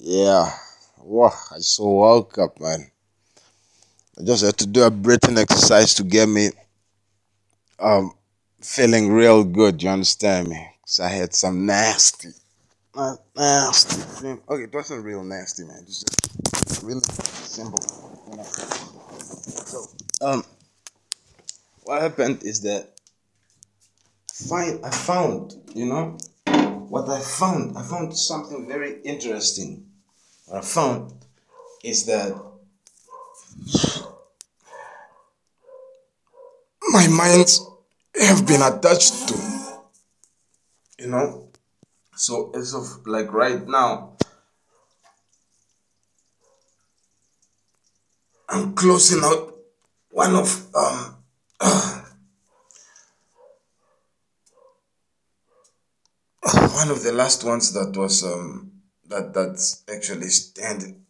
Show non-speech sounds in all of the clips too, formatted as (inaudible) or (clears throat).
Yeah. Wow, I just woke up, man. I just had to do a breathing exercise to get me um feeling real good. You understand me? Cause I had some nasty, nasty. Okay, it wasn't real nasty, man. It's just really simple. So, um, what happened is that I found, you know, what I found. I found something very interesting. What I found is that my minds have been attached to, you know. So as of like right now, I'm closing out one of um (clears throat) one of the last ones that was um that that's actually standing.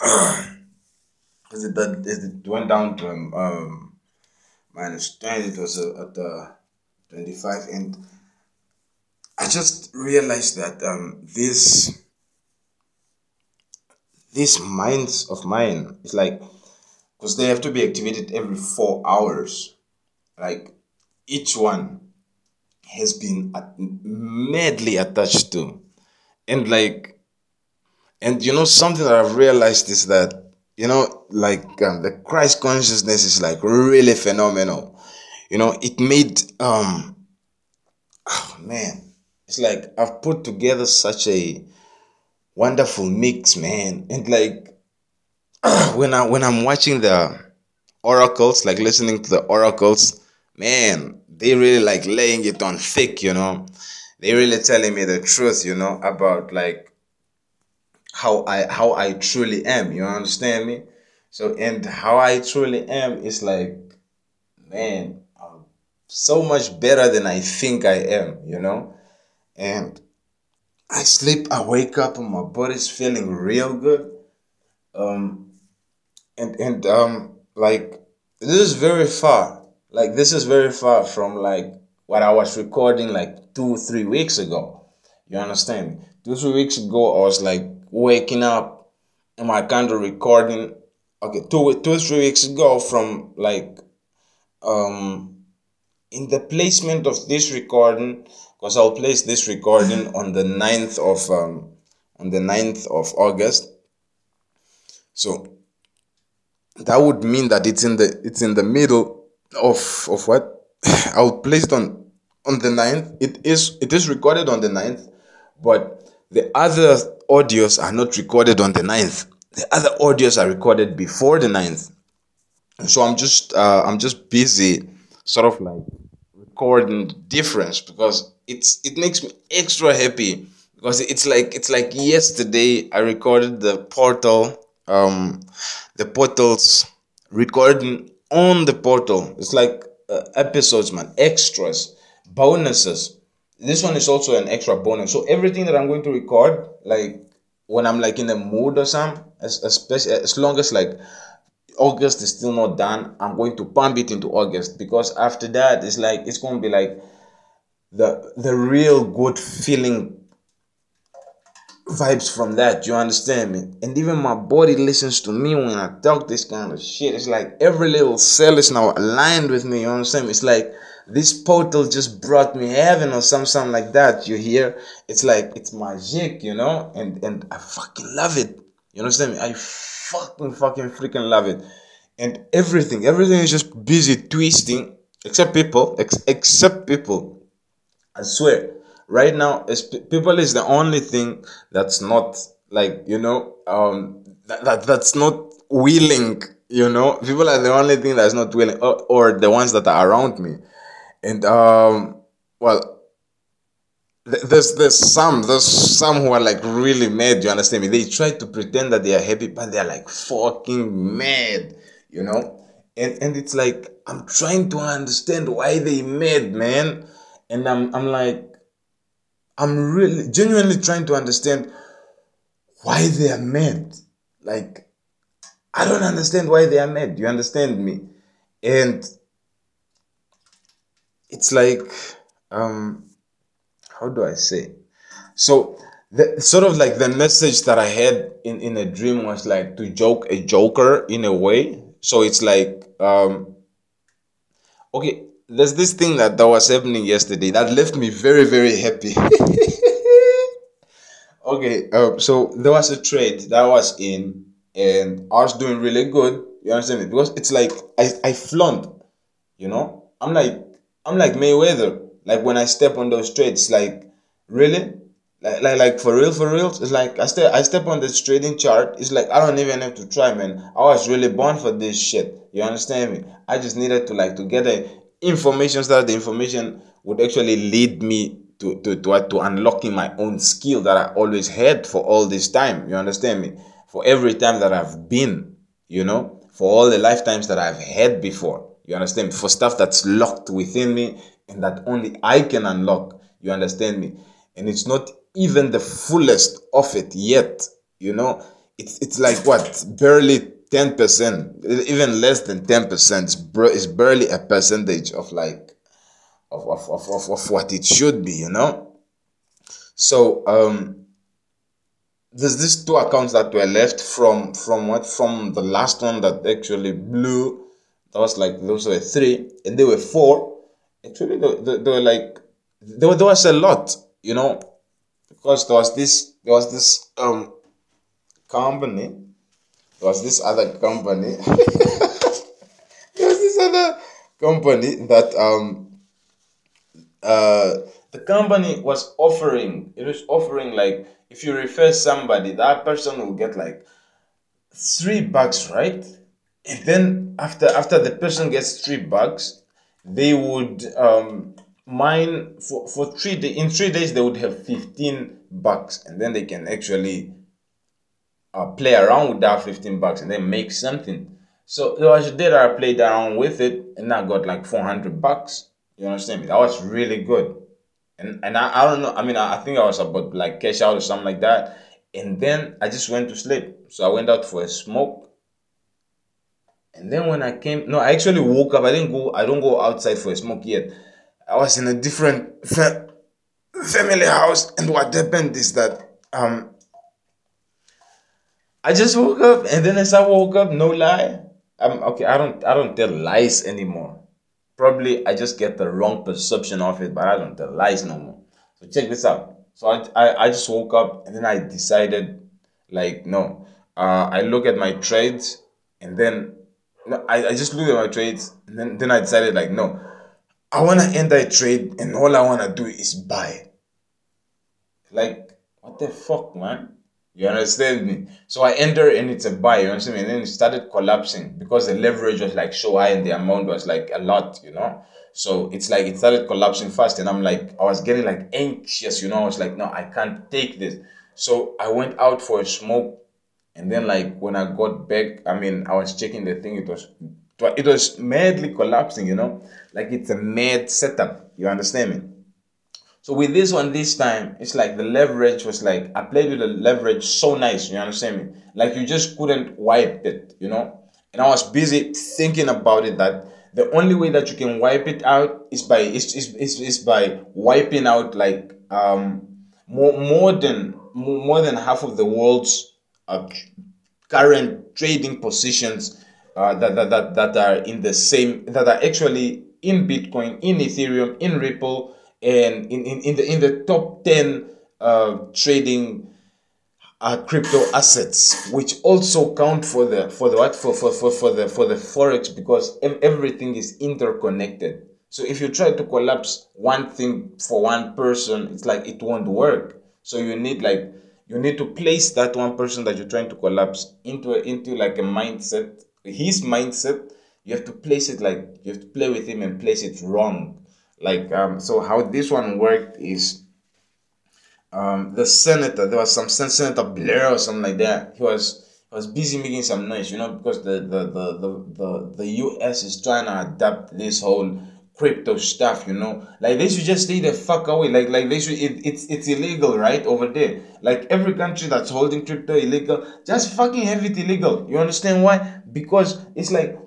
(clears throat) Is it that is it went down to um, um minus 20 it was uh, at uh, 25 and i just realized that um this these minds of mine it's like because they have to be activated every four hours like each one has been madly attached to. And like and you know something that i've realized is that you know like um, the christ consciousness is like really phenomenal. You know it made um oh, man. It's like i've put together such a wonderful mix man. And like (clears throat) when i when i'm watching the oracles like listening to the oracles man they really like laying it on thick you know they really telling me the truth you know about like how I how I truly am. You understand me? So and how I truly am is like, man, I'm so much better than I think I am. You know, and I sleep, I wake up, and my body's feeling real good. Um, and and um, like this is very far. Like this is very far from like what I was recording like two three weeks ago. You understand? Two, three weeks ago, I was like waking up and my candle recording. Okay, two, two, three weeks ago, from like um in the placement of this recording, because I'll place this recording on the 9th of um on the 9th of August. So that would mean that it's in the it's in the middle of of what (laughs) I'll place it on on the 9th. It is it is recorded on the 9th, but the other audios are not recorded on the 9th. The other audios are recorded before the 9th. So I'm just uh, I'm just busy sort of like recording the difference because it's it makes me extra happy because it's like it's like yesterday I recorded the portal um the portals recording on the portal. It's like uh, episodes man. Extras bonuses. This one is also an extra bonus. So everything that i'm going to record like when i'm like in a mood or something as especially as long as like august is still not done i'm going to pump it into august. Because after that it's like it's going to be like the the real good feeling vibes from that. You understand me? And even my body listens to me when I talk this kind of shit. It's like every little cell is now aligned with me. You understand me? It's like this portal just brought me heaven or some something like that. You hear? It's like it's magic, you know? And and I fucking love it. You understand me? I fucking fucking freaking love it. And everything, everything is just busy twisting, except people, ex- except people. I swear, right now, is people is the only thing that's not like you know, um, that, that that's not willing. You know, people are the only thing that's not willing, or, or the ones that are around me, and um, well, th- there's there's some there's some who are like really mad. You understand me? They try to pretend that they are happy, but they're like fucking mad. You know, and and it's like I'm trying to understand why they mad, man, and I'm I'm like I'm really genuinely trying to understand why they are mad. Like, I don't understand why they are mad. You understand me? And it's like, um, how do I say? So the sort of like the message that I had in, in a dream was like to joke a joker in a way. So it's like um okay, there's this thing that, that was happening yesterday that left me very, very happy. (laughs) okay, um, so there was a trade that I was in and I was doing really good. You understand me? Because it's like I, I flaunt, you know? I'm like I'm like Mayweather. Like when I step on those trades, like really? Like, like, like for real, for real, it's like I step I step on this trading chart. It's like I don't even have to try, man. I was really born for this shit. You understand me? I just needed to like to get the information so that the information would actually lead me to to to, uh, to unlocking my own skill that I always had for all this time. You understand me? For every time that I've been, you know, for all the lifetimes that I've had before. You understand? For stuff that's locked within me and that only I can unlock. You understand me? And it's not even the fullest of it yet. You know, it's it's like what barely ten percent, even less than ten percent. Bro, is barely a percentage of like of, of, of, of, of what it should be. You know. So um, there's these two accounts that were left from from what from the last one that actually blew that was like those were three, and there were four. Actually, they, they, they were like there, there was a lot, you know, because there was this there was this um company, was this other company, (laughs) there was this other company that um uh the company was offering it was offering like if you refer somebody that person will get like three bucks right? And then after after the person gets three bucks they would um mine for for three day in three days they would have 15 bucks. And then they can actually uh, play around with that 15 bucks and then make something. So there was a day that i played around with it and i got like 400 bucks. You understand me? That was really good. And and i, I don't know i mean I, I think i was about like cash out or something like that. And then i just went to sleep. So i went out for a smoke. And then when I came, no, I actually woke up. I didn't go. I don't go outside for a smoke yet. I was in a different fa- family house, and what happened is that um, I just woke up, and then as I woke up, no lie, I'm okay. I don't. I don't tell lies anymore. Probably I just get the wrong perception of it, but I don't tell lies no more. So check this out. So I I, I just woke up, and then I decided, like, no. Uh, I look at my trades, and then no, I, I just looked at my trades and then, then I decided like no, I wanna enter a trade and all I wanna do is buy. Like what the fuck man? You understand me? So I enter and it's a buy, you understand me? And then it started collapsing because the leverage was like so high and the amount was like a lot, you know? So it's like it started collapsing fast and I'm like I was getting like anxious, you know, I was like, no, I can't take this. So I went out for a smoke and then like when I got back, I mean, I was checking the thing. It was it was madly collapsing. You know, like it's a mad setup. You understand me? So with this one this time, it's like the leverage was like I played with the leverage so nice. You understand me? Like you just couldn't wipe it. You know, and I was busy thinking about it that the only way that you can wipe it out is by is, is, is, is by wiping out like um more more than more than half of the world's uh, current trading positions uh, that, that, that, that are in the same that are actually in bitcoin in ethereum in ripple and in, in, in the in the top 10 uh, trading uh, crypto assets which also count for the for the what? For, for, for, for the for the forex because everything is interconnected. So if you try to collapse one thing for one person it's like it won't work. So you need like you need to place that one person that you're trying to collapse into a, into like a mindset his mindset. You have to place it like you have to play with him and place it wrong like um so how this one worked is um the senator there was some senator blair or something like that he was was busy making some noise you know because the the the the, the, the us is trying to adapt this whole crypto stuff, you know. Like they should just stay the fuck away. Like like they should it, it's it's illegal, right? Over there. Like every country that's holding crypto illegal, just fucking have it illegal. You understand why? Because it's like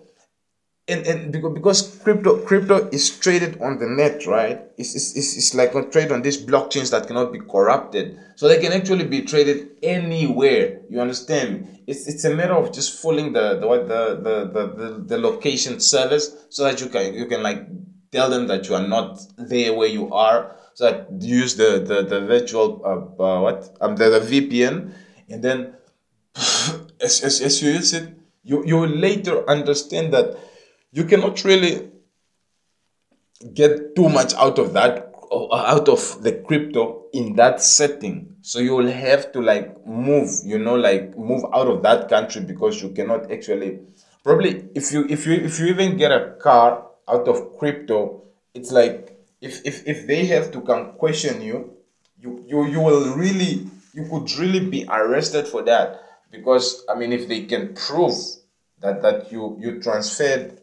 and, and because, because crypto crypto is traded on the net right? It's, it's, it's, like a trade on these blockchains that cannot be corrupted. So they can actually be traded anywhere you understand it's, it's a matter of just fooling the the, the, the, the, the, the location service so that you can you can like tell them that you are not there where you are. So that you use the the, the virtual uh, uh, what? Um the, the vpn and then (sighs) as, as, as you use it you you will later understand that you cannot really get too much out of that out of the crypto in that setting. So you will have to like move you know like move out of that country because you cannot actually probably if you if you if you even get a car out of crypto it's like if if, if they have to come question you you you you will really you could really be arrested for that because i mean if they can prove that that you you transferred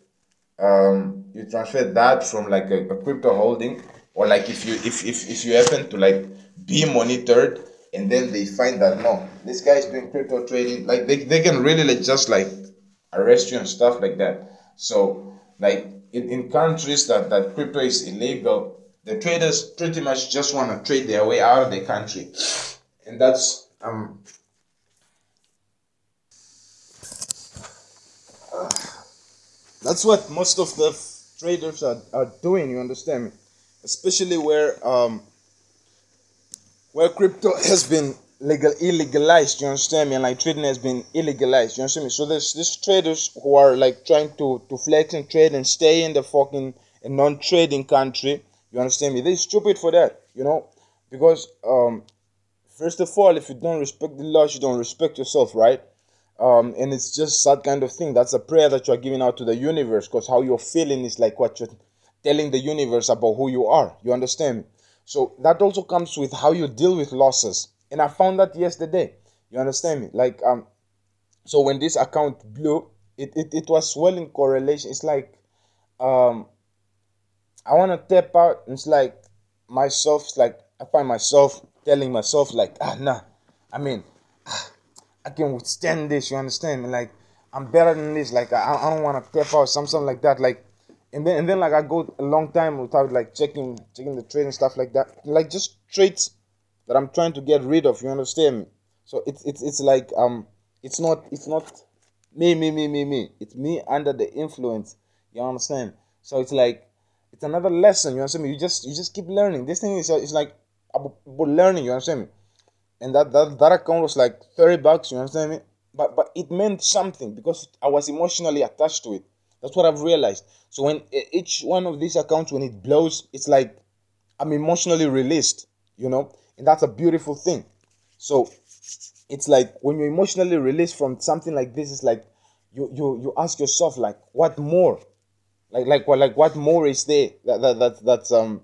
um, you transfer that from like a, a, crypto holding or like if you if, if if you happen to like be monitored and then they find that no this guy is doing crypto trading like they, they can really like just like arrest you and stuff like that. So like in, in countries that that crypto is illegal the traders pretty much just want to trade their way out of the country. And that's um That's what most of the traders are, are doing, you understand me? Especially where um where crypto has been legal illegalized, you understand me? And like trading has been illegalized, you understand me? So there's these traders who are like trying to, to flex and trade and stay in the fucking non-trading country. You understand me? They're stupid for that, you know? Because um first of all, if you don't respect the laws, you don't respect yourself, right? Um, and it's just that kind of thing. That's a prayer that you're giving out to the universe because how you're feeling is like what you're telling the universe about who you are. You understand so that also comes with how you deal with losses. And i found that yesterday. You understand me? Like um so when this account blew it, it, it was well in correlation. It's like um i want to tap out. It's like myself like i find myself telling myself like ah nah. I mean ah, I can withstand this. You understand? Like I'm better than this. Like I, I don't want to tap out something like that. Like and then and then like I go a long time without like checking checking the trade and stuff like that. Like just traits that I'm trying to get rid of. You understand me? So it's it's it's like um it's not it's not me me me me me. It's me under the influence. You understand? So it's like it's another lesson. You understand me? You just you just keep learning. This thing is it's like about learning. You understand me? And that, that that account was like 30 bucks you understand me? But but it meant something because i was emotionally attached to it. That's what i've realized. So when each one of these accounts when it blows it's like i'm emotionally released you know? And that's a beautiful thing. So it's like when you're emotionally released from something like this it's like you you you ask yourself like what more? Like like what like what more is there? That, that, that that's um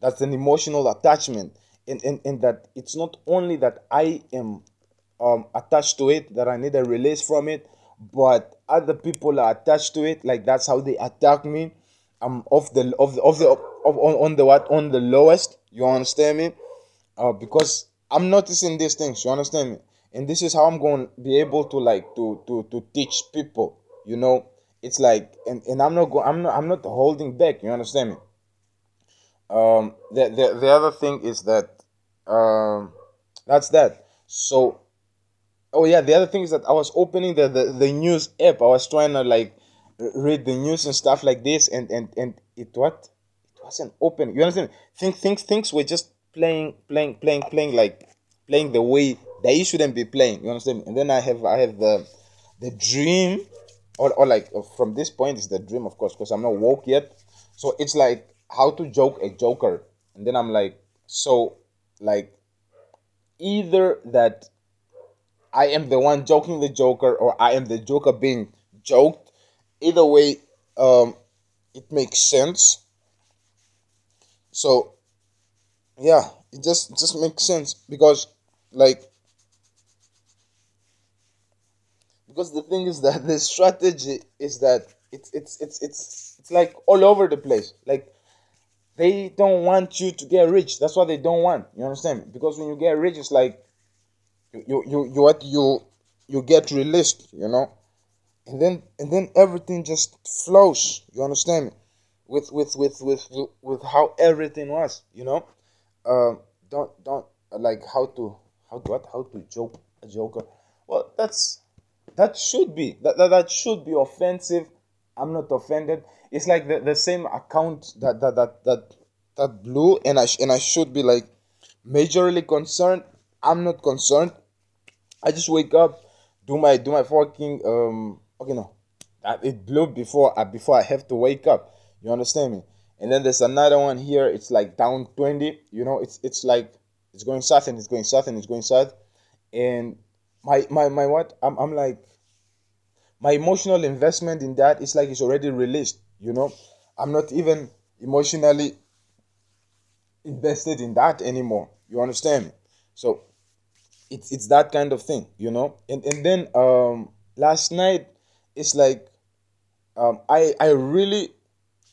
that's an emotional attachment in, in, in that it's not only that I am um, attached to it, that I need a release from it, but other people are attached to it. Like that's how they attack me. I'm off the of the of the of, on, on the what on the lowest. You understand me? Uh, because I'm noticing these things. You understand me? And this is how I'm going to be able to like to to to teach people. You know, it's like and, and I'm not going. I'm not I'm not holding back. You understand me? Um, the, the, the other thing is that um, that's that. So, oh yeah, the other thing is that I was opening the, the, the news app. I was trying to like read the news and stuff like this, and and and it what it wasn't open. You understand? Think things things were just playing playing playing playing like playing the way they shouldn't be playing. You understand? And then I have I have the the dream, or or like from this point is the dream, of course, because I'm not woke yet. So it's like how to joke a joker. And then i'm like so like either that i am the one joking the joker or i am the joker being joked. Either way um it makes sense. So yeah it just it just makes sense because like because the thing is that (laughs) the strategy is that it's it's it's it's it's like all over the place. Like they don't want you to get rich. That's what they don't want. You understand? Because when you get rich, it's like you you you, what you you get released. You know, and then and then everything just flows you understand me with with with with with how everything was you know um don't don't like how to how to what how to joke a joker well that's that should be that, that, that should be offensive i'm not offended. It's like the, the same account that that that that, that blew and i sh- and i should be like majorly concerned. I'm not concerned. I just wake up do my do my fucking um okay no. It blew before I before i have to wake up. You understand me? And then there's another one here. It's like down 20 you know? It's it's like it's going south and it's going south and it's going south. And my my my what? I'm, I'm like my emotional investment in that is like it's already released you know? I'm not even emotionally invested in that anymore you understand? Me so it's it's that kind of thing you know? And and then um last night it's like um i i really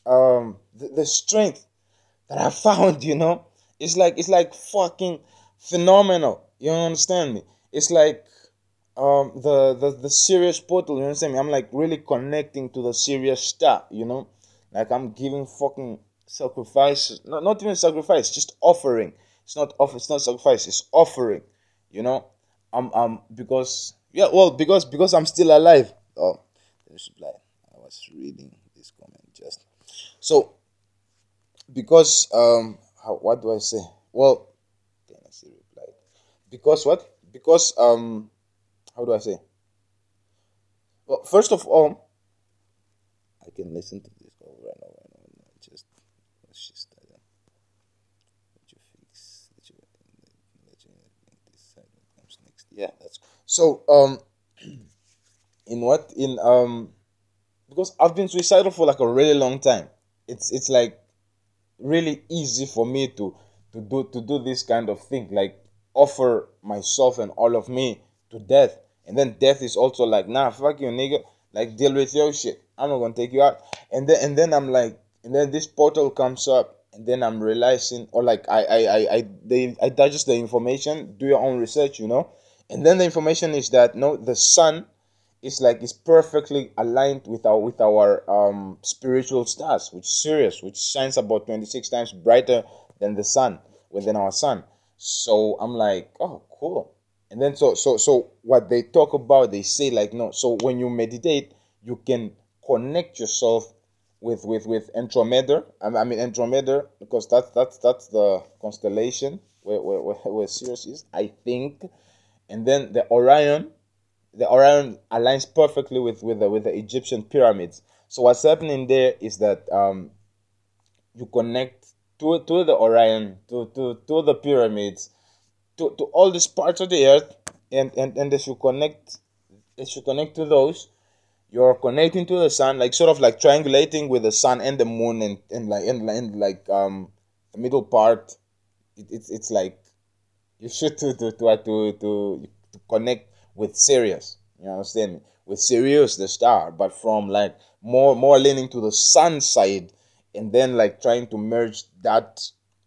um the, the strength that i (laughs) found you know? It's like it's like fucking phenomenal you understand me? It's like um the the, the Sirius portal you understand me i'm like really connecting to the serious stuff. you know? Like i'm giving fucking sacrifice not, not even sacrifice just offering. It's not offer it's not sacrifice it's offering you know? I'm um because yeah well because because i'm still alive. Oh there's i was reading this comment just so because um how, what do i say? Well because what? Because um how do i say? Well first of all i can listen to this over and over and over just let's just uh, let you fix let you let you decide what comes next. Yeah that's cool. so um (clears throat) in what in um because i've been suicidal for like a really long time. It's it's like really easy for me to to do to do this kind of thing like offer myself and all of me to death. And then death is also like nah fuck you nigga. Like deal with your shit. I'm not gonna take you out. And then and then i'm like and then this portal comes up and then i'm realizing or like i i i i, they, I digest the information do your own research you know? And then the information is that no the sun is like is perfectly aligned with our with our um spiritual stars which is Sirius which shines about 26 times brighter than the sun within our sun. So i'm like oh cool and then so so so what they talk about they say like no so when you meditate you can connect yourself with with with Andromeda. I mean Andromeda because that's that's that's the constellation where where where, where Sirius is, I think. And then the Orion, the Orion aligns perfectly with with the with the Egyptian pyramids. So what's happening there is that um, you connect to to the Orion, to to to the pyramids, to, to all these parts of the earth, and and and as you connect, as you connect to those, you're connecting to the sun like sort of like triangulating with the sun and the moon and, and like and, and like um the middle part. It, it's it's like you should to to to to, to, to connect with Sirius you understand with Sirius the star but from like more more leaning to the sun side and then like trying to merge that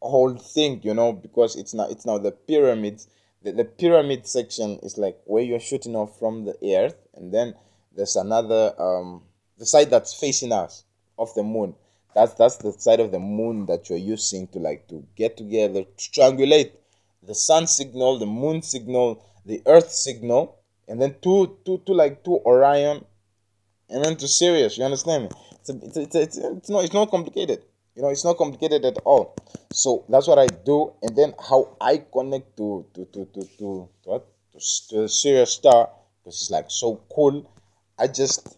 whole thing you know because it's now it's now the pyramids the, the pyramid section is like where you're shooting off from the earth and then there's another um the side that's facing us of the moon. That's that's the side of the moon that you're using to like to get together to triangulate the sun signal the moon signal the earth signal and then two two two like two orion and then to sirius you understand me? It's, a, it's, it's, it's, it's not it's not complicated you know it's not complicated at all so that's what i do and then how i connect to to to to to, what to, to sirius star because it's like so cool I just,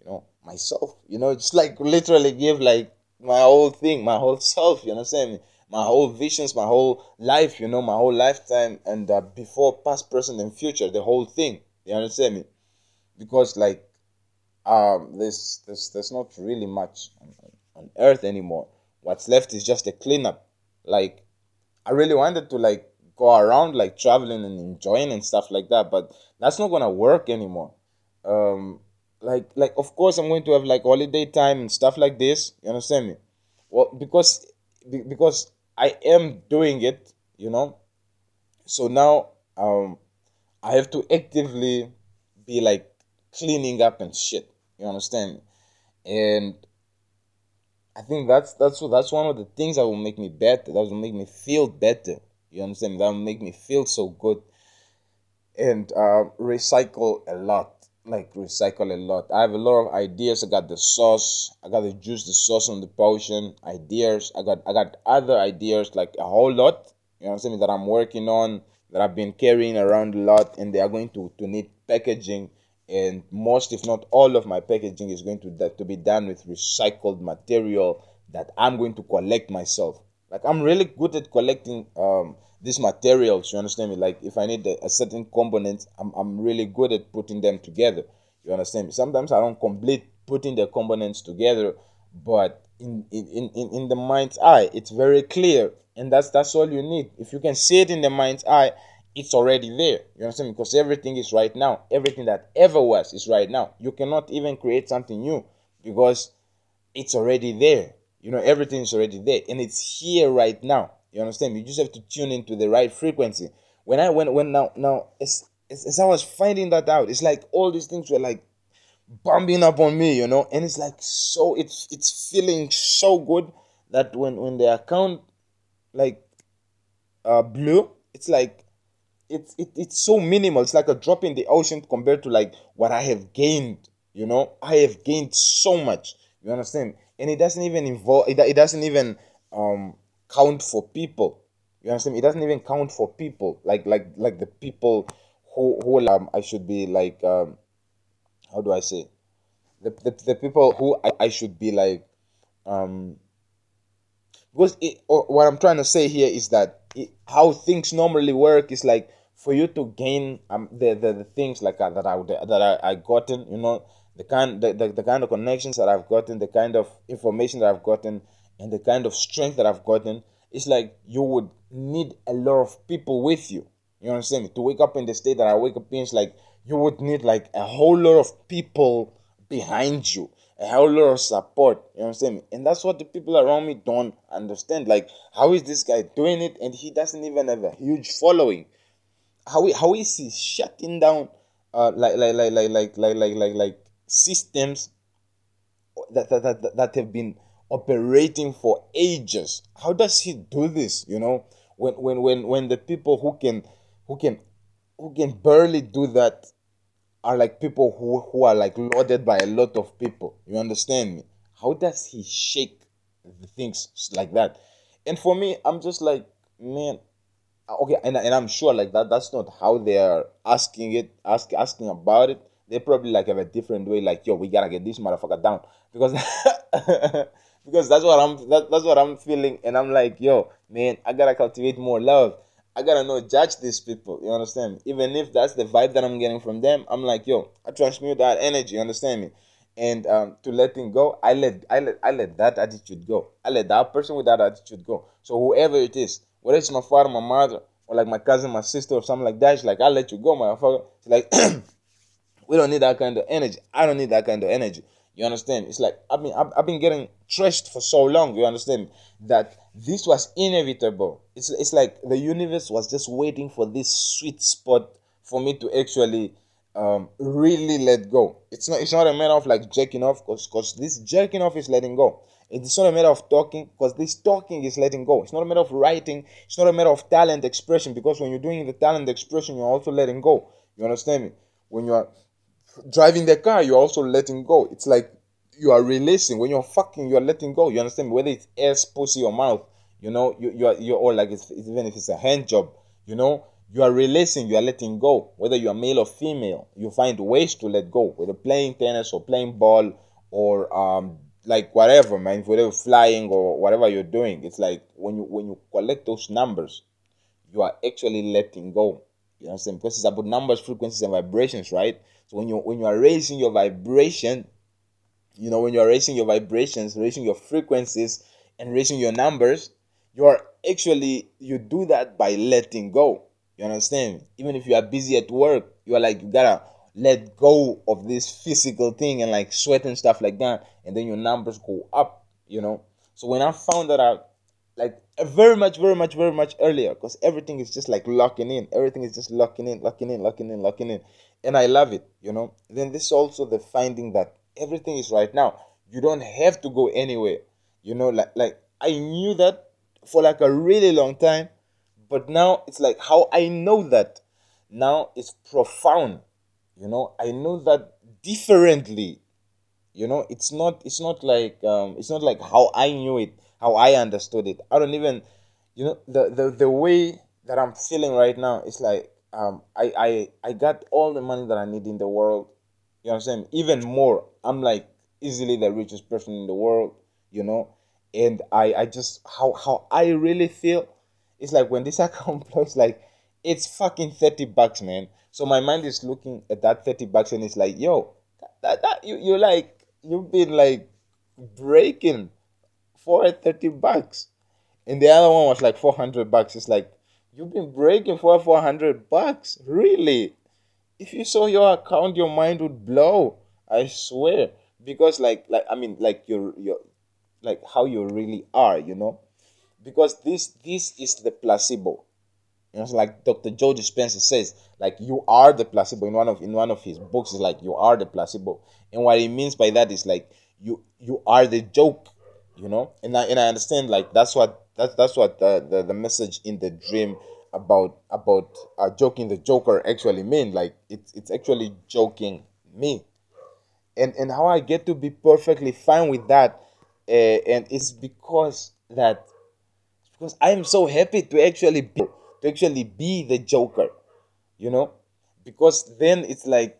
you know, myself, you know, just like literally give like my whole thing, my whole (laughs) self, you understand me? My whole visions, my whole life, you know, my whole lifetime, and uh, before, past, present, and future, the whole thing. You understand me? Because like, um, there's there's there's not really much on, Earth anymore. What's left is just a cleanup. Like, I really wanted to like go around like traveling and enjoying and stuff like that, but that's not gonna work anymore um like like of course i'm going to have like holiday time and stuff like this you understand me well because because i am doing it you know so now um i have to actively be like cleaning up and shit. You understand? And I think that's that's that's one of the things that will make me better. That will make me feel better. You understand? That will make me feel so good. And uh, recycle a lot. Like recycle a lot. I have a lot of ideas. I got the sauce. I got the juice, the sauce on the potion. Ideas. I got I got other ideas like a whole lot. You know what I'm saying? That I'm working on. That I've been carrying around a lot, and they are going to to need packaging and most if not all of my packaging is going to to be done with recycled material that I'm going to collect myself. Like I'm really good at collecting um, these materials. You understand me? Like if I need a, a, certain component, I'm I'm really good at putting them together. You understand me? Sometimes I don't complete putting the components together, but in in, in, in the mind's eye, it's very clear, and that's that's all you need. If you can see it in the mind's eye, it's already there. You understand? Because everything is right now. Everything that ever was is right now. You cannot even create something new because it's already there. You know, everything is already there and it's here right now. You understand? You just have to tune into the right frequency. When I went when now now as, as, as I was finding that out, it's like all these things were like bumping up on me, you know, and it's like so it's it's feeling so good that when when the account like uh blew, it's like it's it, it's so minimal. It's like a drop in the ocean compared to like what I have gained. You know, I have gained so much. You understand? And it doesn't even involve. It, it doesn't even um count for people. You understand? It doesn't even count for people. Like like like the people who who um I should be like um how do I say the the, the people who I, I should be like um because it, what I'm trying to say here is that it, how things normally work is like for you to gain um the the, the things like uh, that I that I, I gotten you know the kind the, the, the kind of connections that I've gotten the kind of information that I've gotten and the kind of strength that I've gotten it's like you would need a lot of people with you. You understand me? To wake up in the state that I wake up in it's like you would need like a whole lot of people behind you a whole lot of support. You understand me? And that's what the people around me don't understand. Like how is this guy doing it? And he doesn't even have a huge following how how is he shutting down uh like like like like like like like like, like systems that, that that that have been operating for ages. How does he do this you know? When when when when the people who can who can who can barely do that are like people who who are like loaded by a lot of people. You understand me? How does he shake the things like that? And for me i'm just like man okay and, and i'm sure like that that's not how they're asking it ask asking about it. They probably like have a different way like yo we gotta get this motherfucker down. Because (laughs) because that's what i'm that, that's what i'm feeling and i'm like yo man i gotta cultivate more love. I gotta not judge these people you understand even if that's the vibe that i'm getting from them i'm like yo i transmute that energy you understand me? And um, to letting go i let i let i let that attitude go. I let that person with that attitude go. So whoever it is whether it's my father, my mother, or like my cousin, my sister, or something like that, she's like, I'll let you go, motherfucker. She's like, (clears throat) we don't need that kind of energy. I don't need that kind of energy. You understand? It's like I've been I've, I've been getting trashed for so long. You understand that this was inevitable. It's it's like the universe was just waiting for this sweet spot for me to actually um, really let go. It's not it's not a matter of like jerking off because because this jerking off is letting go. It's not a matter of talking because this talking is letting go. It's not a matter of writing. It's not a matter of talent expression because when you're doing the talent expression, you're also letting go. You understand me? When you are driving the car, you're also letting go. It's like you are releasing. When you're fucking, you're letting go. You understand me? Whether it's ass, pussy, or mouth, you know, you, you are, you're all like, it's, even if it's a hand job, you know, you are releasing, you are letting go. Whether you are male or female, you find ways to let go. Whether playing tennis or playing ball or um, like whatever man whatever flying or whatever you're doing it's like when you when you collect those numbers you are actually letting go. You saying because it's about numbers frequencies and vibrations right? So when you when you are raising your vibration you know when you are raising your vibrations raising your frequencies and raising your numbers you are actually you do that by letting go. You understand? Even if you are busy at work you are like you gotta let go of this physical thing and like sweat and stuff like that, and then your numbers go up, you know. So when I found that out, like very much, very much, very much earlier because everything is just like locking in. Everything is just locking in, locking in, locking in, locking in, and I love it. You know. Then this is also the finding that everything is right now. You don't have to go anywhere. You know, like like I knew that for like a really long time, but now it's like how I know that now it's profound. You know, I know that differently. You know, it's not it's not like um it's not like how I knew it how I understood it. I don't even, you know, the the, the way that I'm feeling right now is like um I, I I got all the money that I need in the world. You know what I'm saying? Even more. I'm like easily the richest person in the world, you know? And I I just how how I really feel it's like when this (laughs) account blows like it's fucking 30 bucks, man. So my mind is looking at that 30 bucks and it's like, yo, that, that you you like you've been like breaking for 30 bucks. And the other one was like 400 bucks. It's like, you've been breaking for 400 bucks? Really? If you saw your account, your mind would blow. I swear. Because like, like I mean, like you're, you're, like how you really are, you know? Because this, this is the placebo. You like Dr. Joe Dispenza says, like you are the placebo in one of in one of his books. Is like you are the placebo, and what he means by that is like you you are the joke you know and i and i understand like that's what that's that's what the the, the message in the dream about about uh, joking the joker actually mean like it's it's actually joking me and and how i get to be perfectly fine with that uh, and it's because that because i am so happy to actually be to actually be the joker you know? Because then it's like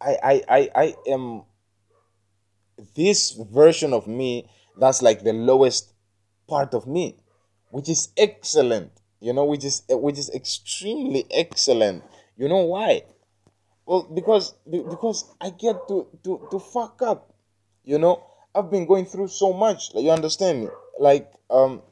i i i, I am this version of me that's like the lowest part of me which is excellent you know which is which is extremely excellent. You know why? Well because because i get to to to fuck up you know? I've been going through so much you understand me? Like um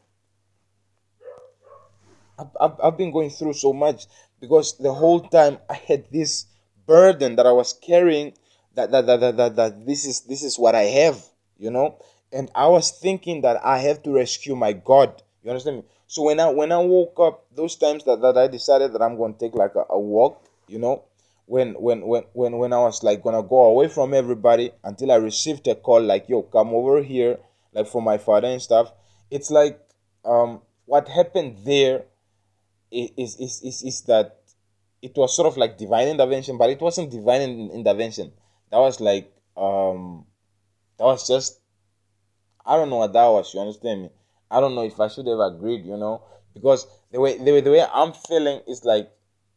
I've, I've, been going through so much because the whole time i had this burden that i was carrying that that, that, that, that, that this is this is what i have you know and I was thinking that I have to rescue my God. You understand me? So when I when I woke up, those times that, that I decided that I'm gonna take like a, a walk, you know, when when when when when I was like gonna go away from everybody until I received a call like, yo, come over here, like for my father and stuff. It's like um what happened there is is is, is that it was sort of like divine intervention, but it wasn't divine intervention. That was like um that was just I don't know what that was. You understand me? I don't know if I should have agreed. You know, because the way the way, the way I'm feeling is like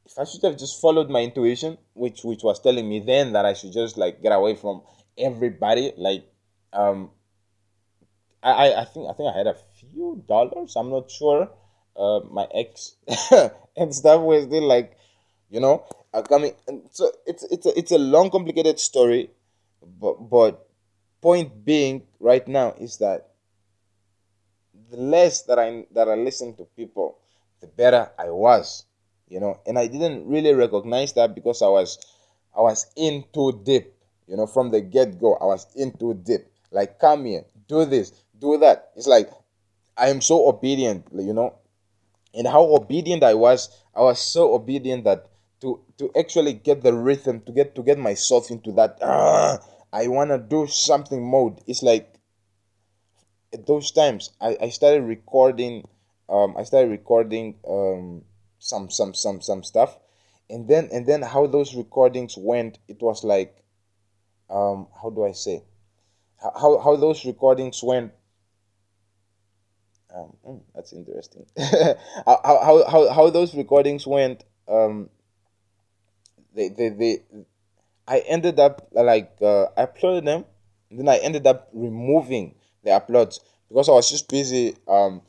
if I should have just followed my intuition, which which was telling me then that I should just like get away from everybody. Like, um, I I think I think I had a few dollars. I'm not sure. Uh, my ex (laughs) and stuff was still like, you know, I coming. And so it's it's a, it's a long, complicated story, but but point being right now is that the less that I that I listen to people, the better I was, you know. And I didn't really recognize that because I was I was in too deep, you know, from the get go. I was in too deep. Like, come here, do this, do that. It's like I am so obedient, you know. And how obedient I was, I was so obedient that to to actually get the rhythm, to get to get myself into that. Uh, I wanna do something mode. It's like at those times I, I started recording um I started recording um some some some some stuff and then and then how those recordings went it was like um how do I say how how those recordings went um, mm, that's interesting. (laughs) How, how, how, how those recordings went um they, they, they I ended up like uh, I uploaded them, then I ended up removing the uploads because I was just busy um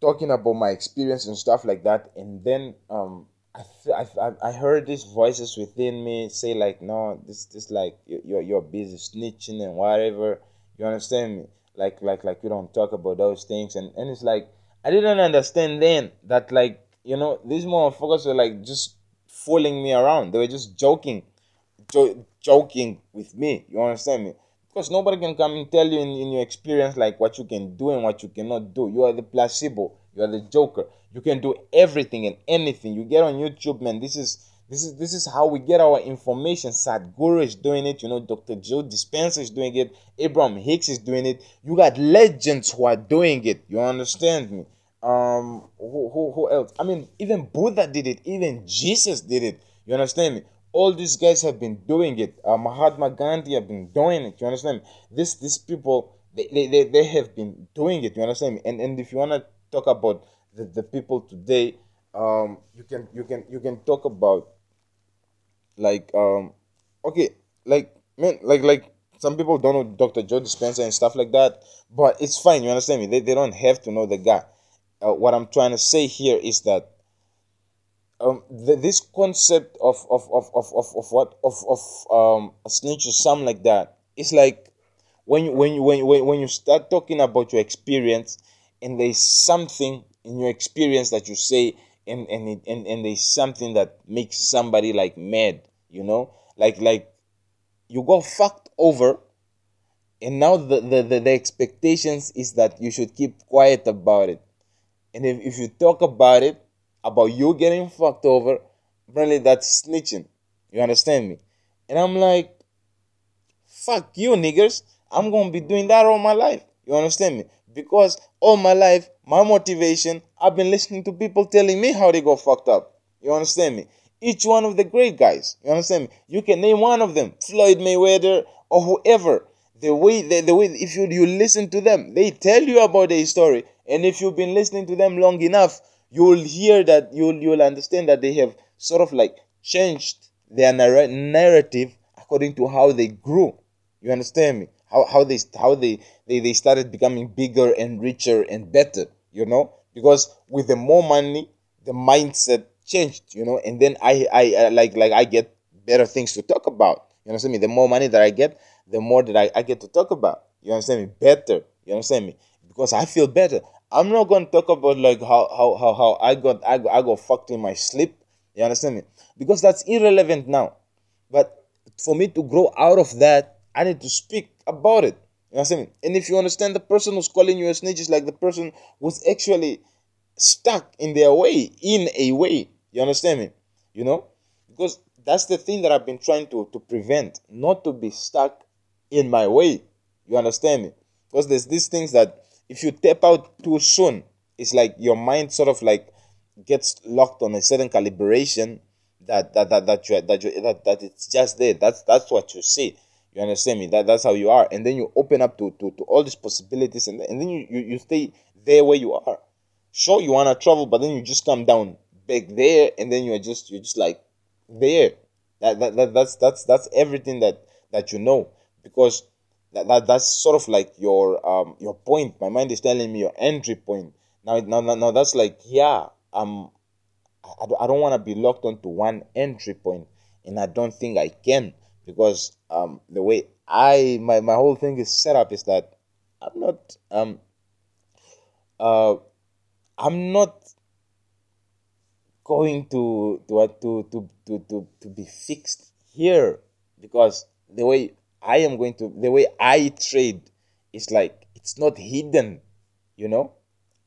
talking about my experience and stuff like that, and then um I, I, I heard these voices within me say like no this this like you're you're busy snitching and whatever. You understand me like like like we don't talk about those things and and it's like I didn't understand then that like you know these motherfuckers were like just fooling me around they were just joking jo- joking with me you understand me because nobody can come and tell you in, in your experience like what you can do and what you cannot do. You are the placebo. You are the joker. You can do everything and anything. You get on YouTube, man. This is this is this is how we get our information. Sadhguru is doing it. You know, Dr. Joe Dispenza is doing it. Abraham Hicks is doing it. You got legends who are doing it. You understand me? Um, who, who, who else? I mean, even Buddha did it. Even Jesus did it. You understand me? All these guys have been doing it. Uh, Mahatma Gandhi have been doing it. You understand me? This these people they, they, they have been doing it. You understand me? And and if you wanna talk about the, the people today, um, you can you can you can talk about like um okay like man like like some people don't know Dr. Joe Dispenza and stuff like that, but it's fine. You understand me? They, they don't have to know the guy. Uh, what I'm trying to say here is that um, the, this concept of of, of, of, of, of what of, of um, a snitch or something like that it's like when you when you when you, when you start talking about your experience and there's something in your experience that you say and and, it, and and there's something that makes somebody like mad you know? Like like you got fucked over and now the, the, the, the expectations is that you should keep quiet about it. And if, if you talk about it about you getting fucked over apparently that's snitching. You understand me? And i'm like fuck you niggers. I'm gonna be doing that all my life. You understand me? Because all my life my motivation i've been listening to people telling me how they got fucked up. You understand me each one of the great guys. You understand me? You can name one of them, Floyd Mayweather or whoever. The way the, the way if you you listen to them, they tell you about their story. And if you've been listening to them long enough, you'll hear that you'll you'll understand that they have sort of like changed their narr- narrative according to how they grew. You understand me? How how they how they, they they started becoming bigger and richer and better, you know? Because with the more money, the mindset changed, you know, and then I, I, I like, like I get better things to talk about. You understand me? The more money that I get, the more that I, I get to talk about. You understand me? Better. You understand me? Because I feel better. I'm not gonna talk about like how how how, how I got I got, I got fucked in my sleep. You understand me? Because that's irrelevant now. But for me to grow out of that, I need to speak about it. You understand me? And if you understand the person who's calling you a snitch is like the person who's actually stuck in their way, in a way. You understand me? You know? Because that's the thing that I've been trying to, to prevent, not to be stuck in my way. You understand me? Because there's these things that if you tap out too soon, it's like your mind sort of like gets locked on a certain calibration that that that that you that you that, that it's just there. That's that's what you see. You understand me? That that's how you are, and then you open up to to, to all these possibilities, and, and then you, you you stay there where you are. Sure, you wanna travel, but then you just come down back there and then you're just you're just like there. That, that, that that's that's that's everything that that you know. Because that, that that's sort of like your um your point. My mind is telling me your entry point. Now now now, now that's like yeah um i, I don't want to be locked onto one entry point and i don't think i can. Because um the way i my, my whole thing is set up is that i'm not um uh i'm not going to to uh, to to to to, to be fixed here because the way I am going to the way I trade is like it's not hidden, you know.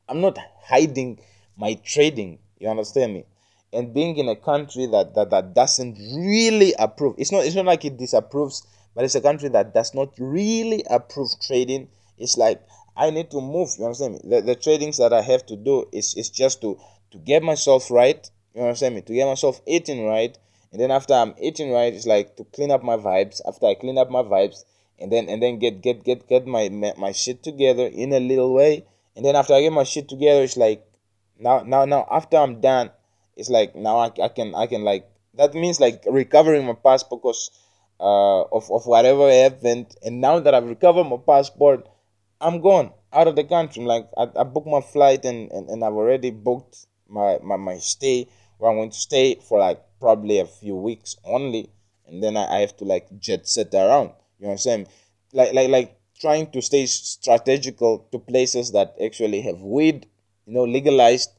I'm not hiding my trading. You understand me? And being in a country that, that that doesn't really approve, it's not it's not like it disapproves, but it's a country that does not really approve trading. It's like I need to move. You understand me? The, the tradings that I have to do is is just to to get myself right. You understand me? To get myself eating right. And then after I'm eating right, it's like to clean up my vibes. After I clean up my vibes, and then and then get get get get my my shit together in a little way. And then after I get my shit together, it's like now now now after I'm done, it's like now I, I can I can like that means like recovering my passport because uh, of of whatever happened. And now that I've recovered my passport, I'm gone out of the country. Like I, I booked my flight and, and, and I've already booked my, my, my stay where I'm going to stay for like probably a few weeks only, and then I, I have to like jet set around. You know what I'm saying? Like like like trying to stay strategical to places that actually have weed, you know, legalized.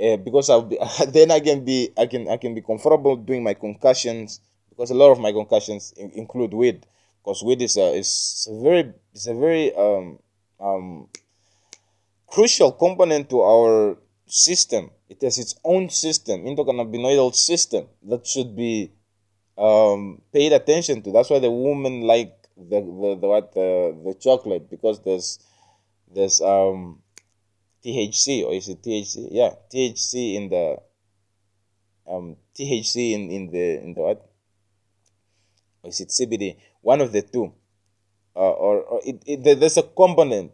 Uh, because I'll be (laughs) then I can be I can I can be comfortable doing my concussions because a lot of my concussions in, include weed. because weed is a is a very it's a very um um crucial component to our system. It has its own system, endocannabinoidal system that should be um, paid attention to. That's why the women like the the, the what the, the chocolate because there's there's um THC or is it THC? Yeah, THC in the um THC in, in the in the what? Or is it CBD? One of the two. Uh, or, or it, it, there's a component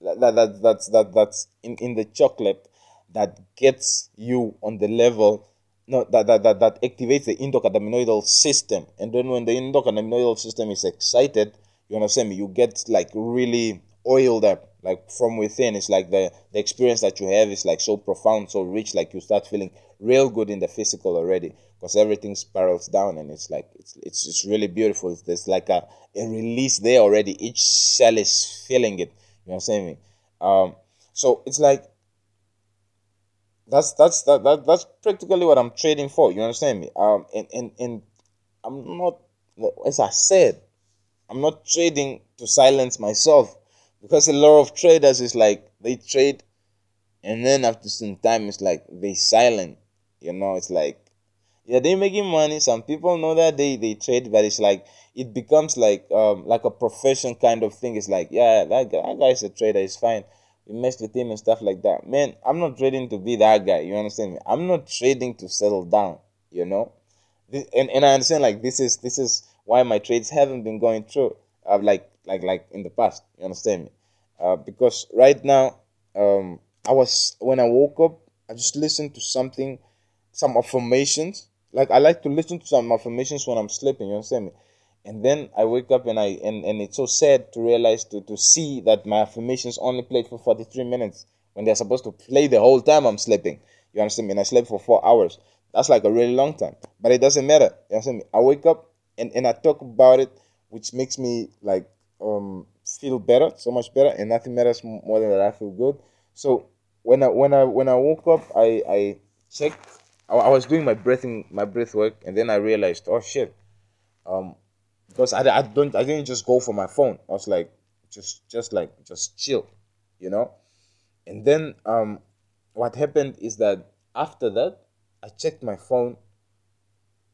that, that, that's that that's in, in the chocolate that gets you on the level no that, that, that, that activates the endocannabinoidal system. And then when the endocannabinoidal system is excited you understand me you get like really oiled up like from within. It's like the the experience that you have is like so profound so rich like you start feeling real good in the physical already because everything spirals down and it's like it's it's, it's really beautiful. There's like a, a release there already. Each cell is feeling it. You understand me? Um so it's like that's that's that, that that's practically what I'm trading for. You understand me? Um, and and and I'm not as I said, I'm not trading to silence myself because a lot of traders is like they trade, and then after some time it's like they silent. You know, it's like yeah they making money. Some people know that they they trade, but it's like it becomes like um like a profession kind of thing. It's like yeah that guy, that guy's a trader. It's fine we messed with him and stuff like that. Man, I'm not trading to be that guy. You understand me? I'm not trading to settle down. You know, and and I understand like this is this is why my trades haven't been going through uh, like like like in the past. You understand me? Uh, because right now, um, I was when I woke up, I just listened to something, some affirmations. Like I like to listen to some affirmations when I'm sleeping. You understand me? And then I wake up and I and, and it's so sad to realize to, to see that my affirmations only played for 43 minutes when they're supposed to play the whole time I'm sleeping. You understand me? And I slept for four hours. That's like a really long time. But it doesn't matter. You understand me? I wake up and, and I talk about it, which makes me like um feel better, so much better, and nothing matters more than that I feel good. So when I when I when I woke up I I checked I, I was doing my breathing my breath work and then I realized, oh shit. Um because I, I don't I didn't just go for my phone. I was like just just like just chill, you know. And then um, what happened is that after that I checked my phone.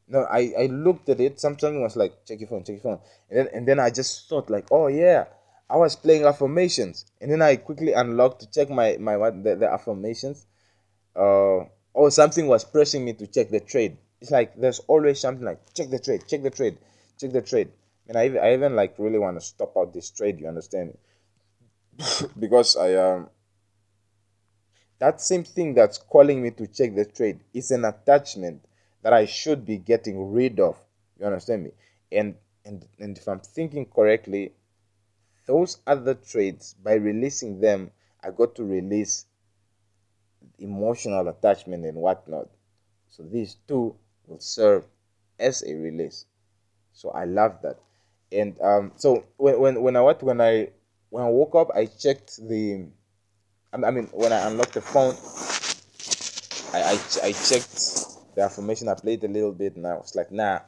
No, I I looked at it. Something was like check your phone, check your phone, and then and then I just thought like oh yeah. I was playing affirmations, and then I quickly unlocked to check my my what the, the affirmations. Uh, or something was pressing me to check the trade. It's like there's always something like check the trade, check the trade check the trade. And I, I even like really want to stop out this trade. You understand? (laughs) because I um that same thing that's calling me to check the trade is an attachment that I should be getting rid of. You understand me? And and and if I'm thinking correctly, those other trades by releasing them, I got to release emotional attachment and whatnot. So these two will serve as a release. So I love that. And um, so when, when, when I what when I when I woke up, I checked the. I mean, when I unlocked the phone, I, I, I checked the affirmation. I played a little bit, and I was like, nah,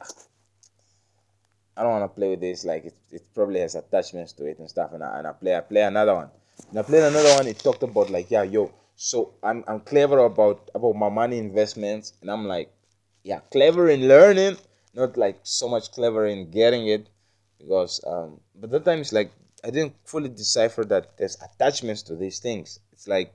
I don't want to play with this. Like it, it probably has attachments to it and stuff. And I, and I play I play another one. And I played another one. It talked about like yeah, yo. So I'm I'm clever about about my money investments, and I'm like, yeah, clever in learning, not like so much clever in getting it because um but that time it's like i didn't fully decipher that there's attachments to these things. It's like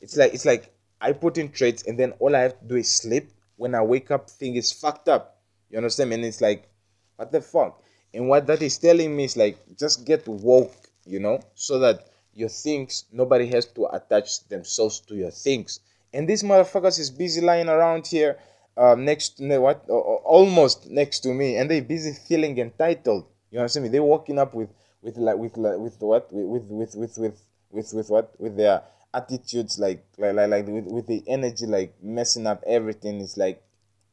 it's like it's like i put in traits and then all i have to do is sleep. When i wake up thing is fucked up. You understand and it's like what the fuck? And what that is telling me is like just get woke you know so that your things nobody has to attach themselves to your things. And these motherfuckers is busy lying around here um, next what uh, almost next to me and they busy feeling entitled. You understand me? They're walking up with with like with like with what? With with with with with with what? With their attitudes like like like, like with, with the energy like messing up everything. It's like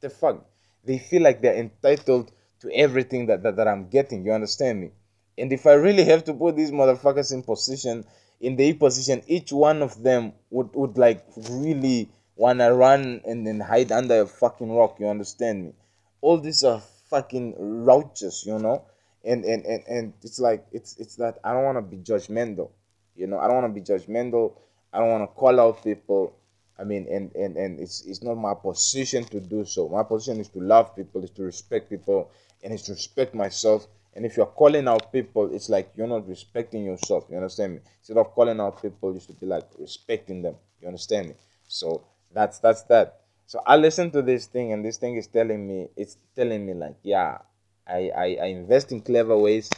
the fuck? They feel like they're entitled to everything that, that, that i'm getting. You understand me? And if i really have to put these motherfuckers in position in the position each one of them would would like really wanna run and then hide under a fucking rock. You understand me? All these are fucking roaches, you know. and and and, and it's like it's it's that i don't want to be judgmental you know i don't want to be judgmental i don't want to call out people i mean and and and it's it's not my position to do so my position is to love people is to respect people and it's to respect myself and if you're calling out people it's like you're not respecting yourself you understand me instead of calling out people you should be like respecting them you understand me so that's that's that so i listen to this thing and this thing is telling me it's telling me like yeah I, I, I invest in clever ways.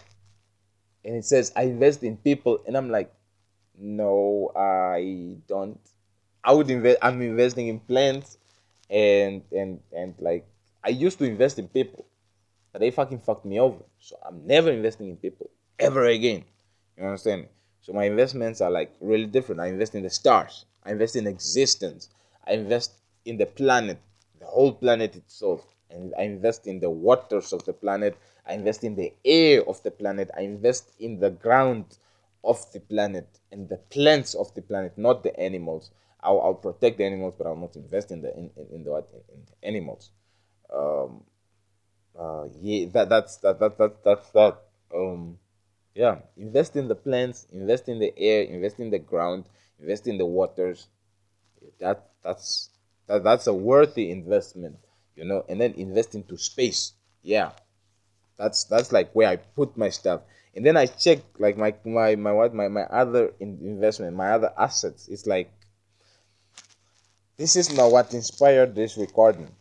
And it says I invest in people, and I'm like, no, I don't. I would invest. I'm investing in plants, and and and like I used to invest in people, but they fucking fucked me over. So I'm never investing in people ever again. You understand? So my investments are like really different. I invest in the stars. I invest in existence. I invest in the planet, the whole planet itself and I invest in the waters of the planet. I invest in the air of the planet. I invest in the ground of the planet and the plants of the planet, not the animals. I'll, I'll protect the animals, but I'll not invest in the in, in, in the in, the animals. Um, uh, yeah, that that's that that that that's that. Um, yeah, invest in the plants, invest in the air, invest in the ground, invest in the waters. That that's that that's a worthy investment you know, and then invest into space. Yeah, that's that's like where I put my stuff, and then I check like my my my what my my other investment, my other assets. It's like this is now what inspired this recording.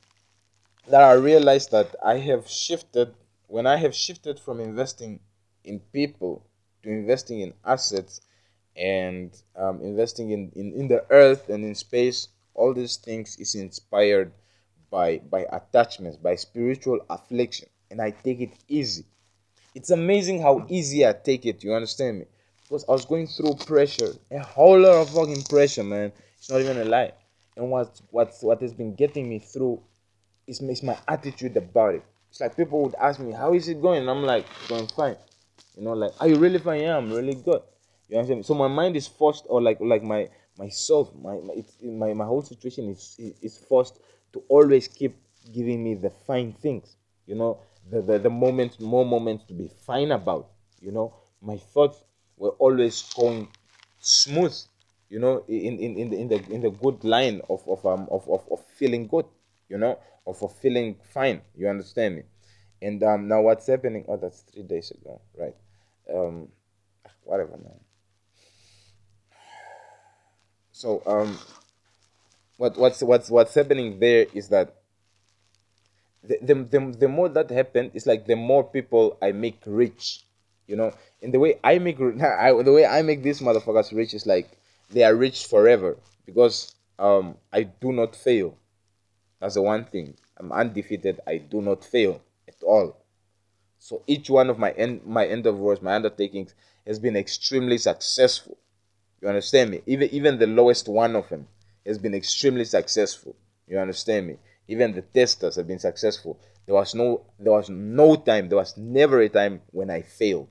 That I realized that I have shifted when I have shifted from investing in people to investing in assets and um, investing in, in, in the earth and in space all these things is inspired by by attachments, by spiritual affliction, and I take it easy. It's amazing how easy I take it. You understand me? Because I was going through pressure, a whole lot of fucking pressure, man. It's not even a lie. And what what what has been getting me through is, is my attitude about it. It's like people would ask me, "How is it going?" And I'm like, "Going fine." You know, like, "Are you really fine?" Yeah, I'm really good. You understand? Me? So my mind is forced, or like like my myself, my my, my my whole situation is is forced to always keep giving me the fine things, you know, the, the, the moments, more moments to be fine about, you know. My thoughts were always going smooth, you know, in, in, in, the, in, the, in the good line of, of, um, of, of, of feeling good, you know, of, of feeling fine, you understand me? And um, now what's happening? Oh, that's three days ago, right? Um, whatever, man. So um, what what's what's what's happening there is that the, the, the, the more that happens, it's like the more people I make rich, you know. In the way I make (laughs) I, the way I make these motherfuckers rich is like they are rich forever because um I do not fail. That's the one thing. I'm undefeated. I do not fail at all. So each one of my end my endeavors, my undertakings has been extremely successful. You understand me? Even even the lowest one of them has been extremely successful. You understand me? Even the testers have been successful. There was no there was no time, there was never a time when I failed.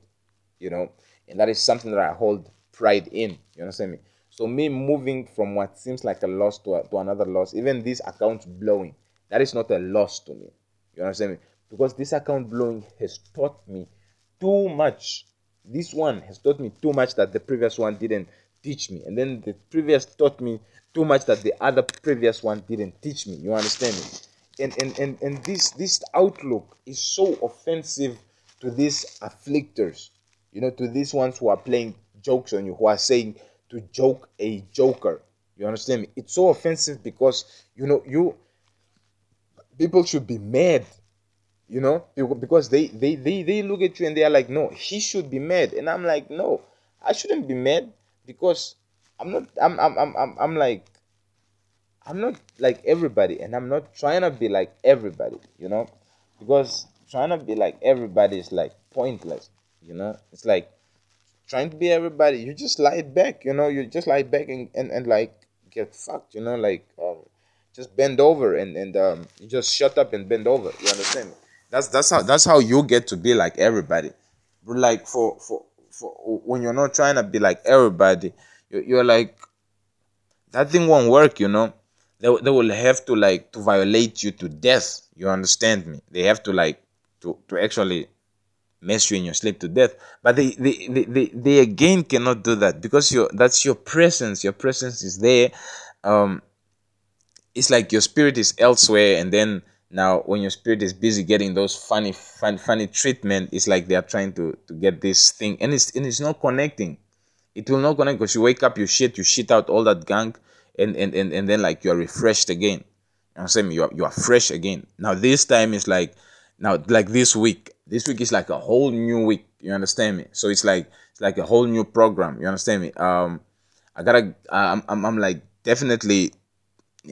You know, and that is something that I hold pride in. You understand me? So me moving from what seems like a loss to, a, to another loss, even this account blowing, that is not a loss to me. You understand me? Because this account blowing has taught me too much. This one has taught me too much that the previous one didn't teach me. And then the previous taught me too much that the other previous one didn't teach me. You understand me? And and and, and this this outlook is so offensive to these afflictors, you know, to these ones who are playing jokes on you, who are saying to joke a joker. You understand me? It's so offensive because you know you people should be mad you know because they, they they they look at you and they are like no he should be mad and i'm like no i shouldn't be mad because I'm not I'm I'm I'm I'm, I'm like I'm not like everybody and I'm not trying to be like everybody, you know? Because trying to be like everybody is like pointless, you know? It's like trying to be everybody, you just lie back, you know, you just lie back and, and, and like get fucked, you know, like um, just bend over and, and um you just shut up and bend over. You understand? That's that's how that's how you get to be like everybody. Like for for for when you're not trying to be like everybody, you're like that thing won't work. You know, they they will have to like to violate you to death. You understand me? They have to like to to actually mess you in your sleep to death. But they they, they, they, they again cannot do that because your that's your presence. Your presence is there. Um, it's like your spirit is elsewhere, and then now when your spirit is busy getting those funny fun, funny treatment, it's like they are trying to to get this thing, and it's and it's not connecting. It will not connect because you wake up, you shit, you shit out all that gunk, and and and, and then like you're refreshed again. I'm saying you are you are fresh again. Now this time is like now like this week. This week is like a whole new week. You understand me? So it's like it's like a whole new program. You understand me? Um, I gotta. I'm I'm, I'm like definitely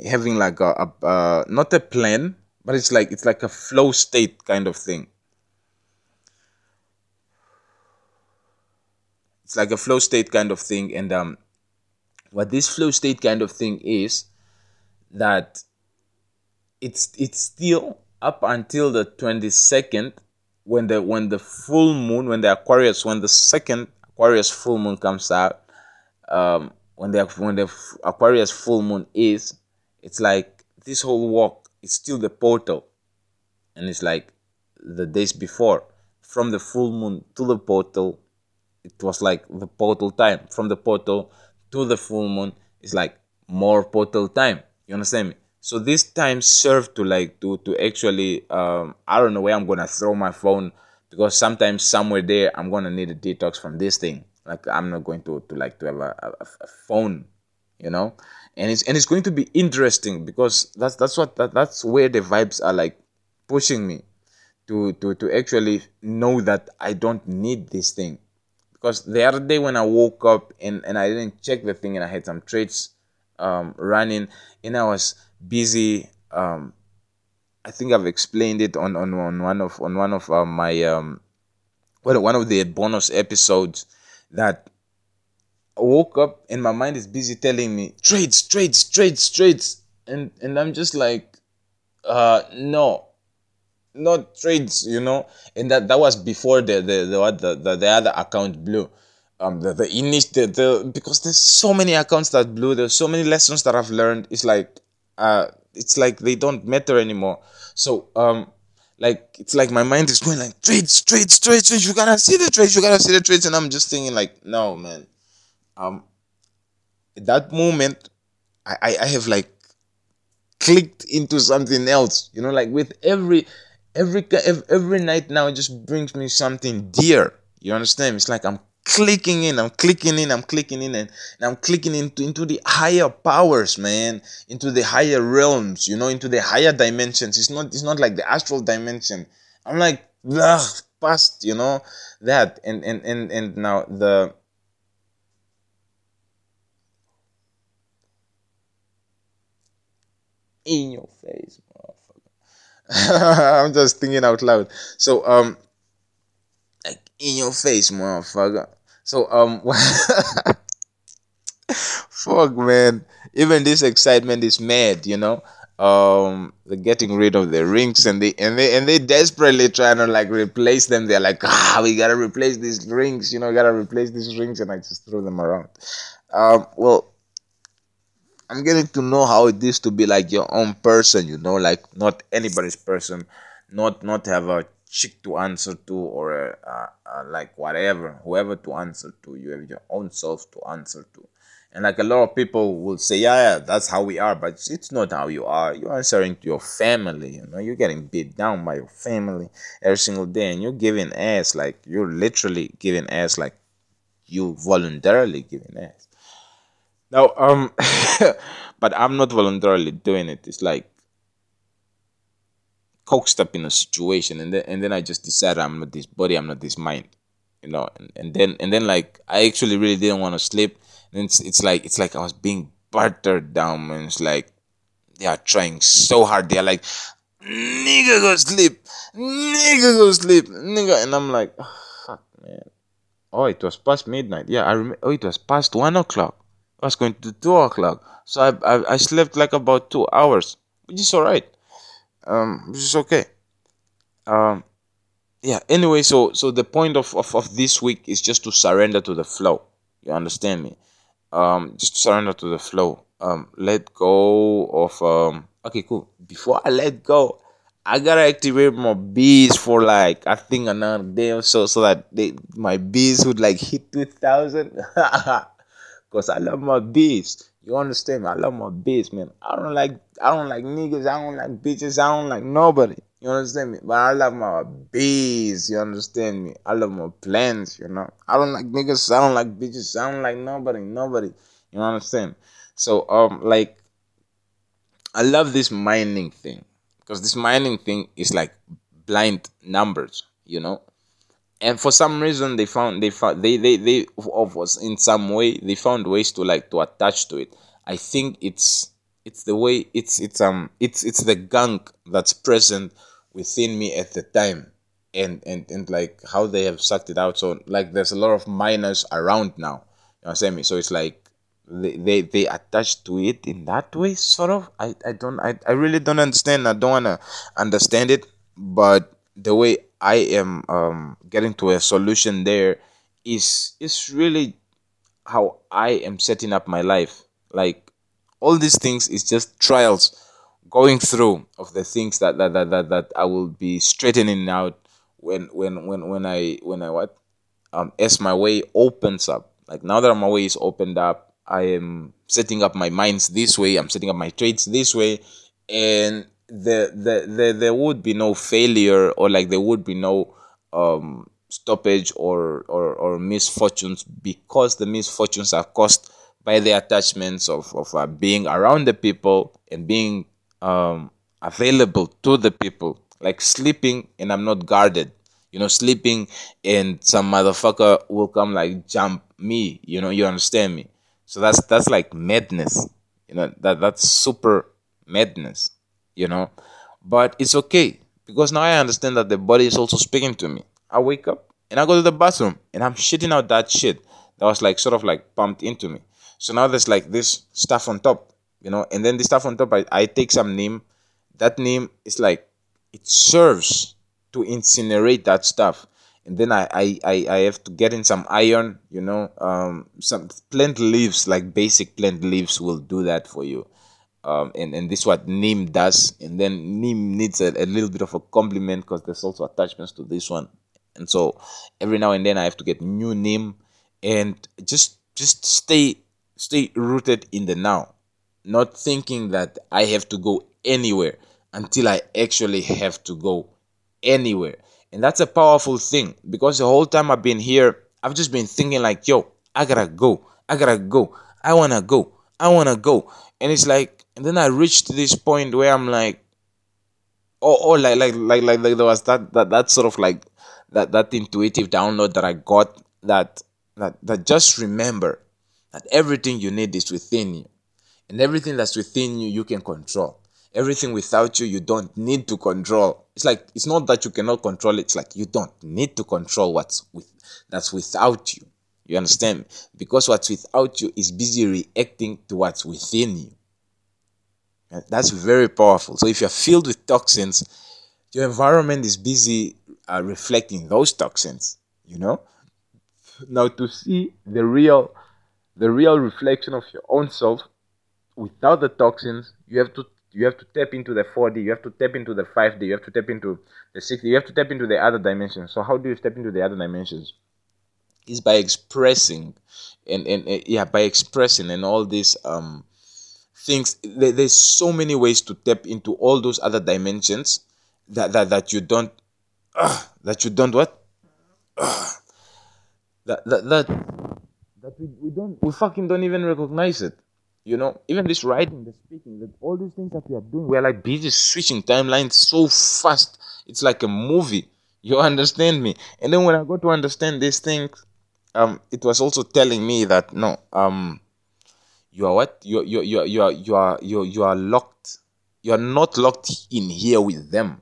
having like a, a uh, not a plan, but it's like it's like a flow state kind of thing. It's like a flow state kind of thing, and um, what this flow state kind of thing is that it's it's still up until the 22nd when the when the full moon when the aquarius when the second aquarius full moon comes out um when the when the aquarius full moon is it's like this whole walk is still the portal. And it's like the days before from the full moon to the portal it was like the portal time. From the portal to the full moon is like more portal time. You understand me? So this time served to like to to actually um, I don't know where I'm gonna throw my phone because sometimes somewhere there I'm gonna need a detox from this thing. Like I'm not going to to like to have a, a, a phone, you know, and it's and it's going to be interesting because that's that's what that, that's where the vibes are like pushing me to to to actually know that I don't need this thing because the other day when I woke up and and I didn't check the thing and I had some trades um, running and I was busy. Um, I think I've explained it on, on, on one of on one of uh, my um, well, one of the bonus episodes that I woke up and my mind is busy telling me trades, trades, trades, trades, and and I'm just like, uh, no, not trades, you know. And that that was before the the the the, the, the other account blew. Um, the the initial the, the because there's so many accounts that blew. There's so many lessons that I've learned. It's like uh, it's like they don't matter anymore. So um, like it's like my mind is going like trades, trades, trades, trades. You gotta see the trades, you gotta see the trades, and I'm just thinking like, no, man. Um, at that moment, I I, I have like clicked into something else. You know, like with every every every night now, it just brings me something dear. You understand? It's like I'm clicking in, I'm clicking in, I'm clicking in, and, and, I'm clicking into, into the higher powers, man, into the higher realms, you know, into the higher dimensions. It's not it's not like the astral dimension. I'm like, ugh, past, you know, that. And and and and now the in your face, motherfucker. (laughs) I'm just thinking out loud. So um like in your face, motherfucker. So um (laughs) fuck man. Even this excitement is mad, you know. Um they're getting rid of the rings and they and they and they desperately trying to like replace them. They're like, ah, we gotta replace these rings, you know, gotta replace these rings and I just throw them around. Um well I'm getting to know how it is to be like your own person, you know, like not anybody's person, not not have a chick to answer to or uh, uh, like whatever whoever to answer to you have your own self to answer to. And like a lot of people will say yeah, yeah that's how we are but it's not how you are. You're answering to your family you know you're getting beat down by your family every single day and you're giving ass like you're literally giving ass like you voluntarily giving ass now um (laughs) but i'm not voluntarily doing it it's like coaxed up in a situation and then and then I just decided I'm not this body, I'm not this mind. You know, and, and then and then like I actually really didn't want to sleep. And it's it's like it's like I was being battered down and it's like they are trying so hard. They're like, nigga go sleep, nigga go sleep, nigga and I'm like, oh, fuck man. Oh, it was past midnight. Yeah, I remember. Oh, it was past one o'clock. Was going to two o'clock. So I, I I slept like about two hours, which is alright um, which is okay. Um, yeah. Anyway, so so the point of, of of this week is just to surrender to the flow. You understand me? Um, just surrender to the flow. Um, let go of um. Okay, cool. Before I let go, I gotta activate my bees for like I think another day or so, so that they my bees would like hit two thousand. (laughs) Cause I love my bees. You understand me? I love my bees, man. I don't like I don't like niggas. I don't like bitches. I don't like nobody. You understand me? But I love my bees. You understand me? I love my plants. You know. I don't like niggas. I don't like bitches. I don't like nobody. Nobody. You understand? So um, like, I love this mining thing because this mining thing is like blind numbers. You know. And for some reason, they found they found they they they of us in some way they found ways to like to attach to it. I think it's it's the way it's it's um it's it's the gunk that's present within me at the time. And and and like how they have sucked it out. So like there's a lot of miners around now. You know what i'm saying? So it's like they they, they attach to it in that way sort of? I i don't i, I really don't understand. I don't want to understand it. But the way i am um getting to a solution there is is really how i am setting up my life like all these things is just trials going through of the things that that, that, that, that I will be straightening out when when when when I when I what um as my way opens up. Like now that my way is opened up, I am setting up my minds this way. I'm setting up my trades this way, and the the, the there would be no failure or like there would be no um stoppage or or or misfortunes because the misfortunes are caused by the attachments of of uh, being around the people and being um, available to the people. Like sleeping and I'm not guarded. You know, sleeping and some motherfucker will come like jump me. You know, you understand me. So that's that's like madness. You know, that that's super madness. You know, but it's okay because now I understand that the body is also speaking to me. I wake up and I go to the bathroom and I'm shitting out that shit that was like sort of like pumped into me. So now there's like this stuff on top you know? And then the stuff on top I, I take some neem. That neem is like it serves to incinerate that stuff. And then I, I, I, I have to get in some iron you know? Um, some plant leaves like basic plant leaves will do that for you um, and, and this is what neem does and then neem needs a, a little bit of a complement because there's also attachments to this one and so every now and then i have to get new neem and just just stay stay rooted in the now not thinking that I have to go anywhere until I actually have to go anywhere. And that's a powerful thing because the whole time I've been here, I've just been thinking like, yo, I gotta go. I gotta go. I wanna go. I wanna go. And it's like, and then I reached this point where I'm like, oh, oh, like, like, like, like, like there was that, that, that sort of like, that, that intuitive download that I got that, that, that just remember that everything you need is within you and everything that's within you, you can control. Everything without you, you don't need to control. It's like it's not that you cannot control it. It's like you don't need to control what's with that's without you. You understand? Because what's without you is busy reacting to what's within you. That's very powerful. So if you're filled with toxins, your environment is busy uh, reflecting those toxins. You know. Now to see the real, the real reflection of your own self without the toxins, you have to you have to tap into the 4D, you have to tap into the 5D, you have to tap into the 6D, you have to tap into the other dimensions. So how do you step into the other dimensions? Is by expressing and, and, and yeah, by expressing and all these um things. There, there's so many ways to tap into all those other dimensions that that, that you don't uh, that you don't what? Uh, that that that that we, we don't we fucking don't even recognize it you know, even this writing, the speaking, that all these things that we are doing, we're like busy switching timelines so fast. It's like a movie. You understand me? And then when I got to understand these things, um, it was also telling me that no, um, you are what? You you you you are you are you you are locked. You are not locked in here with them.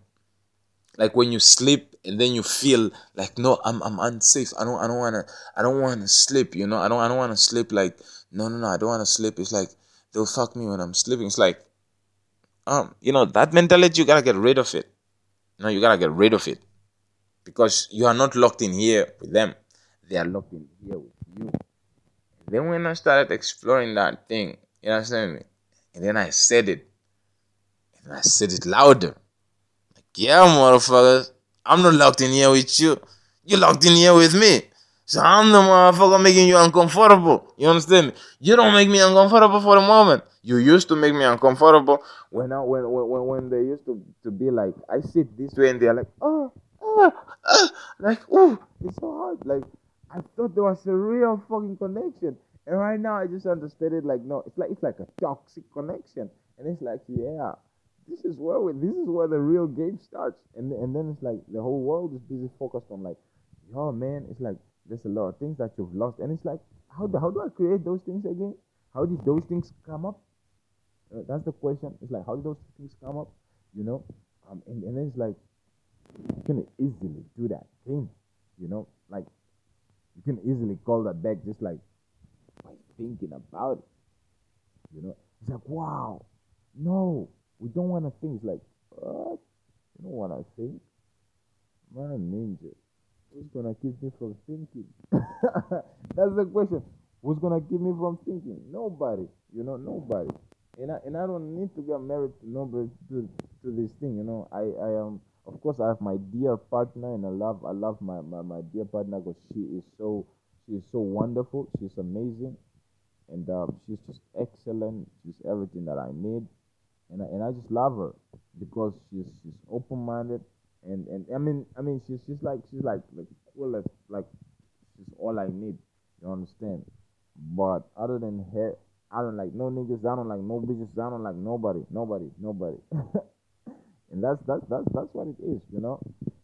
Like when you sleep and then you feel like no, I'm I'm unsafe. I don't I don't wanna I don't wanna sleep. You know I don't I don't wanna sleep like no, no, no, I don't want to sleep. It's like they'll fuck me when I'm sleeping. It's like, um, you know, that mentality, you gotta get rid of it. No, you gotta get rid of it because you are not locked in here with them. They are locked in here with you. Then when I started exploring that thing, you understand me? And then I said it. And I said it louder. Like, yeah, motherfuckers, I'm not locked in here with you. You're locked in here with me. So I'm the motherfucker making you uncomfortable. You understand me? You don't make me uncomfortable for the moment. You used to make me uncomfortable when I when when when they used to, to be like I sit this way and they're like oh oh, oh like oh it's so hard like I thought there was a real fucking connection. And right now I just understood it like no it's like it's like a toxic connection. And it's like yeah this is where we, this is where the real game starts. And and then it's like the whole world is busy focused on like yo man it's like there's a lot of things that you've lost. And it's like how do, how do I create those things again? How did those things come up? Uh, that's the question. It's like, how do those things come up? You know, um, and, and then it's like, you can easily do that thing. You know, like you can easily call that back just like by thinking about it. You know, it's like, wow, no, we don't want to think. It's like, what? You don't want to think, man, ninja. Who's gonna keep me from thinking? (laughs) That's the question. Who's gonna keep me from thinking? Nobody. You know, nobody and I and I don't need to get married to nobody to to this thing. You know, I I am of course I have my dear partner, and I love I love my my, my dear partner because she is so she is so wonderful. She's amazing, and uh, she's just excellent. She's everything that I need, and I, and I just love her because she's she's open minded, and and I mean I mean she's she's like she's like like coolest like she's all I need. You understand? But other than her, I don't like no niggas. I don't like no bitches. I don't like nobody, nobody, nobody. (laughs) and that's that's that's that's what it is, you know.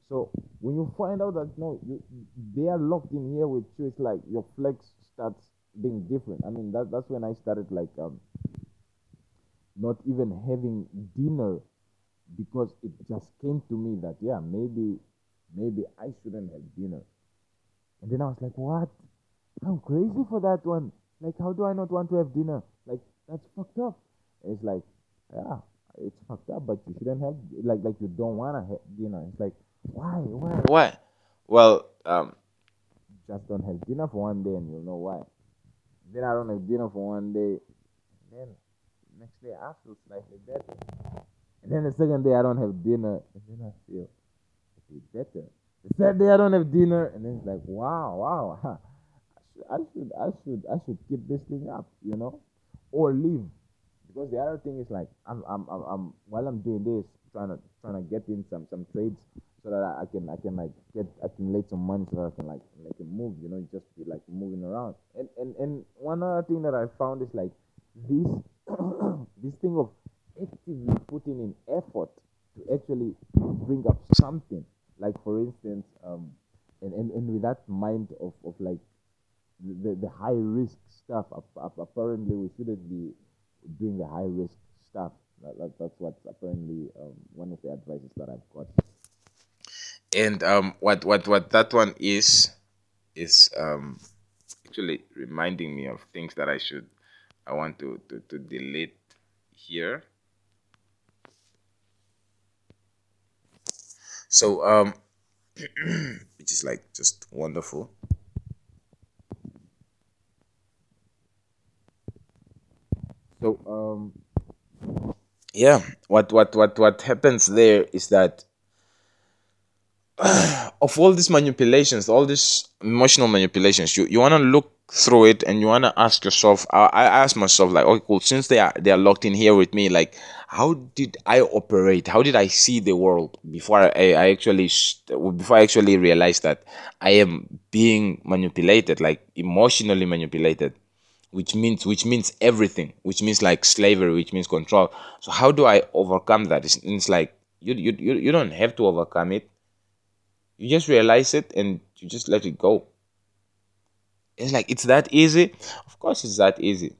So when you find out that no, you, they are locked in here with you, it's like your flex starts being different. I mean, that that's when I started like um not even having dinner because it just came to me that yeah maybe maybe I shouldn't have dinner. And then I was like, what? I'm crazy for that one. Like, how do I not want to have dinner? Like, that's fucked up. And it's like, yeah, it's fucked up, but you shouldn't have like like you don't want to have dinner. It's like, why, why, why? Well, um, just don't have dinner for one day, and you'll know why. Then I don't have dinner for one day, then next day I feel slightly better, and then the second day I don't have dinner, and then I feel I feel better. The third day I don't have dinner, and then it's like, wow, wow. (laughs) I should I should I should keep this thing up, you know, or leave. Because the other thing is like I'm I'm I'm, I'm while I'm doing this, trying to trying to get in some some trades so that I can I can like get accumulate some money so that I can like like move, you know, just be like moving around. And and and one other thing that I found is like this (coughs) this thing of actively putting in effort to actually bring up something. Like for instance, um, and, and, and with that mind of, of like the, the high risk stuff. Apparently, we shouldn't be doing the high risk stuff. That, that, that's what apparently um, one of the advices that I've got. And um, what what what that one is is um, actually reminding me of things that I should I want to to, to delete here. So um, (clears throat) which is like just wonderful. So um, yeah, what what what what happens there is that (sighs) of all these manipulations, all these emotional manipulations, you you want to look through it and you want to ask yourself. I, I ask myself like, okay, cool. Since they are they are locked in here with me, like, how did I operate? How did I see the world before I, I actually before I actually realized that I am being manipulated, like emotionally manipulated? Which means which means everything which means like slavery which means control. So how do i overcome that? It's, it's like you, you you don't have to overcome it. You just realize it and you just let it go. It's like it's that easy? Of course it's that easy.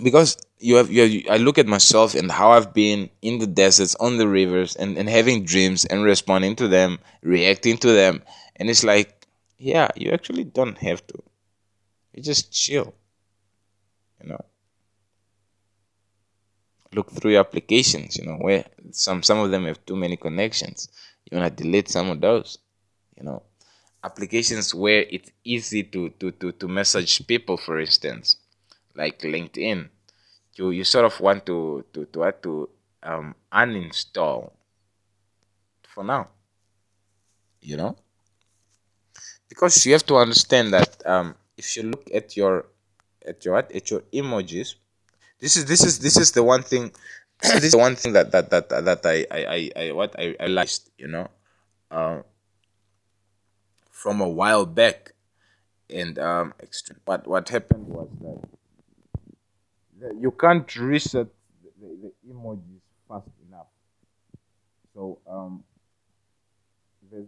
Because you have, you have, I look at myself and how I've been in the deserts, on the rivers, and, and having dreams and responding to them, reacting to them. And it's like, yeah, you actually don't have to. You just chill. You know. Look through your applications, you know, where some some of them have too many connections. You wanna delete some of those. You know. Applications where it's easy to to to, to message people, for instance, like LinkedIn. You you sort of want to to to to um uninstall for now. You know? Because you have to understand that um, if you look at your at your at your emojis, this is this is this is the one thing (coughs) this is the one thing that that that that I I I, what I, realized, you know, uh, from a while back, and um, extreme. But what happened was that, you can't reset the, the, the emojis fast enough. So um,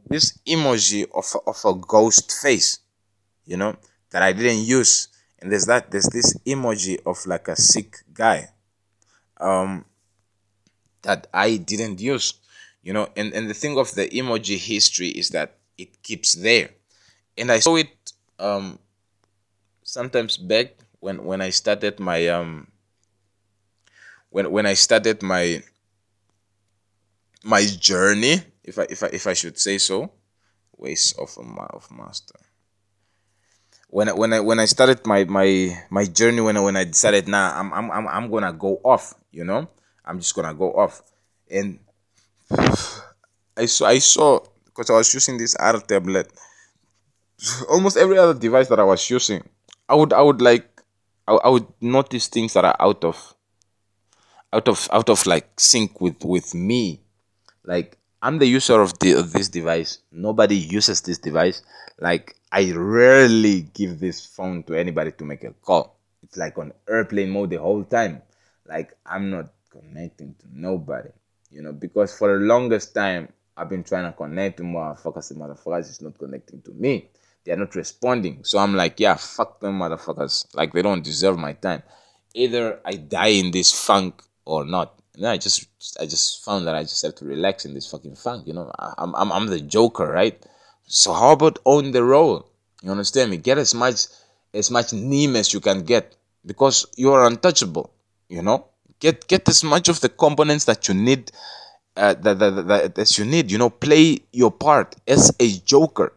this emoji of of a ghost face, you know, that I didn't use, and there's that there's this emoji of like a sick guy, um, that I didn't use, you know, and and the thing of the emoji history is that it keeps there, and I saw it um sometimes back when when I started my um when when I started my my journey, if I if I if I should say so, ways of a of master. When I, when I when I started my my my journey when I, when I decided now nah, I'm I'm I'm I'm gonna go off, you know, I'm just gonna go off, and (sighs) I saw I saw because I was using this R tablet, (sighs) almost every other device that I was using, I would I would like I, I would notice things that are out of out of out of like sync with with me. Like i'm the user of, the, of this device. Nobody uses this device. Like i rarely give this phone to anybody to make a call. It's like on airplane mode the whole time. Like i'm not connecting to nobody you know because for the longest time i've been trying to connect to motherfuckers the motherfuckers is not connecting to me. They're not responding. So i'm like yeah fuck them motherfuckers. Like they don't deserve my time. Either i die in this funk or not. And then I just I just found that I just have to relax in this fucking funk. You know, I'm I'm I'm the Joker, right? So how about own the role? You understand me? Get as much as much name as you can get because you are untouchable. You know, get get as much of the components that you need. Uh, that, that, that, that you need, you know, play your part as a joker.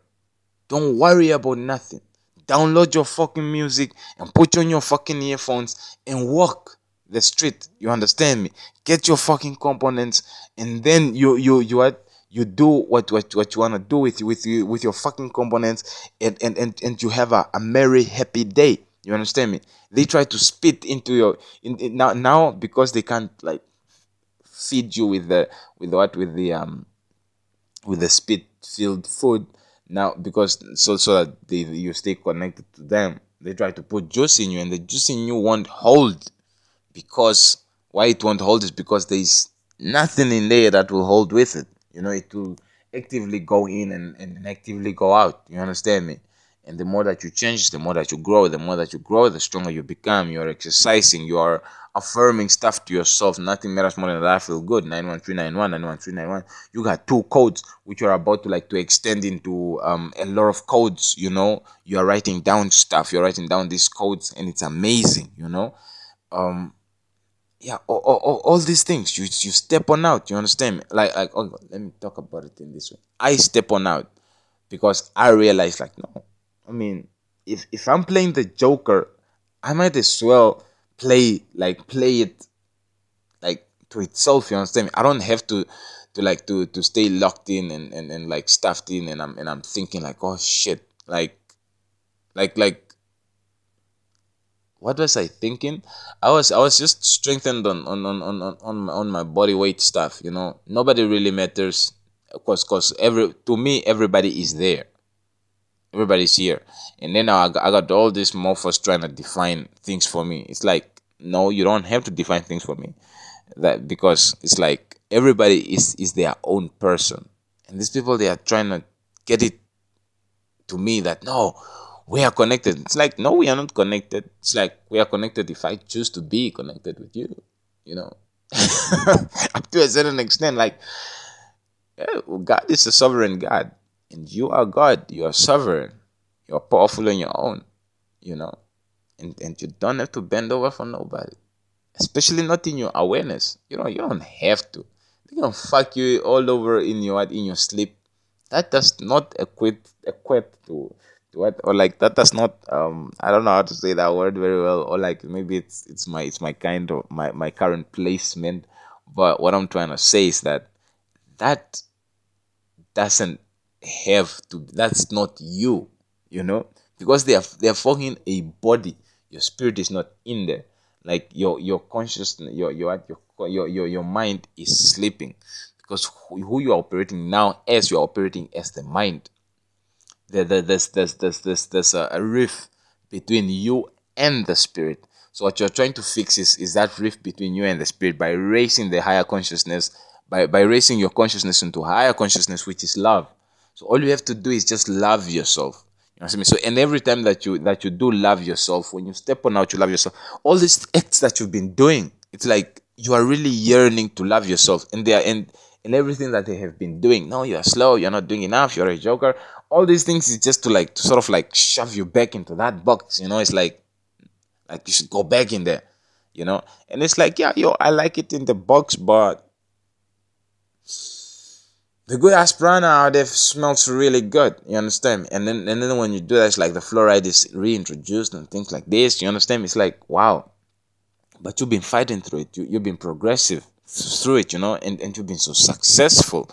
Don't worry about nothing. Download your fucking music and put on your fucking earphones and walk the street. You understand me? Get your fucking components, and then you you you are you do what what, what you wanna do with with you with your fucking components, and and and, and you have a, a merry happy day. You understand me? They try to spit into your in, in, now now because they can't like feed you with the with what with the um with the spit filled food now because so so that they you stay connected to them they try to put juice in you and the juice in you won't hold because why it won't hold is because there is nothing in there that will hold with it. You know, it will actively go in and, and actively go out. You understand me? And the more that you change, the more that you grow. The more that you grow, the stronger you become. You are exercising. You are affirming stuff to yourself. Nothing matters more than that I feel good. 91391, 91391. You got two codes which you are about to like to extend into um, a lot of codes. You know, you are writing down stuff. You're writing down these codes, and it's amazing. You know, um, yeah all, all, all these things you you step on out you understand me? Like like oh, let me talk about it in this way. I step on out because i realize like no i mean if if i'm playing the joker i might as well play like play it like to itself you understand i don't have to to like to to stay locked in and, and, and like stuffed in and i'm and i'm thinking like oh shit like like like what was I thinking? I was I was just strengthened on on on on on, on my body weight stuff. You know, nobody really matters. Of course, cause every to me everybody is there. Everybody's here, and then I got, I got all these morphos trying to define things for me. It's like no, you don't have to define things for me. That because it's like everybody is is their own person, and these people they are trying to get it to me that no we are connected. It's like, no, we are not connected. It's like we are connected if I choose to be connected with you, you know. (laughs) Up to a certain extent, like, yeah, God is a sovereign God, and you are God. You are sovereign. You are powerful on your own, you know, and, and you don't have to bend over for nobody, especially not in your awareness. You know, you don't have to. They can fuck you all over in your in your sleep. That does not equate equate to what or like that does not um i don't know how to say that word very well or like maybe it's it's my it's my kind of my my current placement. But what i'm trying to say is that that doesn't have to that's not you you know? Because they are they are forming a body. Your spirit is not in there. Like your your consciousness your your your your your, mind is sleeping. Because who, who you are operating now as you are operating as the mind there's there's there's there's, there's a, uh, a rift between you and the spirit so what you're trying to fix is is that rift between you and the spirit by raising the higher consciousness by by raising your consciousness into higher consciousness which is love so all you have to do is just love yourself you know what I mean? So and every time that you that you do love yourself, when you step on out, you love yourself. All these acts that you've been doing, it's like you are really yearning to love yourself, and they are and and everything that they have been doing. No, you are slow. You're not doing enough. You're a joker. All these things is just to like to sort of like shove you back into that box. You know, it's like like you should go back in there. You know, and it's like yeah, yo, I like it in the box, but the good aspirana out there smells really good. You understand? And then and then when you do that, it's like the fluoride is reintroduced and things like this. You understand? It's like wow, but you've been fighting through it. You you've been progressive through it. You know, and and you've been so successful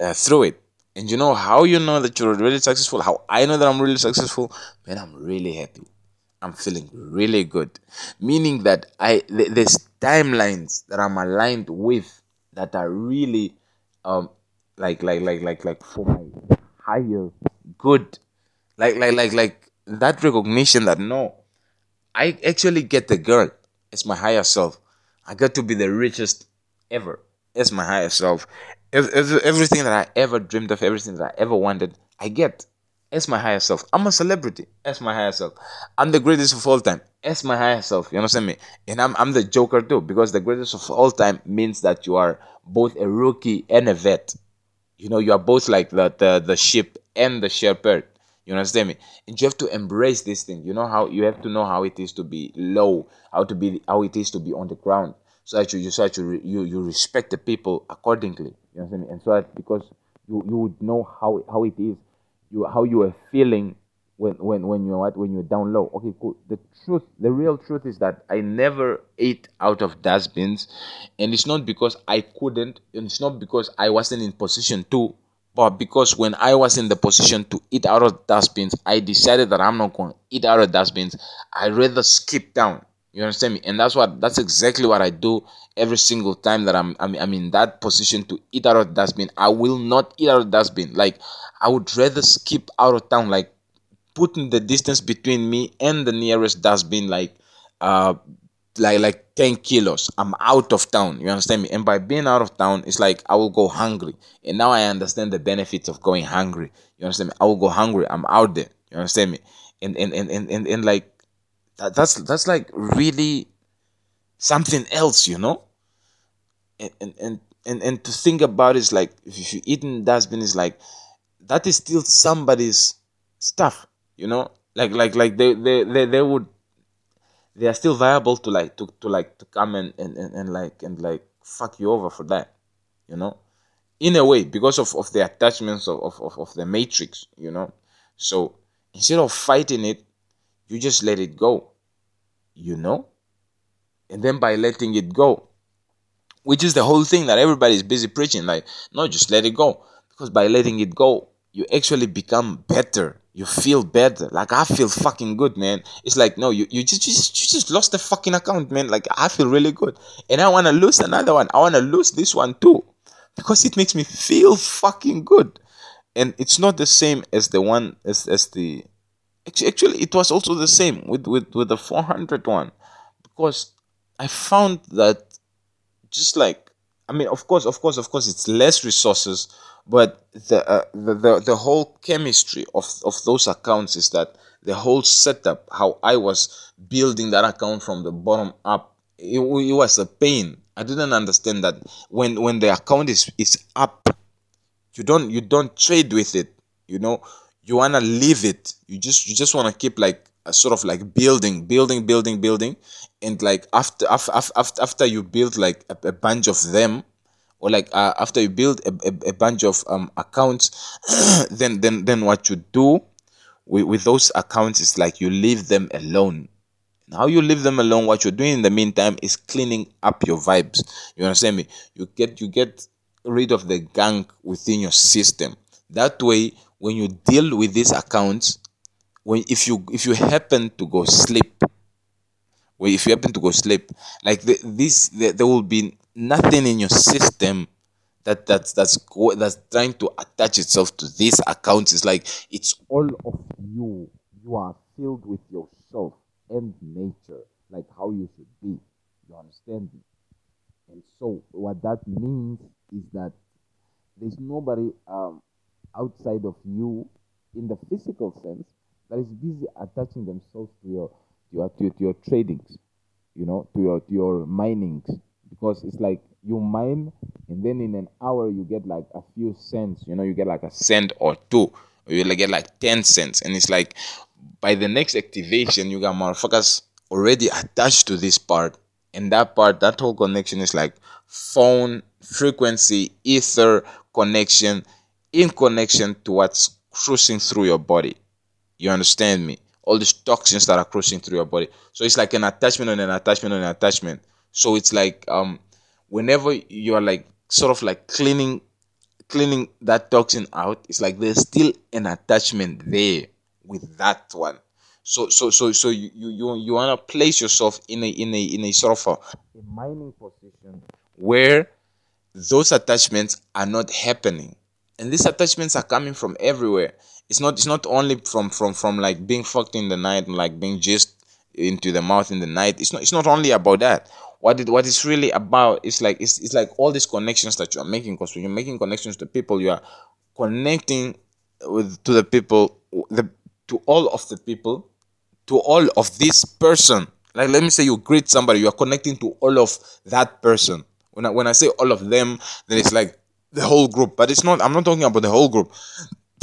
uh, through it. And you know how you know that you're really successful? How I know that I'm really successful? Man, I'm really happy. I'm feeling really good. Meaning that I th- there's timelines that I'm aligned with that are really um like like like like like for my higher good like like like like that recognition that no i actually get the girl it's my higher self i got to be the richest ever it's my higher self everything that i ever dreamed of everything that i ever wanted i get. It's my higher self. I'm a celebrity. It's my higher self. I'm the greatest of all time. It's my higher self. You understand me? And i'm, I'm the joker too because the greatest of all time means that you are both a rookie and a vet. You know, you are both like the the, the sheep and the shepherd. You understand me? And you have to embrace this thing. You know how you have to know how it is to be low, how to be how it is to be on the ground, so that you you so that you you, you respect the people accordingly. You understand me? And so that because you you would know how how it is, you how you are feeling when when when you're what when you're down low. Okay, cool. The truth, the real truth is that I never ate out of dustbins, and it's not because I couldn't, and it's not because I wasn't in position to, but because when I was in the position to eat out of dustbins, I decided that I'm not going to eat out of dustbins. I rather skip down. You understand me? And that's what that's exactly what I do every single time that I'm I'm, I'm in that position to eat out of dustbin. I will not eat out of dustbin. Like I would rather skip out of town. Like putting the distance between me and the nearest dustbin like uh like like 10 kilos i'm out of town you understand me and by being out of town it's like i will go hungry and now i understand the benefits of going hungry you understand me i will go hungry i'm out there you understand me and and and and, and, and like that, that's that's like really something else you know? And and and and, and to think about is like if you eat in dustbin is like that is still somebody's stuff you know? Like like like they they they, they would they are still viable to like to, to like to come and, and, and, and like and like fuck you over for that you know? In a way because of, of the attachments of, of, of the matrix you know? So instead of fighting it you just let it go you know and then by letting it go which is the whole thing that everybody is busy preaching like no just let it go because by letting it go you actually become better you feel better. Like I feel fucking good, man. It's like no, you, you just you just you just lost the fucking account, man. Like I feel really good. And I wanna lose another one. I wanna lose this one too. Because it makes me feel fucking good. And it's not the same as the one as as the actually it was also the same with with, with the 400 one. Because I found that just like I mean of course of course of course it's less resources but the, uh, the, the the whole chemistry of of those accounts is that the whole setup how i was building that account from the bottom up it, it was a pain i didn't understand that when when the account is is up you don't you don't trade with it you know you want to leave it. You just you just want to keep like a sort of like building building building building. And like after after after, after you build like a, a bunch of them or like uh, after you build a, a, a bunch of um, accounts (clears throat) then then then what you do with, with those accounts is like you leave them alone. How you leave them alone what you're doing in the meantime is cleaning up your vibes. You understand me? You get you get rid of the gunk within your system. That way when you deal with these accounts when if you if you happen to go sleep well if you happen to go sleep like the, this there, there will be nothing in your system that that's that's go, that's trying to attach itself to these accounts. It's like it's all of you. You are filled with yourself and nature like how you should be. You understand me? And so what that means is that there's nobody um, outside of you in the physical sense that is busy attaching themselves to your to your, to, to your tradings, you know, to your to your minings, because it's like you mine and then in an hour you get like a few cents, you know, you get like a cent or two, or you get like ten cents, and it's like by the next activation you got motherfuckers already attached to this part, and that part, that whole connection is like phone frequency, ether connection, in connection to what's cruising through your body. You understand me? All these toxins that are crossing through your body. So it's like an attachment on an attachment on an attachment. So it's like um whenever you're like sort of like cleaning cleaning that toxin out, it's like there's still an attachment there with that one. So so so so you you you wanna place yourself in a in a in a sort of a, a mining position where those attachments are not happening. And these attachments are coming from everywhere. It's not it's not only from from from like being fucked in the night and like being just into the mouth in the night. It's not it's not only about that. What it what it's really about is like it's, it's like all these connections that you are making because when you're making connections to people you are connecting with to the people the to all of the people to all of this person. Like let me say you greet somebody you are connecting to all of that person. When I, when I say all of them then it's like the whole group but it's not i'm not talking about the whole group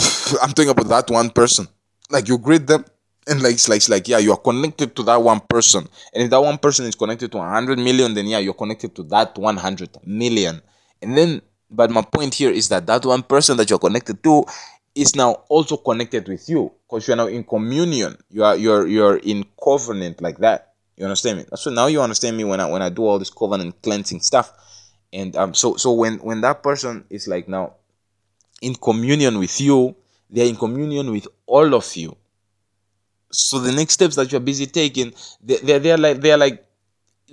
(laughs) I'm talking about that one person. Like you greet them, and like it's like, it's like yeah, you are connected to that one person. And if that one person is connected to 100 million, then yeah, you're connected to that 100 million. And then, but my point here is that that one person that you're connected to is now also connected with you because you're now in communion. You are you're you're in covenant like that. You understand me? So now you understand me when I when I do all this covenant cleansing stuff. And um so so when when that person is like now in communion with you, they are in communion with all of you. So the next steps that you're busy taking, they, they're, they're like they're like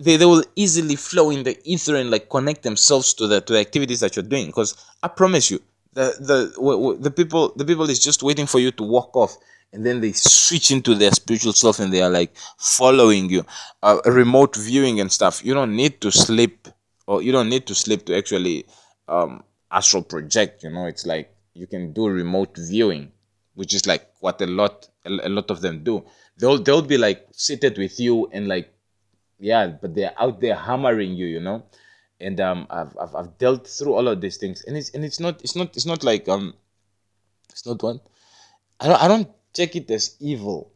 they, they will easily flow in the ether and like connect themselves to the to the activities that you're doing. Because I promise you, the the w- w- the people the people is just waiting for you to walk off and then they switch into their spiritual self and they are like following you uh, remote viewing and stuff you don't need to sleep or you don't need to sleep to actually um astral project you know it's like you can do remote viewing, which is like what a lot a, lot of them do. They'll they'll be like seated with you and like yeah, but they're out there hammering you, you know. And um, I've, I've I've dealt through all of these things, and it's and it's not it's not it's not like um, it's not one. I don't I don't check it as evil.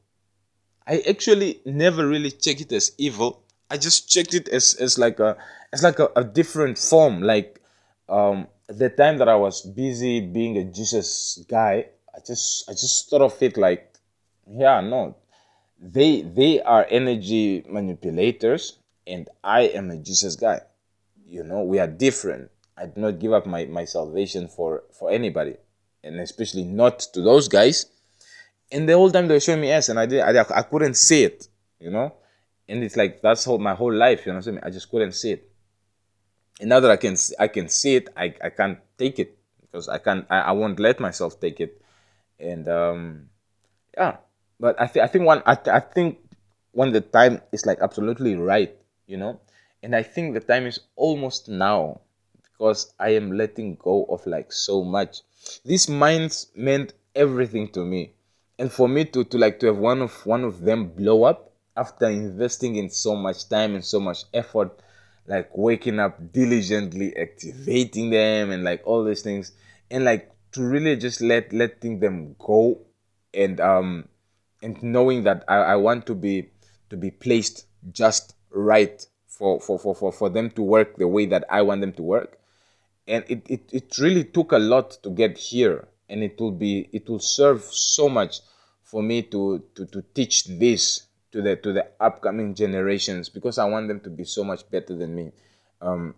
I actually never really check it as evil. I just checked it as as like a as like a, a different form. Like um, the time that I was busy being a Jesus guy, I just I just thought of it like, yeah, no, they they are energy manipulators, and I am a Jesus guy. You know, we are different. I do not give up my, my salvation for for anybody, and especially not to those guys. And the whole time they were showing me ass, and I did I, I couldn't see it. You know, and it's like that's whole my whole life. You know what I mean? I just couldn't see it and now that I can I can see it, I, I can't take it because I can't I, I won't let myself take it, and um, yeah. But I think I think one I, th- I think when the time is like absolutely right, you know, and I think the time is almost now because I am letting go of like so much. These minds meant everything to me, and for me to to like to have one of one of them blow up after investing in so much time and so much effort like waking up diligently activating them and like all these things and like to really just let letting them go and um and knowing that I, I want to be to be placed just right for, for, for, for, for them to work the way that I want them to work. And it, it, it really took a lot to get here and it will be it will serve so much for me to to, to teach this to the to the upcoming generations because I want them to be so much better than me. Um,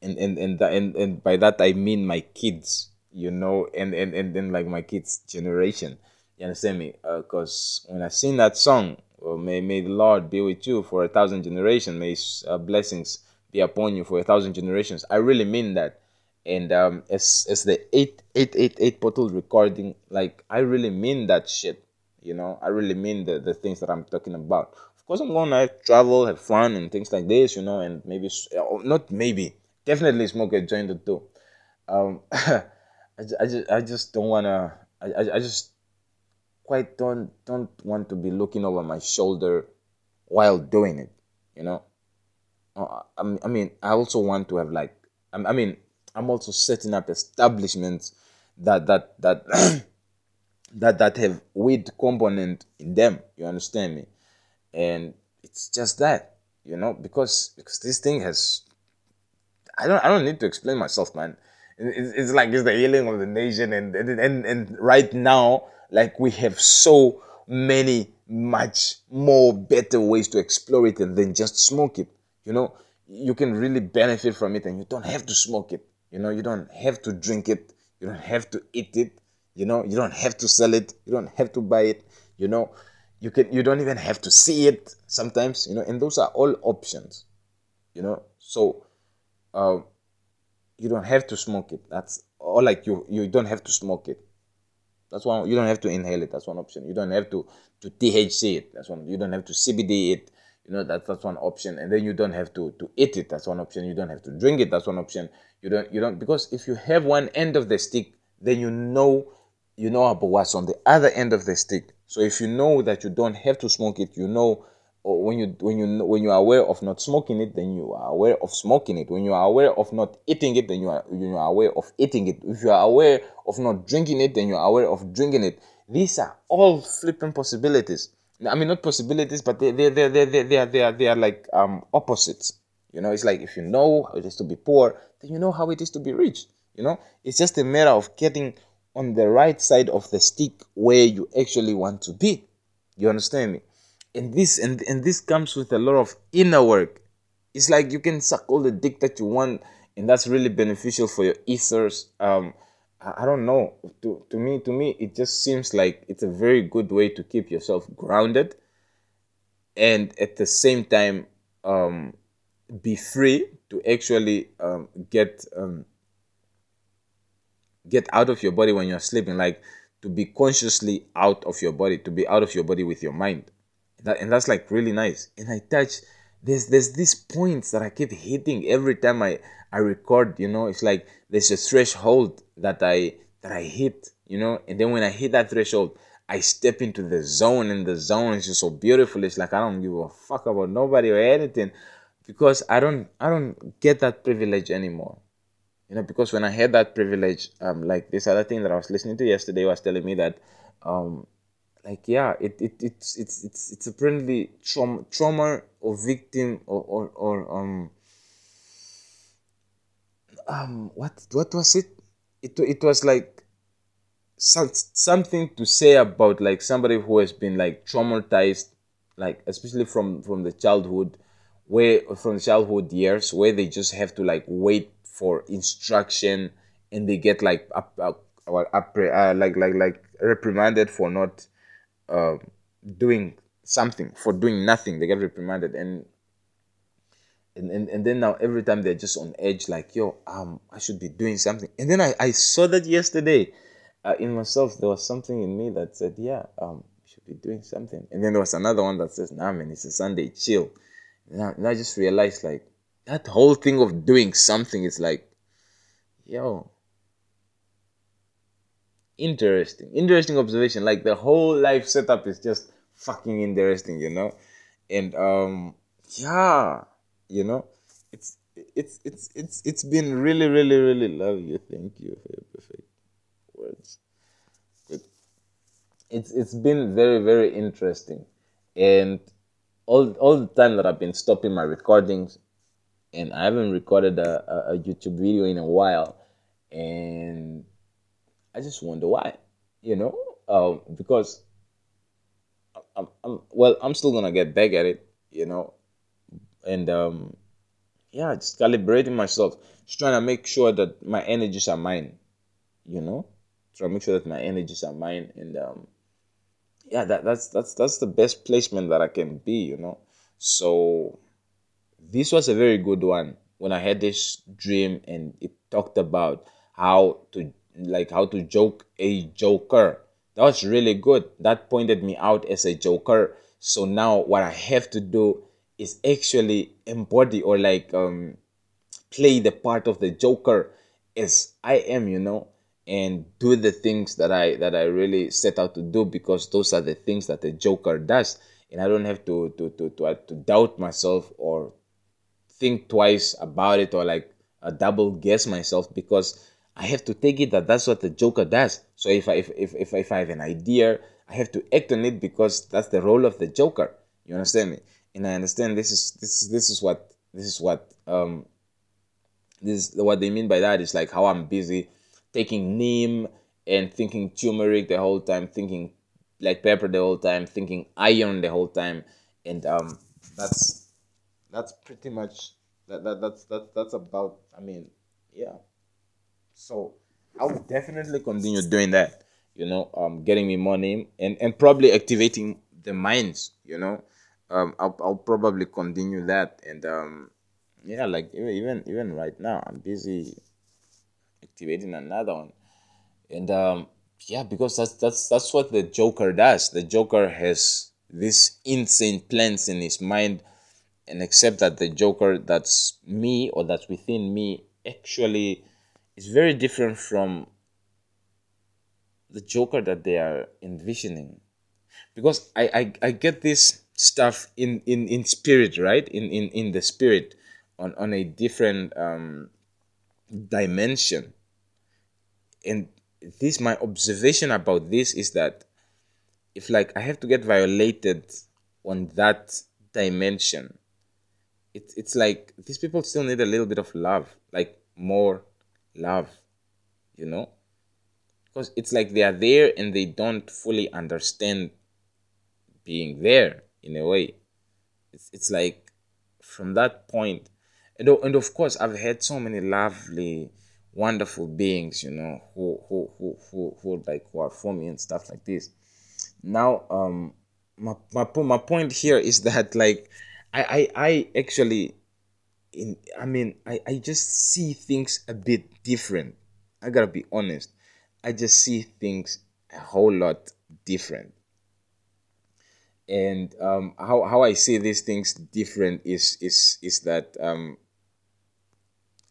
and and and, and and by that I mean my kids. you know, and and and then like my kids' generation. You understand me? Because uh, when I sing that song, well, may may the Lord be with you for a thousand generations. May His uh, blessings be upon you for a thousand generations. I really mean that. And um, as as the eight eight eight eight bottle recording, like I really mean that shit. You know, I really mean the the things that I'm talking about. Of course, I'm gonna travel, have fun, and things like this. You know, and maybe not maybe definitely smoke a joint or two. Um, (laughs) I, I just I just don't wanna. I, I, I just quite don't don't want to be looking over my shoulder while doing it. You know. Uh, I mean, I also want to have like. I mean, I'm also setting up establishments that that that (clears throat) that that have weed component in them. You understand me? And it's just that, you know, because because this thing has. I don't I don't need to explain myself, man. It's, it's like it's the healing of the nation, and and and, and right now, like we have so many much more better ways to explore it than just smoke it. You know, you can really benefit from it, and you don't have to smoke it you know, you don't have to drink it. You don't have to eat it. You know, you don't have to sell it. You don't have to buy it. You know, you can. You don't even have to see it sometimes. You know, and those are all options. You know, so uh, you don't have to smoke it. That's or like you you don't have to smoke it. That's one. You don't have to inhale it. That's one option. You don't have to to THC it. That's one. You don't have to CBD it. You know that's that's one option. And then you don't have to to eat it. That's one option. You don't have to drink it. That's one option. You don't you don't because if you have one end of the stick, then you know you know about what's on the other end of the stick. So if you know that you don't have to smoke it, you know or when you when you when you are aware of not smoking it, then you are aware of smoking it. When you are aware of not eating it, then you are you are aware of eating it. If you are aware of not drinking it, then you are aware of drinking it. These are all flipping possibilities. I mean, not possibilities, but they they they they they, are they are they are like um opposites. You know, it's like if you know how it is to be poor, then you know how it is to be rich. You know, it's just a matter of getting on the right side of the stick where you actually want to be. You understand me? And this and, and this comes with a lot of inner work. It's like you can suck all the dick that you want, and that's really beneficial for your ethers. Um, I, I don't know. To to me, to me, it just seems like it's a very good way to keep yourself grounded, and at the same time, um, be free to actually um, get um, get out of your body when you're sleeping like to be consciously out of your body to be out of your body with your mind. That, and that's like really nice. And i touch there's there's these points that i keep hitting every time i i record you know? It's like there's a threshold that i that i hit you know? And then when i hit that threshold i step into the zone and the zone is just so beautiful. It's like i don't give a fuck about nobody or anything because I don't I don't get that privilege anymore. You know, because when I had that privilege, um, like this other thing that I was listening to yesterday was telling me that, um, like yeah, it, it it's it's it's it's apparently trauma trauma or victim or or, or um um what what was it? It it was like some, something to say about like somebody who has been like traumatized, like especially from from the childhood where from childhood years where they just have to like wait for instruction and they get like up, uh, like like like reprimanded for not uh, doing something for doing nothing. They get reprimanded and and, and, and then now every time they're just on edge like yo um i should be doing something. And then i, I saw that yesterday uh, in myself there was something in me that said yeah um should be doing something. And then there was another one that says nah man it's a sunday chill. I, and I just realized like that whole thing of doing something is like, yo, interesting, interesting observation. Like the whole life setup is just fucking interesting, you know, and um, yeah, you know, it's it's it's it's it's been really really really love you. Thank you for your perfect words. it's it's been very very interesting, and all all the time that I've been stopping my recordings, and I haven't recorded a, a, a YouTube video in a while, and I just wonder why, you know, um, because I'm, I'm well, I'm still gonna get back at it, you know, and um, yeah, just calibrating myself, just trying to make sure that my energies are mine, you know? Try to make sure that my energies are mine and um yeah that, that's that's that's the best placement that i can be you know? So this was a very good one when i had this dream and it talked about how to like how to joke a joker. That was really good. That pointed me out as a joker. So now what i have to do is actually embody or like um play the part of the joker as i am you know and do the things that i that i really set out to do because those are the things that the joker does. And i don't have to to to to, uh, to doubt myself or think twice about it or like uh, double guess myself because I have to take it that that's what the Joker does. So if I if, if, if, if I have an idea, I have to act on it because that's the role of the Joker. You understand me? And I understand this is this is this is what this is what um this is what they mean by that is like how I'm busy taking neem and thinking turmeric the whole time, thinking black pepper the whole time, thinking iron the whole time, and um that's that's pretty much that, that that's that's that's about I mean yeah so I will definitely continue doing that. You know, um, getting me money and and probably activating the minds. You know, um, I'll I'll probably continue that and um, yeah, like even even even right now, I'm busy activating another one, and um, yeah, because that's that's that's what the Joker does. The Joker has these insane plans in his mind, and accept that the Joker that's me or that's within me actually is very different from the Joker that they are envisioning. Because I, I, I get this stuff in, in, in spirit, right? In, in, in the spirit on, on a different um, dimension. And this my observation about this is that if like I have to get violated on that dimension, it, it's like these people still need a little bit of love, like more love, you know? Because it's like they are there and they don't fully understand being there in a way. It's, it's like from that point, and, and of course, I've had so many lovely, wonderful beings, you know, who, who, who, who, who like, who are for me and stuff like this. Now, um, my, my, my point here is (laughs) that like, I, I, I actually in I mean, I, I just see things a bit different. I gotta be honest. I just see things a whole lot different. And um, how, how I see these things different is is is that um,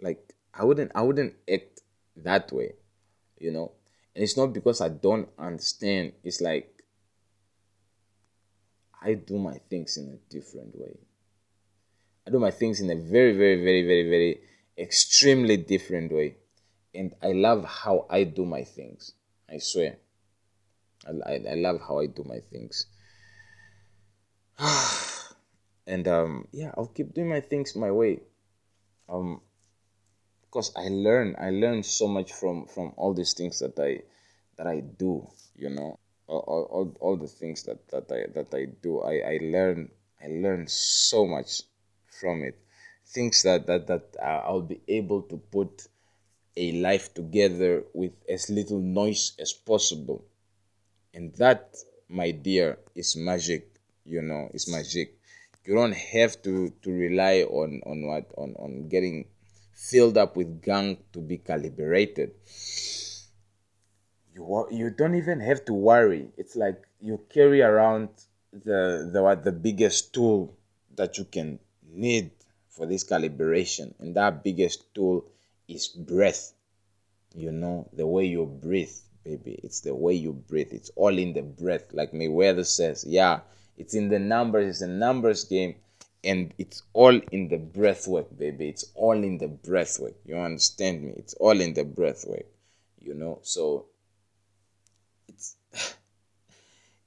like I wouldn't I wouldn't act that way, you know. And it's not because I don't understand. It's like I do my things in a different way. I do my things in a very, very, very, very, very extremely different way. And I love how I do my things. I swear. I, I, I love how I do my things. (sighs) and um, yeah, I'll keep doing my things my way. Um, because I learn, I learn so much from from all these things that I that I do. You know, all, all, all the things that, that I that I do. I, I learn I learn so much from it. Things that that that uh, I'll be able to put a life together with as little noise as possible. And that my dear is magic you know it's magic. You don't have to to rely on on what on on getting filled up with gunk to be calibrated. You you don't even have to worry. It's like you carry around the the what the biggest tool that you can need for this calibration. And that biggest tool is breath. You know the way you breathe baby it's the way you breathe. It's all in the breath. Like mayweather says yeah it's in the numbers it's a numbers game and it's all in the breath work baby. It's all in the breath work. You understand me? It's all in the breath work you know? So it's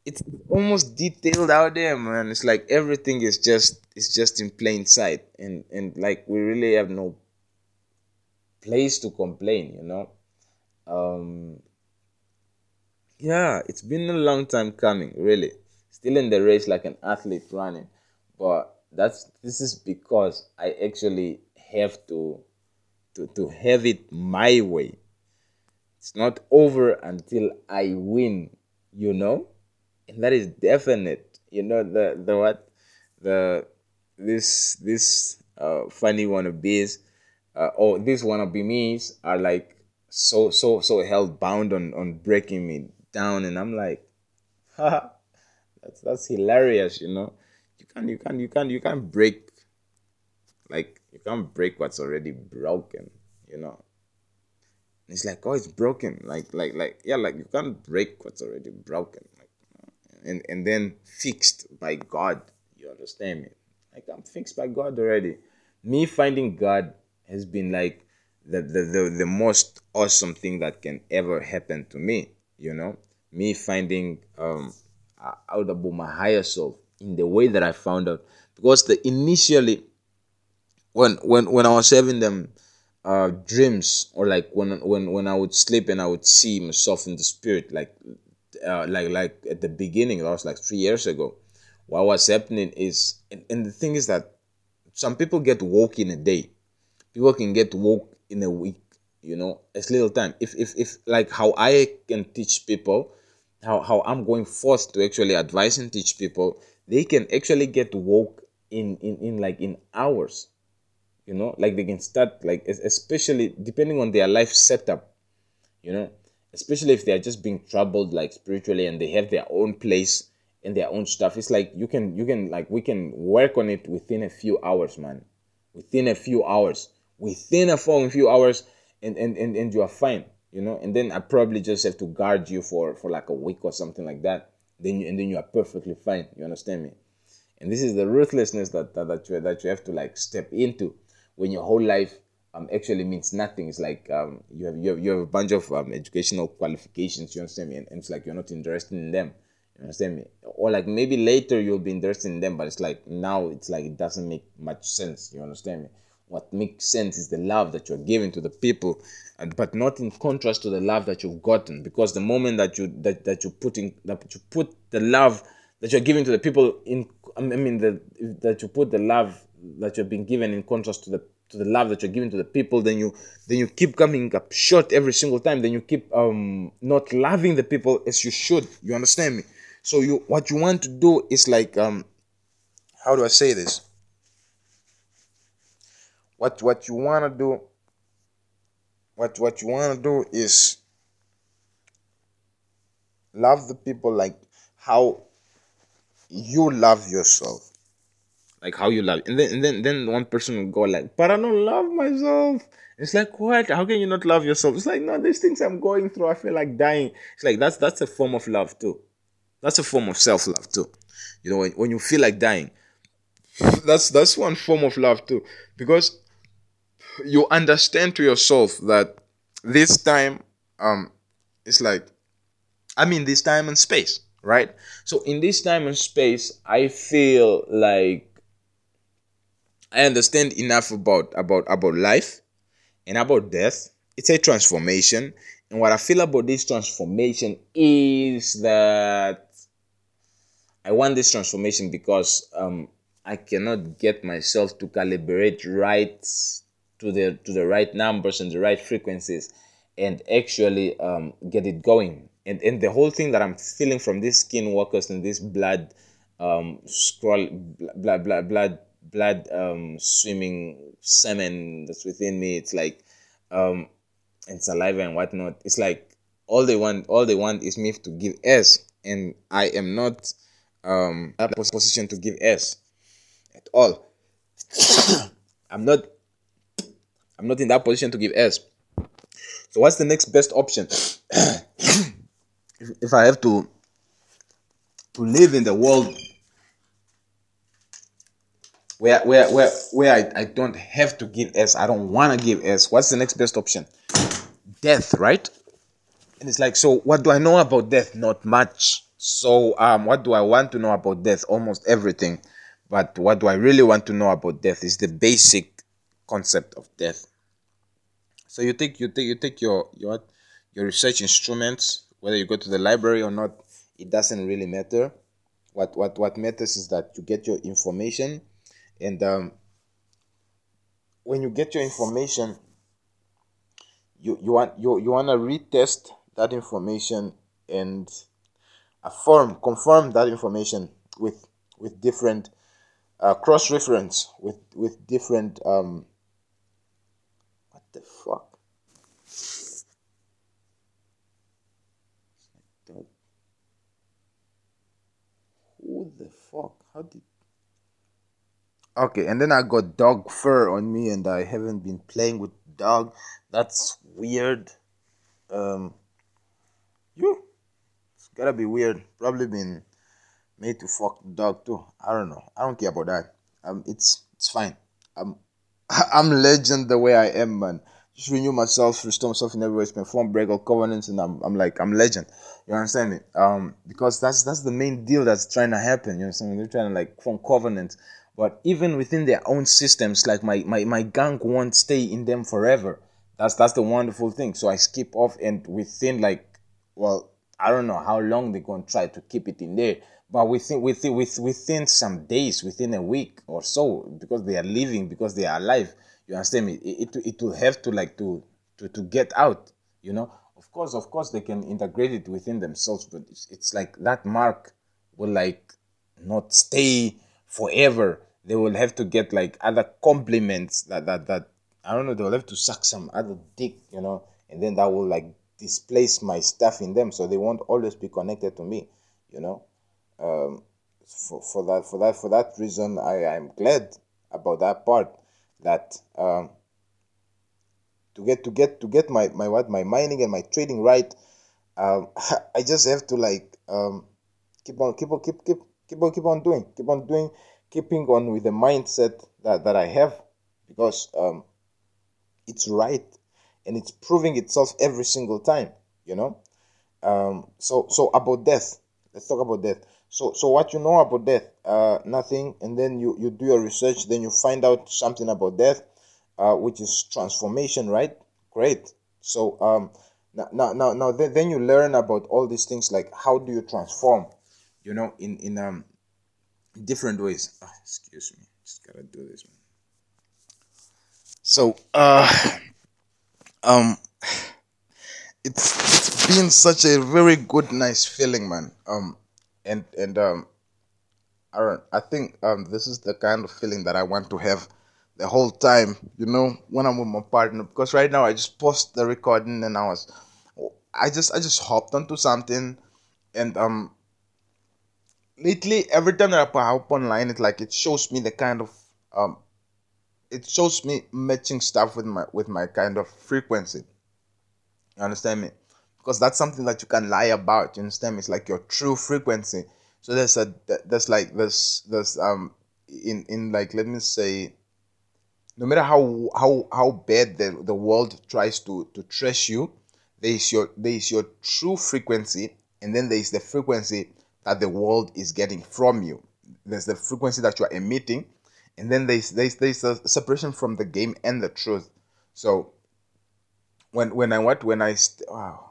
it's almost detailed out there man. It's like everything is just it's just in plain sight. And and like we really have no place to complain you know? Um yeah it's been a long time coming really. Still in the race like an athlete running. But that's this is because i actually have to to to have it my way. It's not over until I win, you know? And that is definite. You know the the what the this this uh funny wannabes uh or these wannabe me's are like so so so held bound on on breaking me down and I'm like (laughs) haha that's that's hilarious, you know. You can't you can't you can't you can't break like you can't break what's already broken, you know. It's like, oh, it's broken. Like like like yeah, like you can't break what's already broken. And and then fixed by God. You understand me? Like I'm fixed by God already. Me finding God has been like the the, the, the most awesome thing that can ever happen to me, you know? Me finding um out about my higher self in the way that I found out. Because the initially when when when I was having them uh dreams or like when when when I would sleep and I would see myself in the spirit like uh, like like at the beginning that was like three years ago what was happening is and, and the thing is that some people get woke in a day. People can get woke in a week you know it's little time. If if if like how i can teach people how, how i'm going forth to actually advise and teach people they can actually get woke in in, in like in hours you know? Like they can start like especially depending on their life setup you know especially if they are just being troubled like spiritually and they have their own place and their own stuff it's like you can you can like we can work on it within a few hours man. Within a few hours. Within a few hours and and and, and you are fine you know? And then i probably just have to guard you for for like a week or something like that. Then you, and then you are perfectly fine you understand me? And this is the ruthlessness that that, that you that you have to like step into when your whole life um, actually means nothing. It's like um, you have you have, you have a bunch of um, educational qualifications. You understand me? And, and, it's like you're not interested in them. You understand me? Or like maybe later you'll be interested in them, but it's like now it's like it doesn't make much sense. You understand me? What makes sense is the love that you're giving to the people, and but not in contrast to the love that you've gotten. Because the moment that you that, that you put in that you put the love that you're giving to the people in I mean the that you put the love that you've been given in contrast to the to the love that you're giving to the people then you then you keep coming up short every single time then you keep um not loving the people as you should. You understand me? So you what you want to do is like um how do i say this? What what you want to do what what you want to do is love the people like how you love yourself like how you love. And then and then then one person will go like but i don't love myself. It's like what? How can you not love yourself? It's like no these things i'm going through i feel like dying. It's like that's that's a form of love too. That's a form of self-love too. You know when, when you feel like dying. (laughs) That's that's one form of love too. Because you understand to yourself that this time um it's like i mean this time and space right? So in this time and space i feel like I understand enough about about about life and about death. It's a transformation, and what I feel about this transformation is that I want this transformation because um, I cannot get myself to calibrate right to the to the right numbers and the right frequencies, and actually um, get it going. And and the whole thing that I'm feeling from these skinwalkers and this blood um scroll blood blood blood blood um, swimming semen that's within me. It's like um, and saliva and whatnot. It's like all they want, all they want is me to give S, and I am not um a position to give S at all. (coughs) I'm not. I'm not in that position to give S. So what's the next best option? (coughs) if I have to to live in the world where where where where I, I don't have to give S, I don't want to give S. What's the next best option? Death, right? And it's like, so what do I know about death? Not much. So um, what do I want to know about death? Almost everything. But what do I really want to know about death is the basic concept of death. So you take you take you take your your your research instruments, whether you go to the library or not, it doesn't really matter. What what what matters is that you get your information and um, when you get your information you you want you you want to retest that information and affirm confirm that information with with different uh, cross reference with with different um what the fuck? Who the fuck? How did okay and then i got dog fur on me and i haven't been playing with dog. That's weird. Um you it's gotta be weird. Probably been made to fuck dog too. I don't know. I don't care about that. Um it's it's fine. I'm (laughs) i'm legend the way i am man. Just renew myself restore myself in every way perform break all covenants and I'm, I'm like i'm legend. You understand me? Um because that's that's the main deal that's trying to happen you understand me? They're trying to like form covenants but even within their own systems like my my, my gang won't stay in them forever. That's that's the wonderful thing. So i skip off and within like well i don't know how long they're going to try to keep it in there. But within within with, within some days within a week or so because they are living because they are alive you understand me? It, it, it will have to like to, to to get out you know? Of course of course they can integrate it within themselves but it's, it's like that mark will like not stay forever they will have to get like other complements that that that I don't know, they'll have to suck some other dick, you know, and then that will like displace my stuff in them. So they won't always be connected to me, you know. Um, for, for that for that for that reason I, I'm glad about that part that um, to get to get to get my, my what my mining and my trading right um, (laughs) I just have to like um, keep on keep on keep keep keep on keep on doing keep on doing keeping on with the mindset that, that I have because um, it's right and it's proving itself every single time you know? Um so so about death let's talk about death. So so what you know about death uh nothing and then you you do your research then you find out something about death uh which is transformation right? Great. So um now now now, now then, then you learn about all these things like how do you transform you know in in um different ways oh, excuse me just gotta do this man so, uh, (sighs) um, (sighs) it's it's been such a very good, nice feeling, man. Um, and and um, I don't. I think um, this is the kind of feeling that I want to have the whole time. You know, when I'm with my partner, because right now I just post the recording and I was, I just I just hopped onto something, and um, lately every time that I hop online, it like it shows me the kind of um it shows me matching stuff with my with my kind of frequency. You understand me? Because that's something that you can lie about. You understand me? It's like your true frequency. So there's a there's like this this um in in like let me say no matter how how how bad the, the world tries to to trash you there is your there is your true frequency and then there is the frequency that the world is getting from you there's the frequency that you are emitting and then there's there's there's a separation from the game and the truth. So when when I what when I st- wow,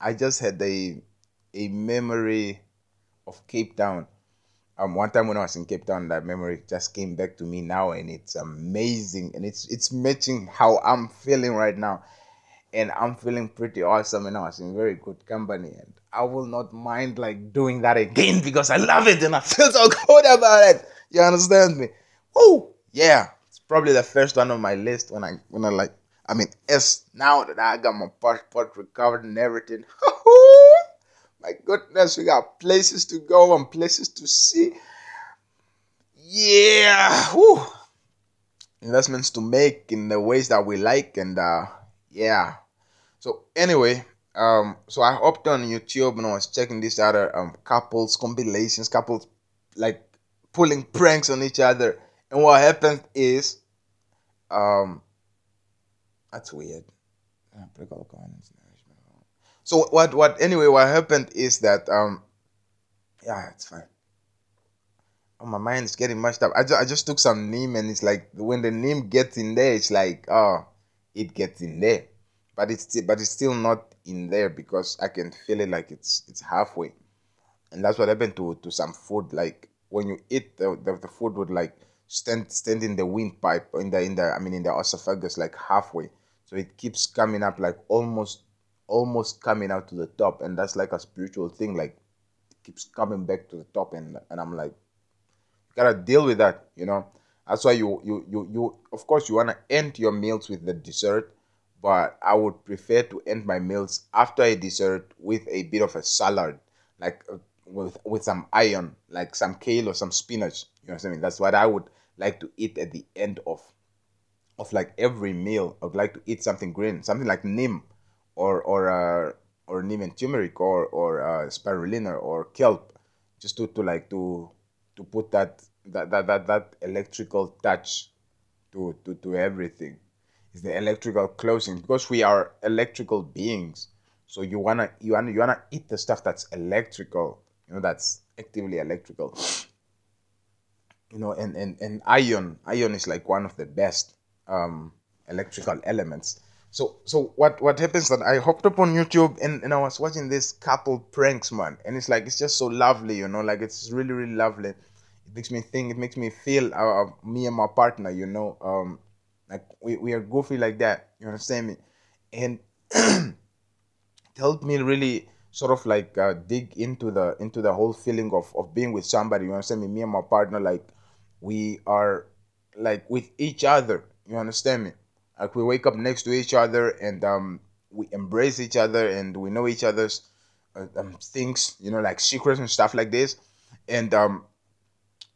I just had a a memory of Cape Town. Um, one time when I was in Cape Town, that memory just came back to me now, and it's amazing, and it's it's matching how I'm feeling right now, and I'm feeling pretty awesome, and I was in very good company, and I will not mind like doing that again (laughs) because I love it and I feel so (laughs) good about it. You understand me? Oh, yeah. It's probably the first one on my list when I when I like I mean it's now that I got my passport recovered and everything. (laughs) my goodness, we got places to go and places to see. Yeah. Investments to make in the ways that we like and uh yeah. So anyway, um so I hopped on YouTube and I was checking these other um couples compilations, couples like pulling pranks on each other and what happened is, um, that's weird. So what what anyway what happened is that um, yeah, it's fine. Oh, my mind is getting mashed up. I just, I just took some neem and it's like when the neem gets in there, it's like oh, it gets in there, but it's still, but it's still not in there because I can feel it like it's it's halfway, and that's what happened to to some food. Like when you eat the the, the food would like stand stand in the windpipe in the in the I mean in the esophagus like halfway. so it keeps coming up like almost almost coming out to the top and that's like a spiritual thing like keeps coming back to the top and and i'm like gotta deal with that you know that's why you you you, you of course you want to end your meals with the dessert but i would prefer to end my meals after a dessert with a bit of a salad like uh, with with some iron like some kale or some spinach you know what i mean that's what i would like to eat at the end of of like every meal. I would like to eat something green, something like neem, or or uh, or neem and turmeric, or or uh, spirulina, or kelp, just to, to like to to put that that that that, that electrical touch to, to to everything. Is the electrical closing because we are electrical beings. So you wanna you wanna you wanna eat the stuff that's electrical, you know, that's actively electrical. (sniffs) You know, and, and, and iron, iron is like one of the best um, electrical elements. So so what what happens that I hopped up on YouTube and, and I was watching this couple pranks man and it's like it's just so lovely you know like it's really really lovely. It makes me think it makes me feel uh, uh me and my partner you know um like we, we are goofy like that you understand me and (clears throat) it helped me really sort of like uh, dig into the into the whole feeling of, of being with somebody you understand me me and my partner like we are like with each other you understand me? Like we wake up next to each other and um, we embrace each other and we know each other's uh, um, things, you know, like secrets and stuff like this. And um,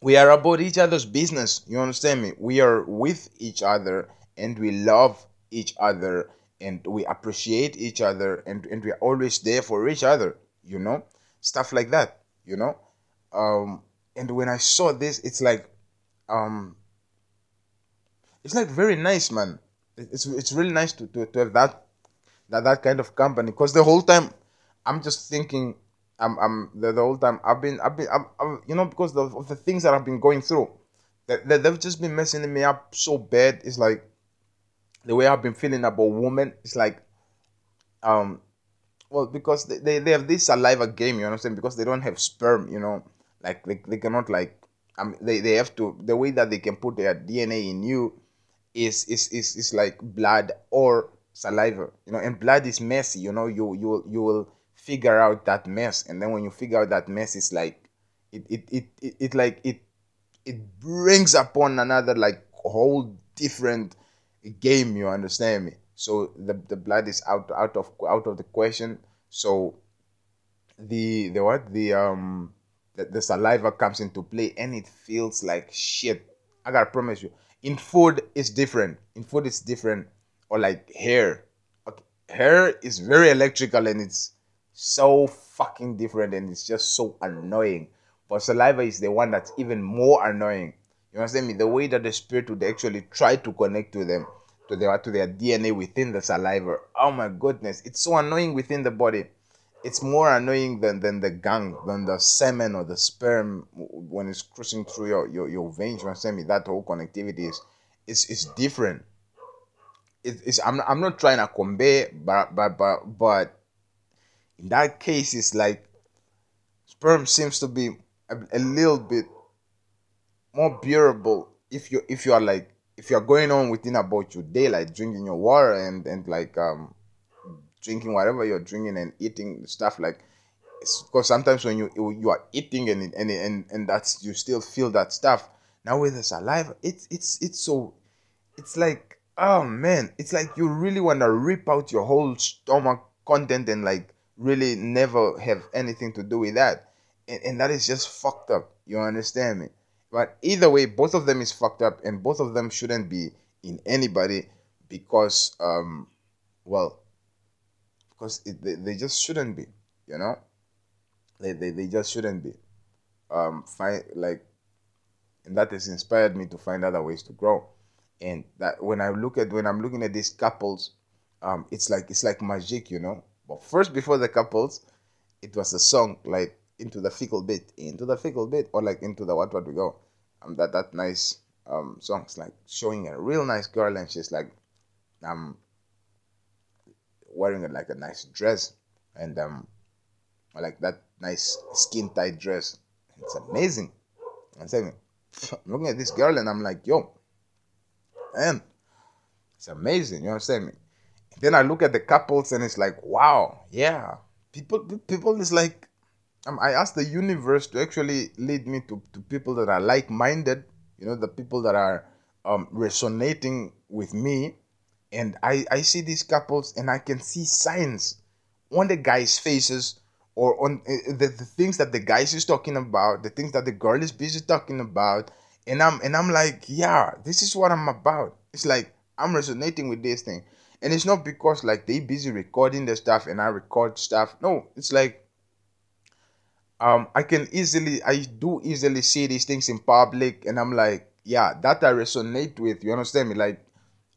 we are about each other's business. You understand me? We are with each other and we love each other and we appreciate each other and, and we're always there for each other, you know? Stuff like that, you know? Um, and when I saw this, it's like um, it's like very nice, man. It's it's really nice to, to, to have that that that kind of company because the whole time I'm just thinking I'm I'm the, the whole time I've been I've been I'm, I'm you know because of, the things that I've been going through that, that they've just been messing me up so bad. It's like the way I've been feeling about women. It's like um well because they, they, they have this saliva game you understand because they don't have sperm you know like they, they cannot like I mean, they, they have to the way that they can put their dna in you is is is, is like blood or saliva you know and blood is messy you know you you you will figure out that mess and then when you figure out that mess it's like it it it, it, it like it it brings upon another like whole different game you understand me? So the, the blood is out out of out of the question. So the the what? The um the, the saliva comes into play and it feels like shit. I gotta promise you in food it's different. In food it's different. Or like hair. Okay. hair is very electrical and it's so fucking different and it's just so annoying but saliva is the one that's even more annoying you understand me the way that the spirit would actually try to connect to them to their to their dna within the saliva oh my goodness it's so annoying within the body it's more annoying than, than the gang, than the semen or the sperm when it's cruising through your, your, your veins. You understand me? That whole connectivity is is, is different. It, it's I'm, I'm not trying to compare, but, but but but in that case, it's like sperm seems to be a, a little bit more bearable if you if you are like if you are going on within about your day, like drinking your water and and like um drinking whatever you're drinking and eating stuff like because sometimes when you you are eating and and and and that's you still feel that stuff. Now with the saliva it's it's it's so it's like oh man it's like you really want to rip out your whole stomach content and like really never have anything to do with that. And, and that is just fucked up. You understand me? But either way both of them is fucked up and both of them shouldn't be in anybody because um well because they, they just shouldn't be you know? They, they, they just shouldn't be. Um find like and that has inspired me to find other ways to grow. And that when i look at when i'm looking at these couples um it's like it's like magic you know but first before the couples it was a song like into the fickle bit into the fickle bit or like into the what what we go um that that nice um songs like showing a real nice girl and she's like um wearing like a nice dress and um like that nice skin tight dress. It's amazing. I'm saying, (laughs) I'm looking at this girl and I'm like, yo, man, it's amazing. You understand me? Then I look at the couples and it's like, wow, yeah. People people is like um, I ask the universe to actually lead me to, to people that are like minded, you know, the people that are um, resonating with me. And I, I see these couples and I can see signs on the guys' faces or on uh, the, the things that the guys is talking about, the things that the girl is busy talking about. And I'm and I'm like, yeah, this is what I'm about. It's like I'm resonating with this thing. And it's not because like they busy recording the stuff and I record stuff. No, it's like um I can easily I do easily see these things in public and I'm like, yeah, that I resonate with. You understand me? Like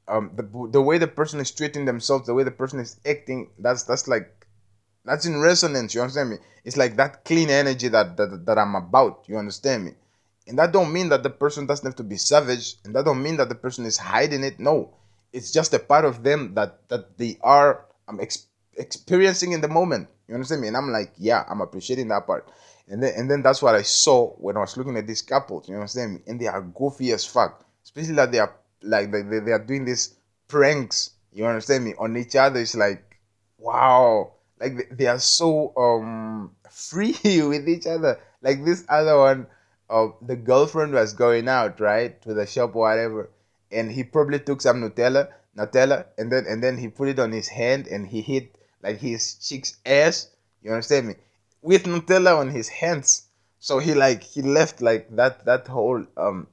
um the the way the person is treating themselves, the way the person is acting, that's that's like that's in resonance, you understand me? It's like that clean energy that that, that I'm about, you understand me? And that don't mean that the person doesn't have to be savage, and that don't mean that the person is hiding it. No it's just a part of them that that they are um, ex- experiencing in the moment. You understand me? And I'm like, yeah, I'm appreciating that part. And then and then that's what I saw when I was looking at these couples. You understand me? And they are goofy as fuck. Especially that they are like they, they, they are doing these pranks. You understand me? On each other. It's like, wow. Like they, they are so um free (laughs) with each other. Like this other one, uh, the girlfriend was going out right to the shop or whatever and he probably took some Nutella, Nutella, and then and then he put it on his hand and he hit like his cheek's ass. You understand me? With Nutella on his hands. So he like he left like that that whole um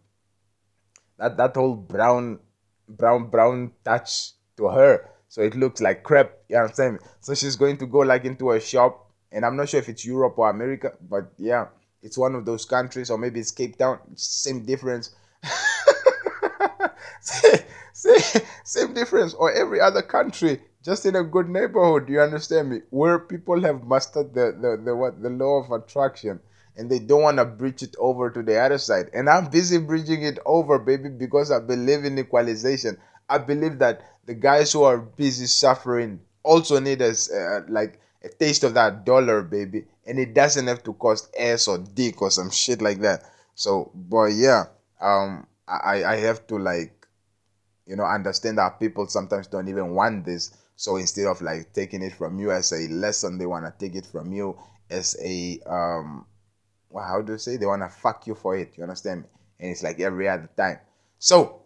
that that whole brown brown brown touch to her. So it looks like crap. You understand me? So she's going to go like into a shop, and I'm not sure if it's Europe or America, but yeah, it's one of those countries, or maybe it's Cape Town. Same difference. (laughs) (laughs) same, same difference. Or every other country just in a good neighborhood you understand me where people have mastered the the, the what the law of attraction and they don't want to bridge it over to the other side. And i'm busy bridging it over baby because i believe in equalization. I believe that the guys who are busy suffering also need us uh, like a taste of that dollar baby. And it doesn't have to cost ass or dick or some shit like that. So boy yeah um i i have to like you know understand that people sometimes don't even want this. So instead of like taking it from you as a lesson they want to take it from you as a um well, how do you say? They want to fuck you for it you understand me? And it's like every other time. So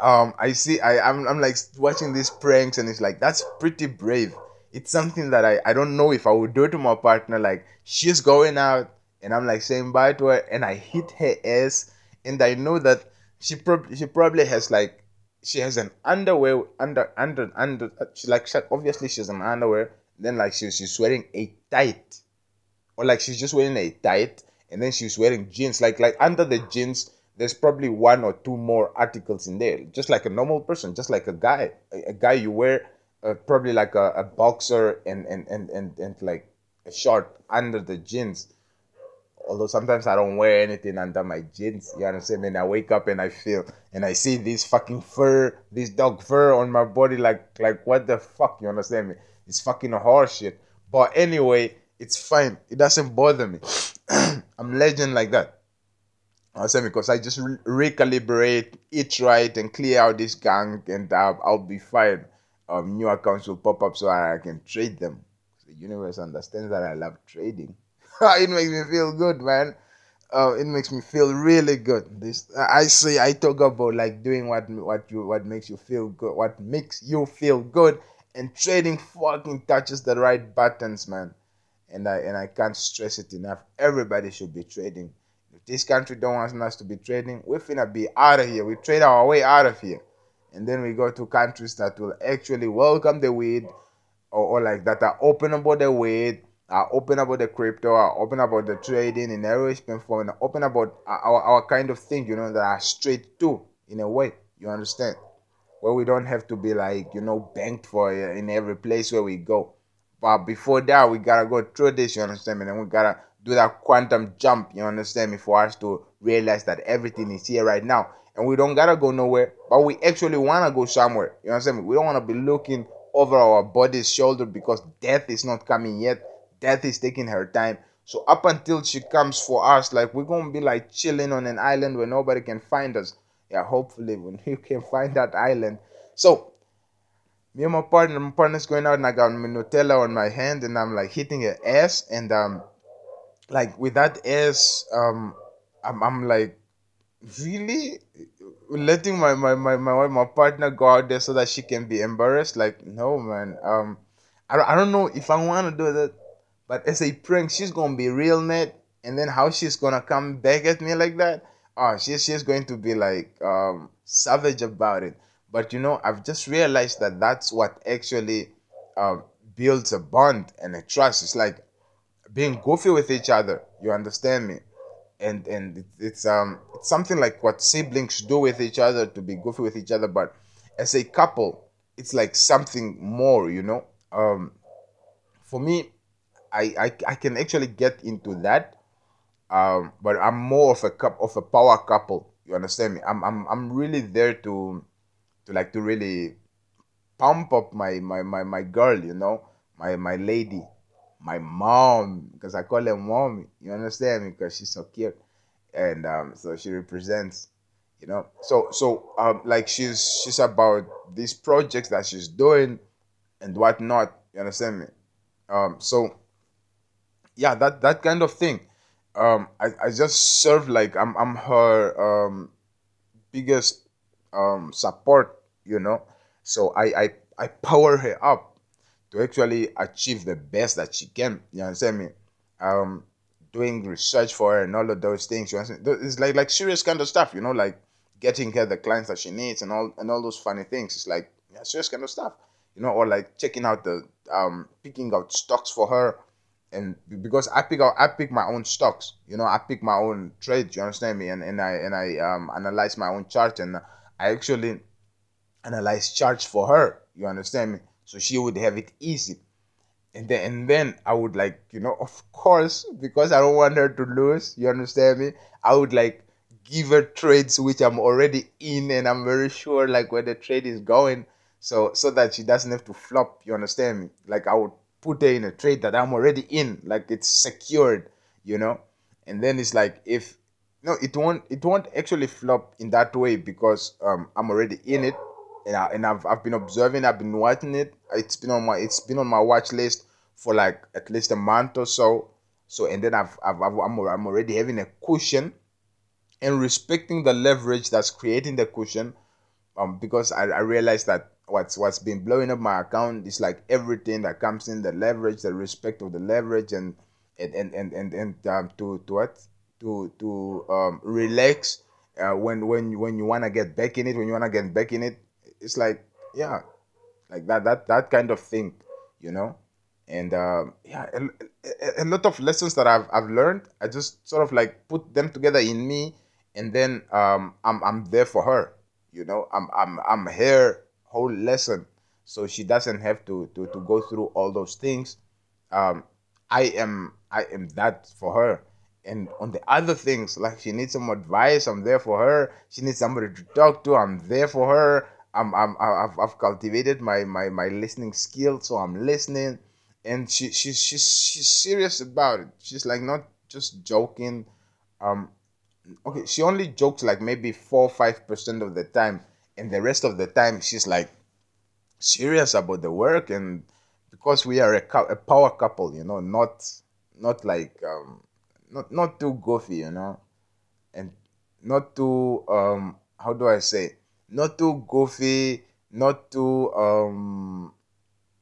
um i see i I'm, I'm like watching these pranks and it's like that's pretty brave. It's something that I, I don't know if i would do to my partner like she's going out and i'm like saying bye to her and i hit her ass and i know that she, prob- she probably has like she has an underwear under under under she like she, obviously she's an underwear then like she, she's wearing a tight or like she's just wearing a tight and then she's wearing jeans like like under the jeans there's probably one or two more articles in there just like a normal person just like a guy a, a guy you wear uh, probably like a, a boxer and, and and and and like a short under the jeans although sometimes I don't wear anything under my jeans, you understand? And I wake up and I feel and I see this fucking fur, this dog fur on my body, like like what the fuck, you understand me? It's fucking horse shit. But anyway, it's fine. It doesn't bother me. (clears throat) I'm legend like that. I say because I just re- recalibrate, eat right, and clear out this gang, and uh, I'll be fine. Um, new accounts will pop up so I can trade them. The universe understands that I love trading. (laughs) it makes me feel good, man. Uh, it makes me feel really good. This I say I talk about like doing what what you what makes you feel good, what makes you feel good, and trading fucking touches the right buttons, man. And I and I can't stress it enough. Everybody should be trading. If this country don't want us to be trading, we're finna be out of here. We trade our way out of here, and then we go to countries that will actually welcome the weed, or, or like that are open about the weed are open about the crypto, are open about the trading in every form, and open about our, our kind of thing, you know, that are straight to in a way. You understand? Where we don't have to be like, you know, banked for in every place where we go. But before that, we gotta go through this, you understand me? And we gotta do that quantum jump, you understand me, for us to realize that everything is here right now. And we don't gotta go nowhere, but we actually wanna go somewhere. You understand me? We don't wanna be looking over our body's shoulder because death is not coming yet death is taking her time. So up until she comes for us, like we're gonna be like chilling on an island where nobody can find us. Yeah, hopefully when (laughs) you can find that island. So me and my partner, my partner's going out and I got Nutella on my hand and I'm like hitting her ass and um like with that ass um I'm, I'm like really letting my my, my my my partner go out there so that she can be embarrassed like no man um I, I don't know if I want to do that but as a prank she's gonna be real mad. And then how she's gonna come back at me like that? Oh she's she's going to be like um savage about it. But you know I've just realized that that's what actually um builds a bond and a trust. It's like being goofy with each other. You understand me? And and it- it's um it's something like what siblings do with each other to be goofy with each other. But as a couple it's like something more you know? Um for me i i, I can actually get into that um but i'm more of a cup of a power couple you understand me? I'm i'm, I'm really there to to like to really pump up my my my, my girl you know? My my lady my mom because i call her mommy you understand me? Because she's so cute. And um so she represents you know? So so um like she's she's about these projects that she's doing and whatnot you understand me? Um so yeah that that kind of thing um i, I just serve like i'm i'm her um biggest um support you know so i i, I power her up to actually achieve the best that she can. You understand me? Um, doing research for her and all of those things. You understand? It's like like serious kind of stuff. You know, like getting her the clients that she needs and all and all those funny things. It's like yeah, serious kind of stuff. You know, or like checking out the um picking out stocks for her. And because I pick out, I pick my own stocks. You know, I pick my own trades. You understand me? And and I and I um analyze my own chart and I actually analyze charts for her. You understand me? So she would have it easy. And then and then I would like, you know, of course, because I don't want her to lose, you understand me? I would like give her trades which I'm already in and I'm very sure like where the trade is going. So so that she doesn't have to flop, you understand me? Like I would put her in a trade that I'm already in, like it's secured, you know? And then it's like if no, it won't. It won't actually flop in that way because um, I'm already in it, and I, and I've I've been observing. I've been watching it. It's been on my it's been on my watch list for like at least a month or so. So and then I've, I've, I've I'm I'm already having a cushion and respecting the leverage that's creating the cushion um because I, I realized that what's what's been blowing up my account is like everything that comes in the leverage the respect of the leverage and and and and, and, and um, to to what? To to um relax uh, when when when you want to get back in it when you want to get back in it it's like yeah like that that that kind of thing you know? And um, yeah a, a, a lot of lessons that I've, I've learned i just sort of like put them together in me and then um, I'm, I'm there for her you know? I'm i'm, I'm her whole lesson so she doesn't have to, to to go through all those things um, I am I am that for her. And on the other things, like she needs some advice, I'm there for her. She needs somebody to talk to, I'm there for her. I'm, I'm I've, I've cultivated my, my my listening skill, so I'm listening. And she she's she's she's serious about it. She's like not just joking. Um, okay, she only jokes like maybe four five percent of the time, and the rest of the time she's like serious about the work and because we are a, a power couple you know not not like um not not too goofy you know and not too um how do i say not too goofy not too um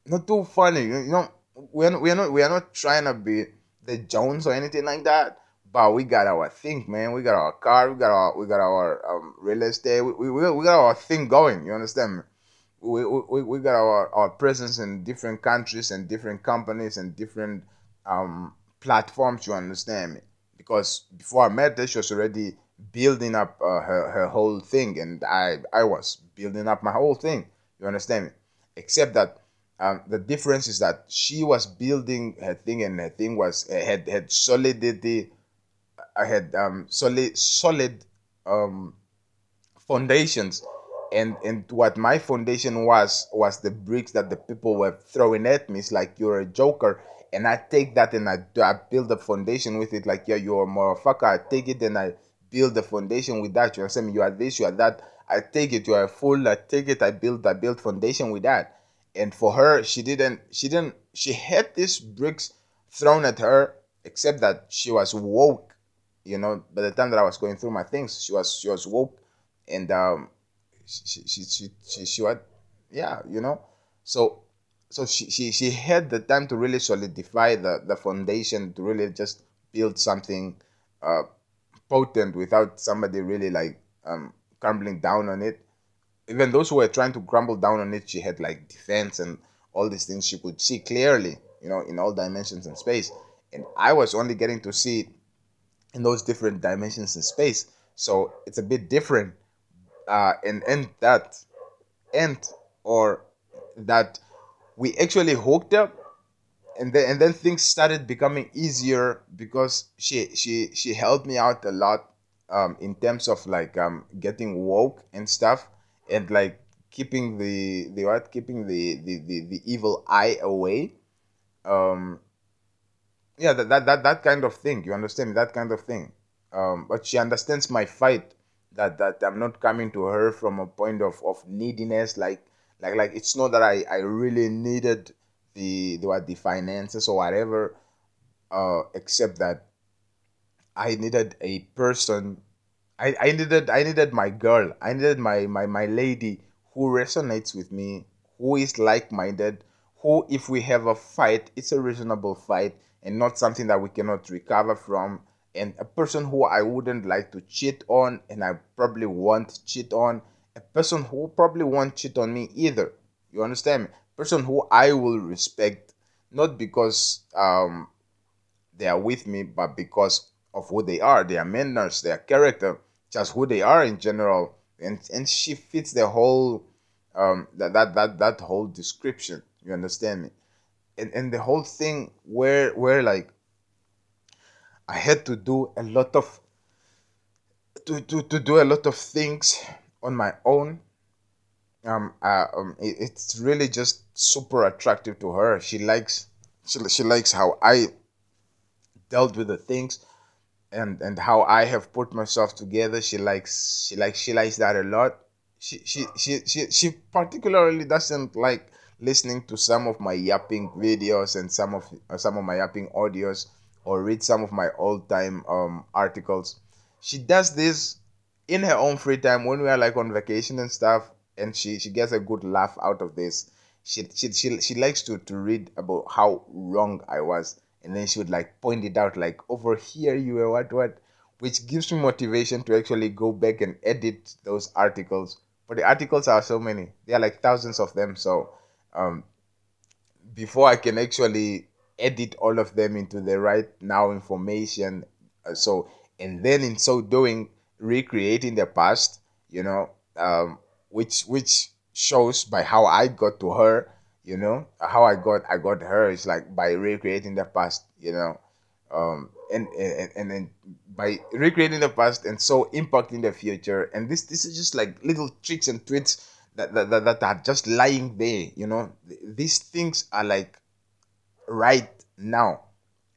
not too funny you know we're we're not we are not trying to be the jones or anything like that but we got our thing man. We got our car. We got our we got our um, real estate. We, we, we got our thing going. You understand me? We, we, we got our, our presence in different countries and different companies and different um, platforms you understand me? Because before i met her she was already building up uh, her, her whole thing. And i i was building up my whole thing. You understand me? Except that um, the difference is that she was building her thing and her thing was had had solidity i had um solid solid um foundations. And and what my foundation was was the bricks that the people were throwing at me. It's like you're a joker. And i take that and i, I build a foundation with it. Like yeah you're a motherfucker. I take it and i build the foundation with that. You understand me? You are this you are that. I take it. You are a fool. I take it. I build i build foundation with that. And for her she didn't she didn't she had these bricks thrown at her except that she was woke you know by the time that i was going through my things she was she was woke and um she she she she, she was yeah you know. So so she, she she had the time to really solidify the the foundation to really just build something uh potent without somebody really like um crumbling down on it. Even those who were trying to crumble down on it she had like defense and all these things she could see clearly you know in all dimensions and space. And i was only getting to see in those different dimensions in space. So it's a bit different uh and and that and or that we actually hooked up and then and then things started becoming easier because she she she helped me out a lot um in terms of like um getting woke and stuff and like keeping the the what? Keeping the the the, the evil eye away um yeah that, that that that kind of thing you understand that kind of thing um but she understands my fight that that i'm not coming to her from a point of of neediness like like like it's not that i i really needed the the what the finances or whatever uh except that i needed a person I, I needed I needed my girl. I needed my, my my lady who resonates with me, who is like minded, who if we have a fight, it's a reasonable fight and not something that we cannot recover from. And a person who I wouldn't like to cheat on and I probably won't cheat on. A person who probably won't cheat on me either. You understand me? Person who I will respect, not because um they are with me, but because of who they are, their manners, their character, just who they are in general. And and she fits the whole um that that that, that whole description. You understand me? And and the whole thing where where like I had to do a lot of to, to, to do a lot of things on my own. Um, uh, um, it, it's really just super attractive to her. She likes she, she likes how I dealt with the things and and how I have put myself together. She likes she likes she likes that a lot. She she she she, she particularly doesn't like listening to some of my yapping videos and some of uh, some of my yapping audios or read some of my old time um articles. She does this in her own free time when we are like on vacation and stuff and she she gets a good laugh out of this. She she she, she likes to to read about how wrong I was and then she would like point it out like over here you were what what which gives me motivation to actually go back and edit those articles but the articles are so many there are like thousands of them so um before i can actually edit all of them into the right now information uh, so and then in so doing recreating the past you know um which which shows by how i got to her you know how i got i got her is like by recreating the past you know um and and and then by recreating the past and so impacting the future. And this this is just like little tricks and tweets that that, that, that are just lying there you know these things are like right now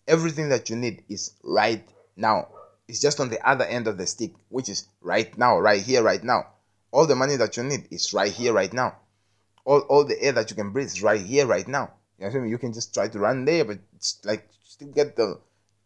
everything that you need is right now it's just on the other end of the stick which is right now right here right now all the money that you need is right here right now all, all the air that you can breathe is right here, right now. You know what I mean? You can just try to run there, but it's like still get the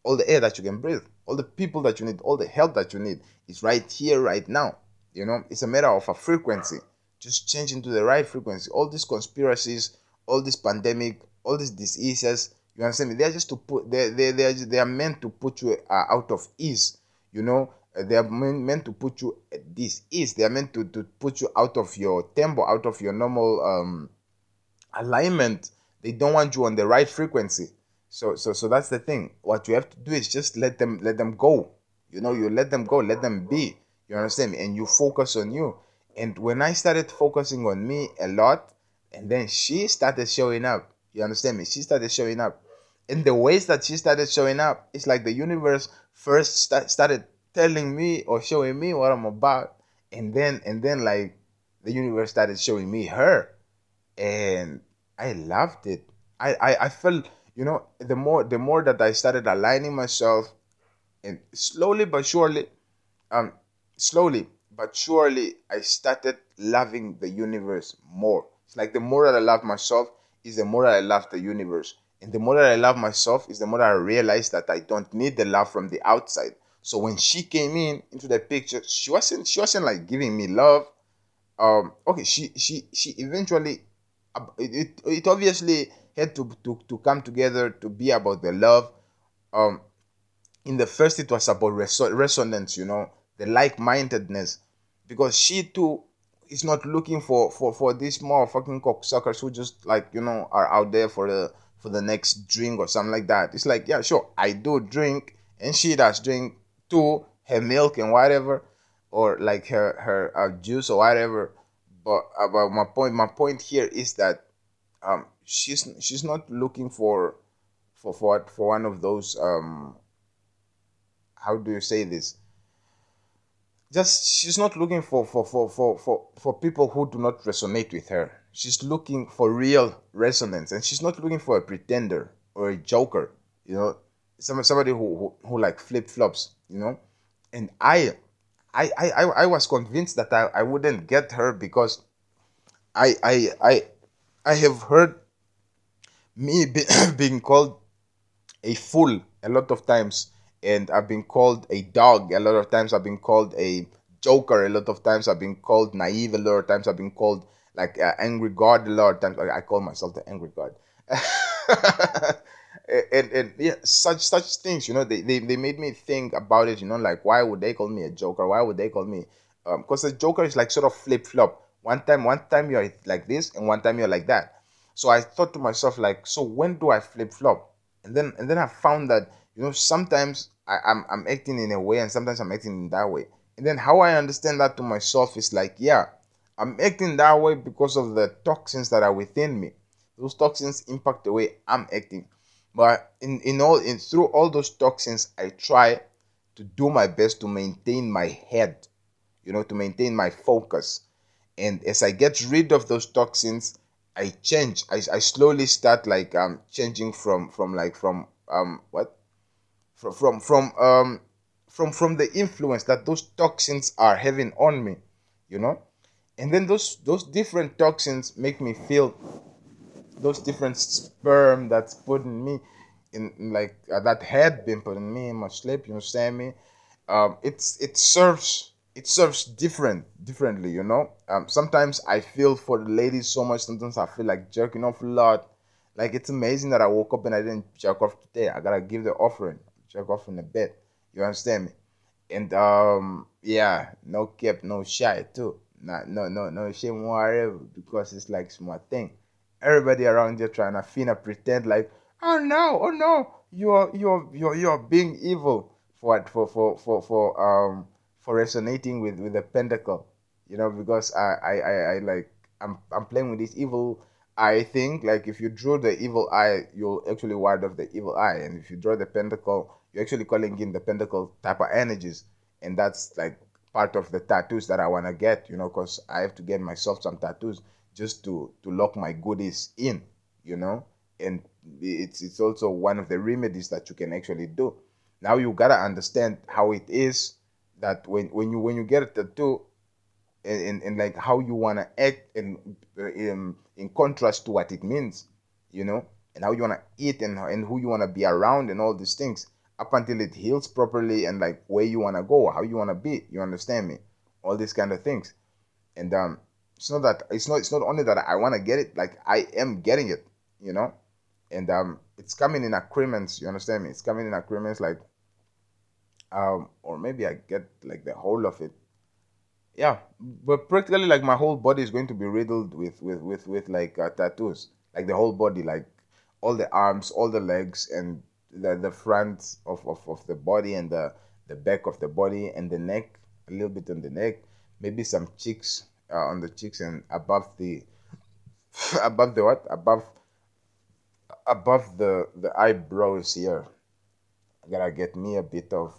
all the air that you can breathe, all the people that you need, all the help that you need is right here, right now. You know, it's a matter of a frequency. Just change into the right frequency. All these conspiracies, all this pandemic, all these diseases, you understand me? They're just to put they they they are, they are meant to put you uh, out of ease. You know, uh, they are meant, to put you at this ease. They are meant to, to put you out of your tempo, out of your normal um, alignment. They don't want you on the right frequency. So so so that's the thing. What you have to do is just let them let them go. You know, you let them go, let them be. You understand me? And you focus on you. And when I started focusing on me a lot, and then she started showing up. You understand me? She started showing up. In the ways that she started showing up, it's like the universe first start, started telling me or showing me what I'm about, and then and then like the universe started showing me her, and I loved it. I I, I felt you know the more the more that I started aligning myself, and slowly but surely, um, slowly but surely I started loving the universe more. It's like the more that I love myself is the more that I love the universe. And the more that I love myself is the more that I realize that I don't need the love from the outside. So when she came in into the picture, she wasn't she wasn't like giving me love. Um, okay, she she she eventually it, it, obviously had to, to to come together to be about the love. Um, in the first it was about reso- resonance, you know, the like-mindedness, because she too is not looking for for for these more fucking cocksuckers who just like you know are out there for the for the next drink or something like that. It's like yeah, sure, I do drink, and she does drink too, her milk and whatever, or like her her uh, juice or whatever. But about my point, my point here is that um she's she's not looking for for for for one of those um how do you say this just she's not looking for for, for, for, for for people who do not resonate with her. She's looking for real resonance and she's not looking for a pretender or a joker you know? Some, somebody who, who, who like flip-flops you know? And i I, I, I was convinced that I, I wouldn't get her because I, I, I, I have heard me be, (coughs) being called a fool a lot of times and I've been called a dog a lot of times. I've been called a joker a lot of times. I've been called naive a lot of times. I've been called like uh, angry god a lot of times. I call myself the angry god. (laughs) and, and yeah, such such things, you know, they, they, they made me think about it, you know, like why would they call me a joker? Why would they call me um because um, the joker is like sort of flip flop. One time one time you're like this and one time you're like that. So I thought to myself like, so when do I flip flop? And then and then I found that, you know, sometimes I, I'm I'm acting in a way and sometimes I'm acting in that way. And then how I understand that to myself is like, yeah, I'm acting that way because of the toxins that are within me. Those toxins impact the way I'm acting. But in, in all in through all those toxins, I try to do my best to maintain my head, you know, to maintain my focus. And as I get rid of those toxins, I change. I, I slowly start like um changing from from like from um what from from from um from from the influence that those toxins are having on me you know? And then those those different toxins make me feel those different sperm that's putting me in, like uh, that had been put in me in my sleep you understand me um it's it serves it serves different differently you know? Um sometimes i feel for the ladies so much sometimes i feel like jerking off a lot. Like it's amazing that i woke up and i didn't jerk off today. I gotta give the offering jerk off in the bed. You understand me? And um, yeah, no cap, no shy too. Not no no no shame whatever because it's like smart thing. Everybody around you trying to finna pretend like, oh no, oh no, you're you're you're you're being evil for for for for for um for resonating with with the pentacle, you know, because I I I, I like I'm I'm playing with this evil I think like if you draw the evil eye, you'll actually ward off the evil eye, and if you draw the pentacle, you're actually calling in the pentacle type of energies, and that's like part of the tattoos that I wanna get, you know, because I have to get myself some tattoos just to to lock my goodies in, you know, and it's it's also one of the remedies that you can actually do. Now you gotta understand how it is that when when you when you get a tattoo, and, and, and like how you wanna act and in in contrast to what it means, you know, and how you wanna eat and and who you wanna be around and all these things up until it heals properly and like where you want to go how you want to be you understand me? All these kind of things. And um it's not that it's not it's not only that i want to get it like i am getting it you know? And um it's coming in agreements you understand me? It's coming in agreements like um or maybe i get like the whole of it. Yeah but practically like my whole body is going to be riddled with with with with like uh, tattoos. Like the whole body like all the arms all the legs and the, the front of, of, of the body and the, the back of the body and the neck, a little bit on the neck, maybe some cheeks uh, on the cheeks and above the (laughs) above the what above above the the eyebrows here. Gotta get me a bit of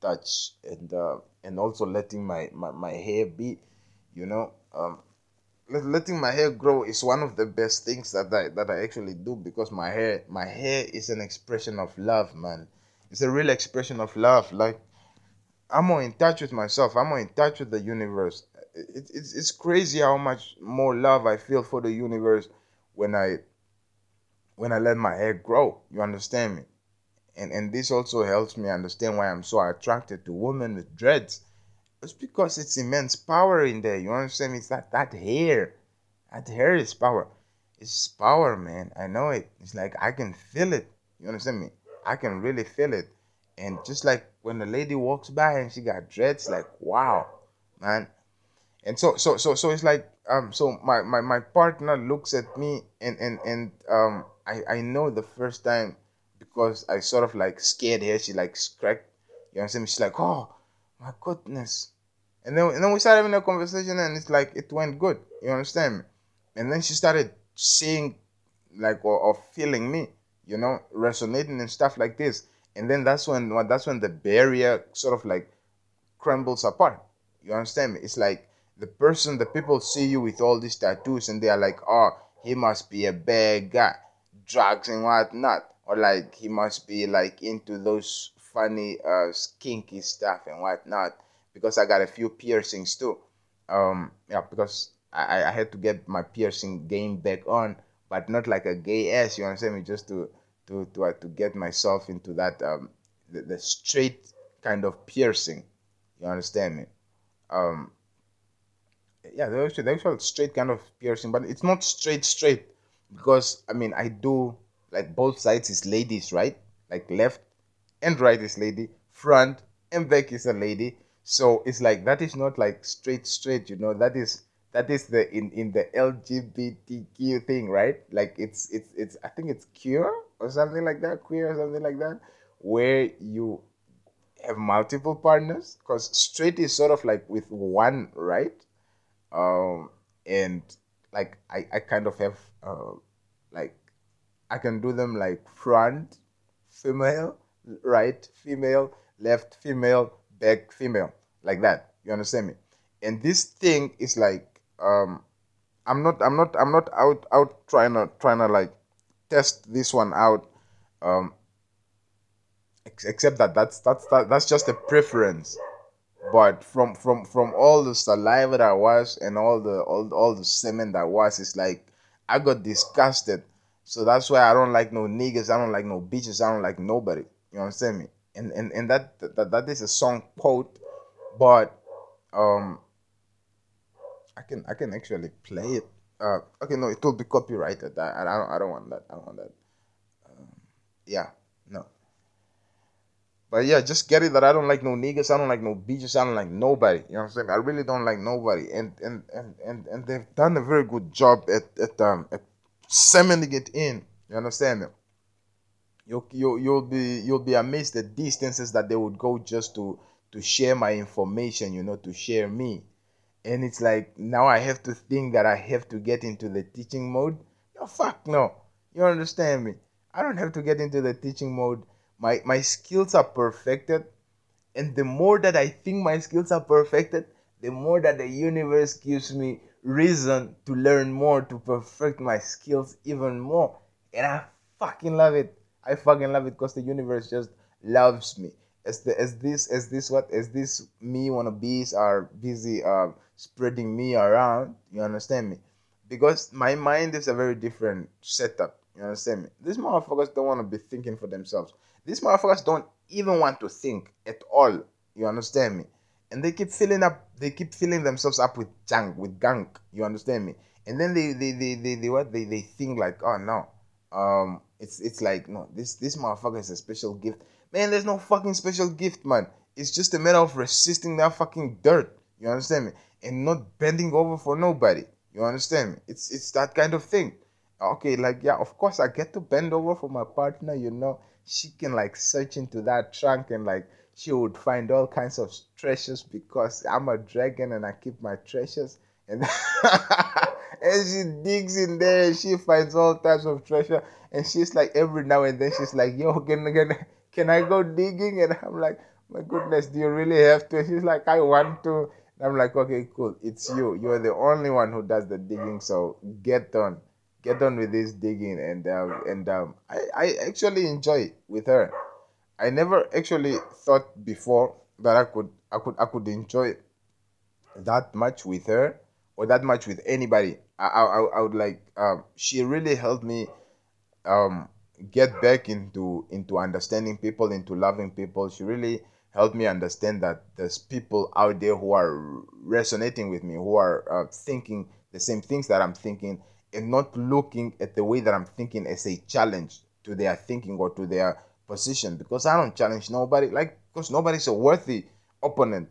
touch and uh, and also letting my, my, my hair be, you know, um, letting my hair grow is one of the best things that I that I actually do because my hair my hair is an expression of love, man. It's a real expression of love. Like I'm more in touch with myself. I'm more in touch with the universe. it, it's it's crazy how much more love I feel for the universe when I when I let my hair grow. You understand me? And and this also helps me understand why I'm so attracted to women with dreads. It's because it's immense power in there. You understand me? It's that that hair. That hair is power. It's power, man. I know it. It's like I can feel it. You understand me? I can really feel it. And just like when the lady walks by and she got dreads, like wow, man. And so so so so it's like um so my my, my partner looks at me and and and um I I know the first time because I sort of like scared her. She like cracked. You understand me? She's like, oh my goodness. And then and then we started having a conversation and it's like it went good. You understand me? And then she started seeing, like or, or feeling me, you know, resonating and stuff like this. And then that's when that's when the barrier sort of like crumbles apart. You understand me? It's like the person, the people see you with all these tattoos and they are like, oh, he must be a bad guy, drugs and whatnot. Or like he must be like into those funny uh skinky stuff and whatnot. Because I got a few piercings too. Um yeah, because I, I had to get my piercing game back on, but not like a gay ass, you understand me, just to to to uh, to get myself into that um the, the straight kind of piercing. You understand me? Um yeah, the actual, the actual straight kind of piercing, but it's not straight straight because I mean I do like both sides is ladies, right? Like left and right is lady, front and back is a lady. So it's like that is not like straight straight, you know. That is that is the in in the LGBTQ thing, right? Like it's it's it's I think it's queer or something like that, queer or something like that, where you have multiple partners because straight is sort of like with one, right? Um, and like I I kind of have uh, like I can do them like front female, right female, left female, back female, like that. You understand me? And this thing is like um i'm not i'm not i'm not out out trying to trying to like test this one out um ex- except that that's that's that, that's just a preference. But from from from all the saliva that was and all the all, all the semen that was it's like i got disgusted. So that's why i don't like no niggas. I don't like no bitches. I don't like nobody. You understand me and and, and that, that that is a song quote but um I can I can actually play it. Uh, okay, no, it will be copyrighted. I, I don't I don't want that. I don't want that. Um, yeah, no. But yeah, just get it that I don't like no niggas. I don't like no bitches. I don't like nobody. You know what I'm saying? I really don't like nobody. And and and and, and they've done a very good job at at um at cementing it in. You understand You'll, you you'll be you'll be amazed the distances that they would go just to to share my information. You know, to share me and it's like now I have to think that I have to get into the teaching mode. No, fuck no. You understand me? I don't have to get into the teaching mode. My my skills are perfected, and the more that I think my skills are perfected, the more that the universe gives me reason to learn more to perfect my skills even more. And I fucking love it. I fucking love it because the universe just loves me. As the as this as this what as this me wannabes are busy uh spreading me around. You understand me? Because my mind is a very different setup. You understand me? These motherfuckers don't want to be thinking for themselves. These motherfuckers don't even want to think at all. You understand me? And they keep filling up. They keep filling themselves up with junk, with gunk. You understand me? And then they they they they, they what they, they think like, oh no, um, it's it's like no, this this motherfucker is a special gift. Man, there's no fucking special gift, man. It's just a matter of resisting that fucking dirt. You understand me? and not bending over for nobody. You understand me? It's it's that kind of thing. Okay, like yeah, of course I get to bend over for my partner, you know. She can like search into that trunk and like she would find all kinds of treasures because I'm a dragon and I keep my treasures. And (laughs) and she digs in there and she finds all types of treasure. And she's like every now and then she's like, yo, can, can, can I go digging? And I'm like, my goodness, do you really have to? And she's like, I want to. I'm like, okay, cool. It's you. You're the only one who does the digging. So get on, get on with this digging. And um, and um, I I actually enjoy it with her. I never actually thought before that I could I could I could enjoy that much with her or that much with anybody. I I, I would like um, she really helped me um, get back into into understanding people, into loving people. She really helped me understand that there's people out there who are resonating with me, who are uh, thinking the same things that I'm thinking, and not looking at the way that I'm thinking as a challenge to their thinking or to their position. Because I don't challenge nobody, like because nobody's a worthy opponent.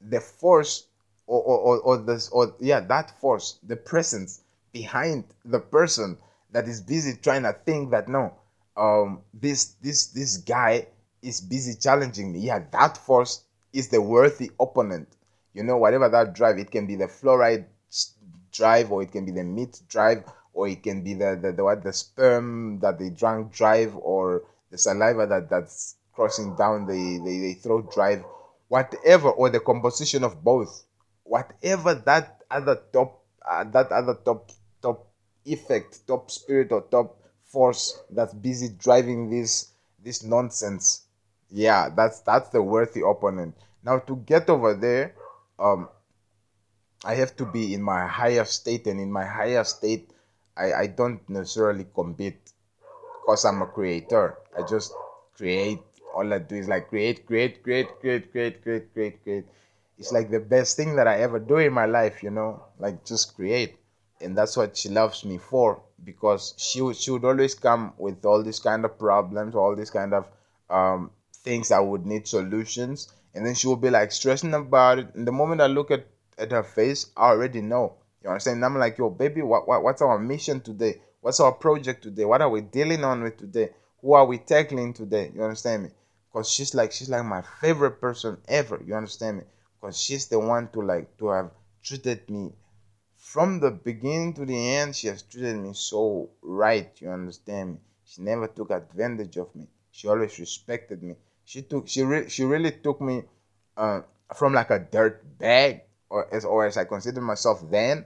The force or or, or, this or yeah, that force, the presence behind the person that is busy trying to think that no, um, this this this guy is busy challenging me. Yeah, that force is the worthy opponent. You know, whatever that drive, it can be the fluoride drive, or it can be the meat drive, or it can be the the, the what the sperm that they drank drive, or the saliva that that's crossing down the, the, the throat drive, whatever, or the composition of both, whatever that other top uh, that other top top effect, top spirit or top force that's busy driving this this nonsense. Yeah, that's that's the worthy opponent. Now to get over there, um, I have to be in my higher state, and in my higher state, I, I don't necessarily compete because I'm a creator. I just create. All I do is like create, create, create, create, create, create, create, create. It's like the best thing that I ever do in my life, you know, like just create. And that's what she loves me for because she would she would always come with all these kind of problems all these kind of um, things that would need solutions. And then she would be like stressing about it. And the moment i look at at her face i already know. You understand? And i'm like yo baby what, what what's our mission today? What's our project today? What are we dealing on with today? Who are we tackling today? You understand me? Because she's like she's like my favorite person ever. You understand me because she's the one to like to have treated me from the beginning to the end, she has treated me so right. You understand me? She never took advantage of me. She always respected me. She took she re- she really took me uh, from like a dirt bag, or as or as I consider myself then,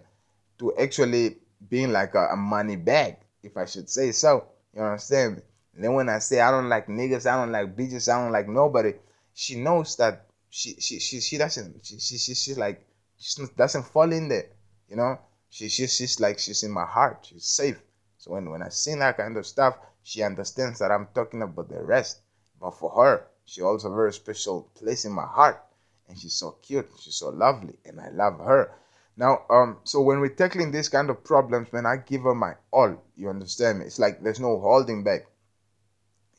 to actually being like a, a money bag, if I should say so. You understand me? And then when I say I don't like niggas, I don't like bitches, I don't like nobody, she knows that she she she, she doesn't she, she, she she's like she doesn't fall in there you know, she, she she's like she's in my heart. She's safe. So when, when I sing that kind of stuff, she understands that I'm talking about the rest. But for her, she holds a very special place in my heart. And she's so cute. She's so lovely. And I love her. Now, um, so when we're tackling these kind of problems, when I give her my all, you understand me? It's like there's no holding back.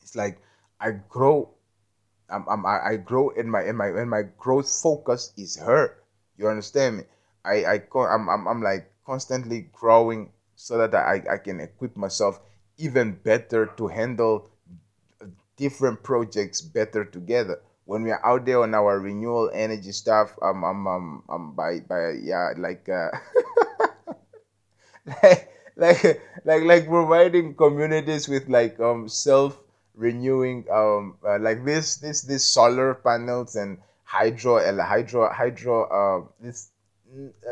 It's like I grow, I'm, I'm I grow in my in my in my growth focus is her. You understand me? I I I'm I'm, I'm like constantly growing so that I, I can equip myself even better to handle different projects better together. When we are out there on our renewal energy stuff, um, I'm um, um, um by by yeah, like uh, (laughs) like like like like providing communities with like um self renewing um uh, like this this this solar panels and hydro hydro hydro uh this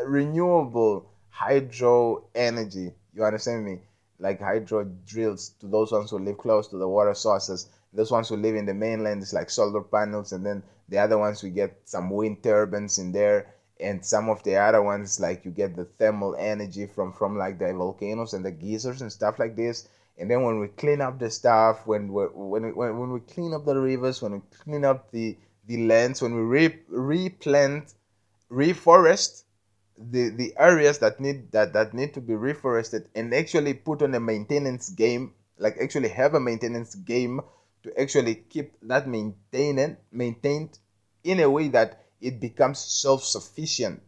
renewable hydro energy. You understand me? Like hydro drills to those ones who live close to the water sources. Those ones who live in the mainland is like solar panels, and then the other ones we get some wind turbines in there, and some of the other ones like you get the thermal energy from from like the volcanoes and the geysers and stuff like this. And then when we clean up the stuff, when we when when when we clean up the rivers, when we clean up the the lands, when we re- replant, reforest, the the areas that need that that need to be reforested and actually put on a maintenance game like actually have a maintenance game to actually keep that maintained maintained in a way that it becomes self-sufficient.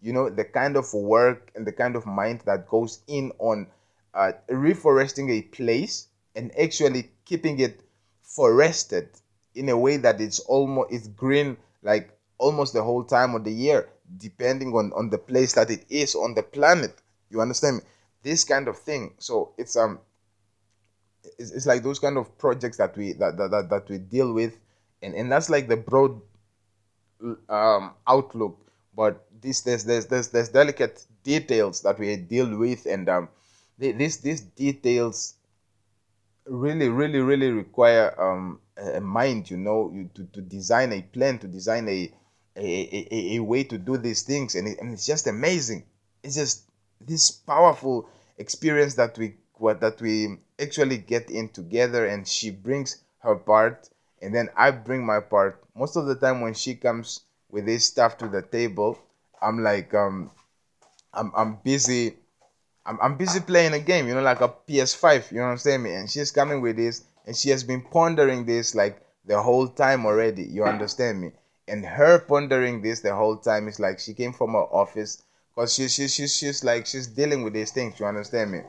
You know the kind of work and the kind of mind that goes in on uh, reforesting a place and actually keeping it forested in a way that it's almost it's green like almost the whole time of the year depending on on the place that it is on the planet. You understand me? This kind of thing. So it's um it's, it's like those kind of projects that we that, that, that, that we deal with. And and that's like the broad um outlook. But this there's there's there's, there's delicate details that we deal with and um these these details really really really require um a mind you know you to, to design a plan to design a a, a, a way to do these things. And, it, and it's just amazing. It's just this powerful experience that we what that we actually get in together and she brings her part. And then I bring my part. Most of the time when she comes with this stuff to the table, I'm like um I'm I'm busy I'm, I'm busy playing a game, you know, like a PS5, you know what I'm saying? And she's coming with this and she has been pondering this like the whole time already, you understand me? And her pondering this the whole time is like she came from her office because she, she, she, she's like she's dealing with these things, you understand me?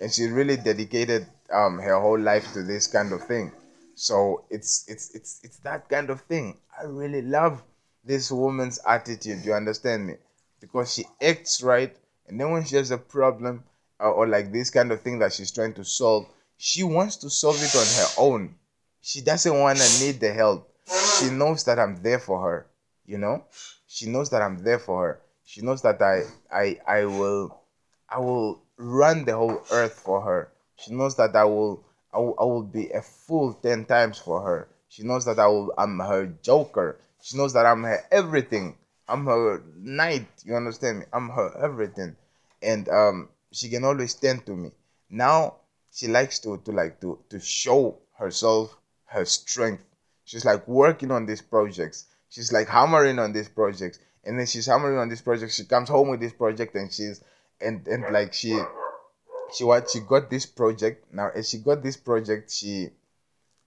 And she really dedicated um her whole life to this kind of thing. So it's it's it's it's that kind of thing. I really love this woman's attitude. You understand me? Because she acts right, and then when she has a problem or, or like this kind of thing that she's trying to solve, she wants to solve it on her own. She doesn't want to need the help. She knows that I'm there for her. You know, she knows that I'm there for her. She knows that I I I will I will run the whole earth for her. She knows that I will I will, I will be a fool 10 times for her. She knows that I will, I'm her joker. She knows that I'm her everything. I'm her knight. You understand me? I'm her everything. And um, she can always stand to me. Now she likes to, to like to, to show herself her strength. She's like working on these projects. She's like hammering on these projects. And then she's hammering on this project. She comes home with this project and she's and and like she she what she got this project now as she got this project she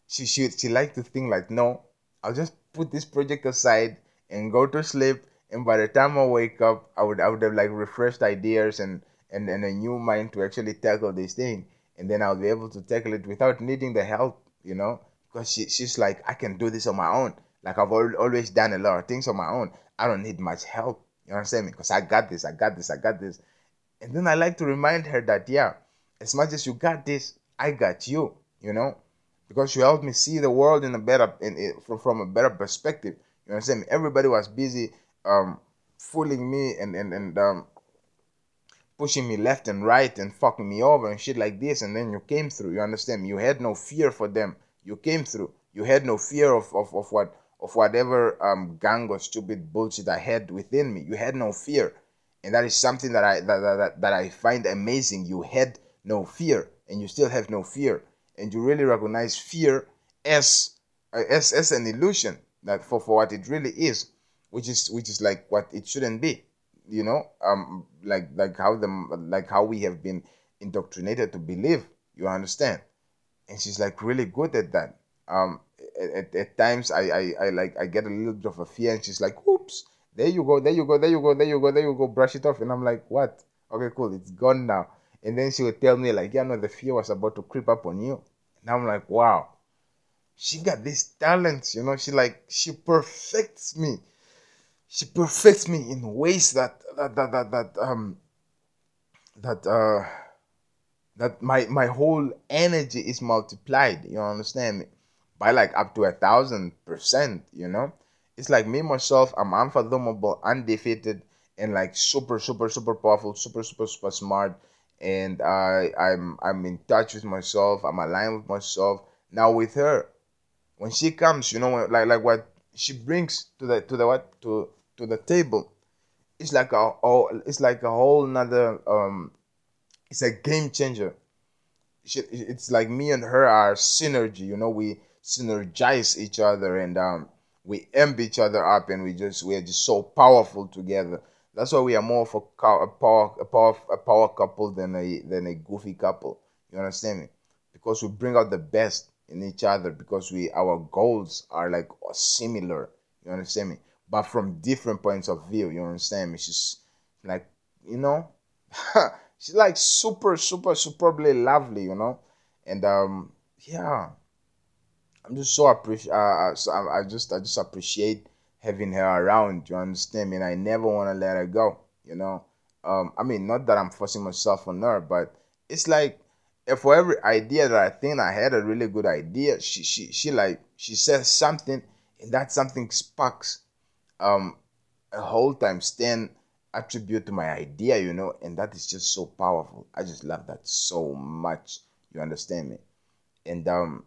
she she, she liked to think like no i'll just put this project aside and go to sleep and by the time i wake up i would i would have like refreshed ideas and and, and a new mind to actually tackle this thing. And then i'll be able to tackle it without needing the help you know? Because she, she's like i can do this on my own. Like i've al- always done a lot of things on my own. I don't need much help. You understand me? Because i got this i got this i got this. And then I like to remind her that, yeah, as much as you got this, I got you, you know, because you helped me see the world in a better, in, in from, from a better perspective. You understand me? Everybody was busy um, fooling me and, and, and um, pushing me left and right and fucking me over and shit like this. And then you came through. You understand? You had no fear for them. You came through. You had no fear of, of, of what of whatever um, gang or stupid bullshit I had within me. You had no fear and that is something that I that, that, that I find amazing. You had no fear, and you still have no fear, and you really recognize fear as as as an illusion that for, for what it really is, which is which is like what it shouldn't be, you know, um, like like how the like how we have been indoctrinated to believe. You understand? And she's like really good at that. Um, at, at times I, I I like I get a little bit of a fear, and she's like, "Oops." there you go, there you go, there you go, there you go, there you go, brush it off. And I'm like, what? Okay, cool, it's gone now. And then she would tell me, like, yeah, no, the fear was about to creep up on you. And I'm like, wow, she got these talents, you know, she like, she perfects me. She perfects me in ways that, that, that, that, that um, that, uh, that my, my whole energy is multiplied, you understand? By like up to a thousand percent, you know? it's like me myself i'm unfathomable undefeated and like super super super powerful super super super smart and i i'm i'm in touch with myself i'm aligned with myself now with her when she comes you know like like what she brings to the to the what to to the table it's like a oh it's like a whole nother um it's a game changer it's like me and her are synergy you know we synergize each other and um we amp each other up and we just we're just so powerful together. That's why we are more of a, a power a power a power couple than a than a goofy couple. You understand me? Because we bring out the best in each other because we our goals are like similar. You understand me? But from different points of view. You understand me? She's like you know, (laughs) she's like super super superbly lovely. You know, and um yeah I'm just so appreciate. Uh, I, I just I just appreciate having her around. You understand me? And I never want to let her go. You know. Um, I mean, not that I'm forcing myself on her, but it's like for every idea that I think I had a really good idea, she she she like she says something, and that something sparks um a whole time stand attribute to my idea, you know, and that is just so powerful. I just love that so much. You understand me? And um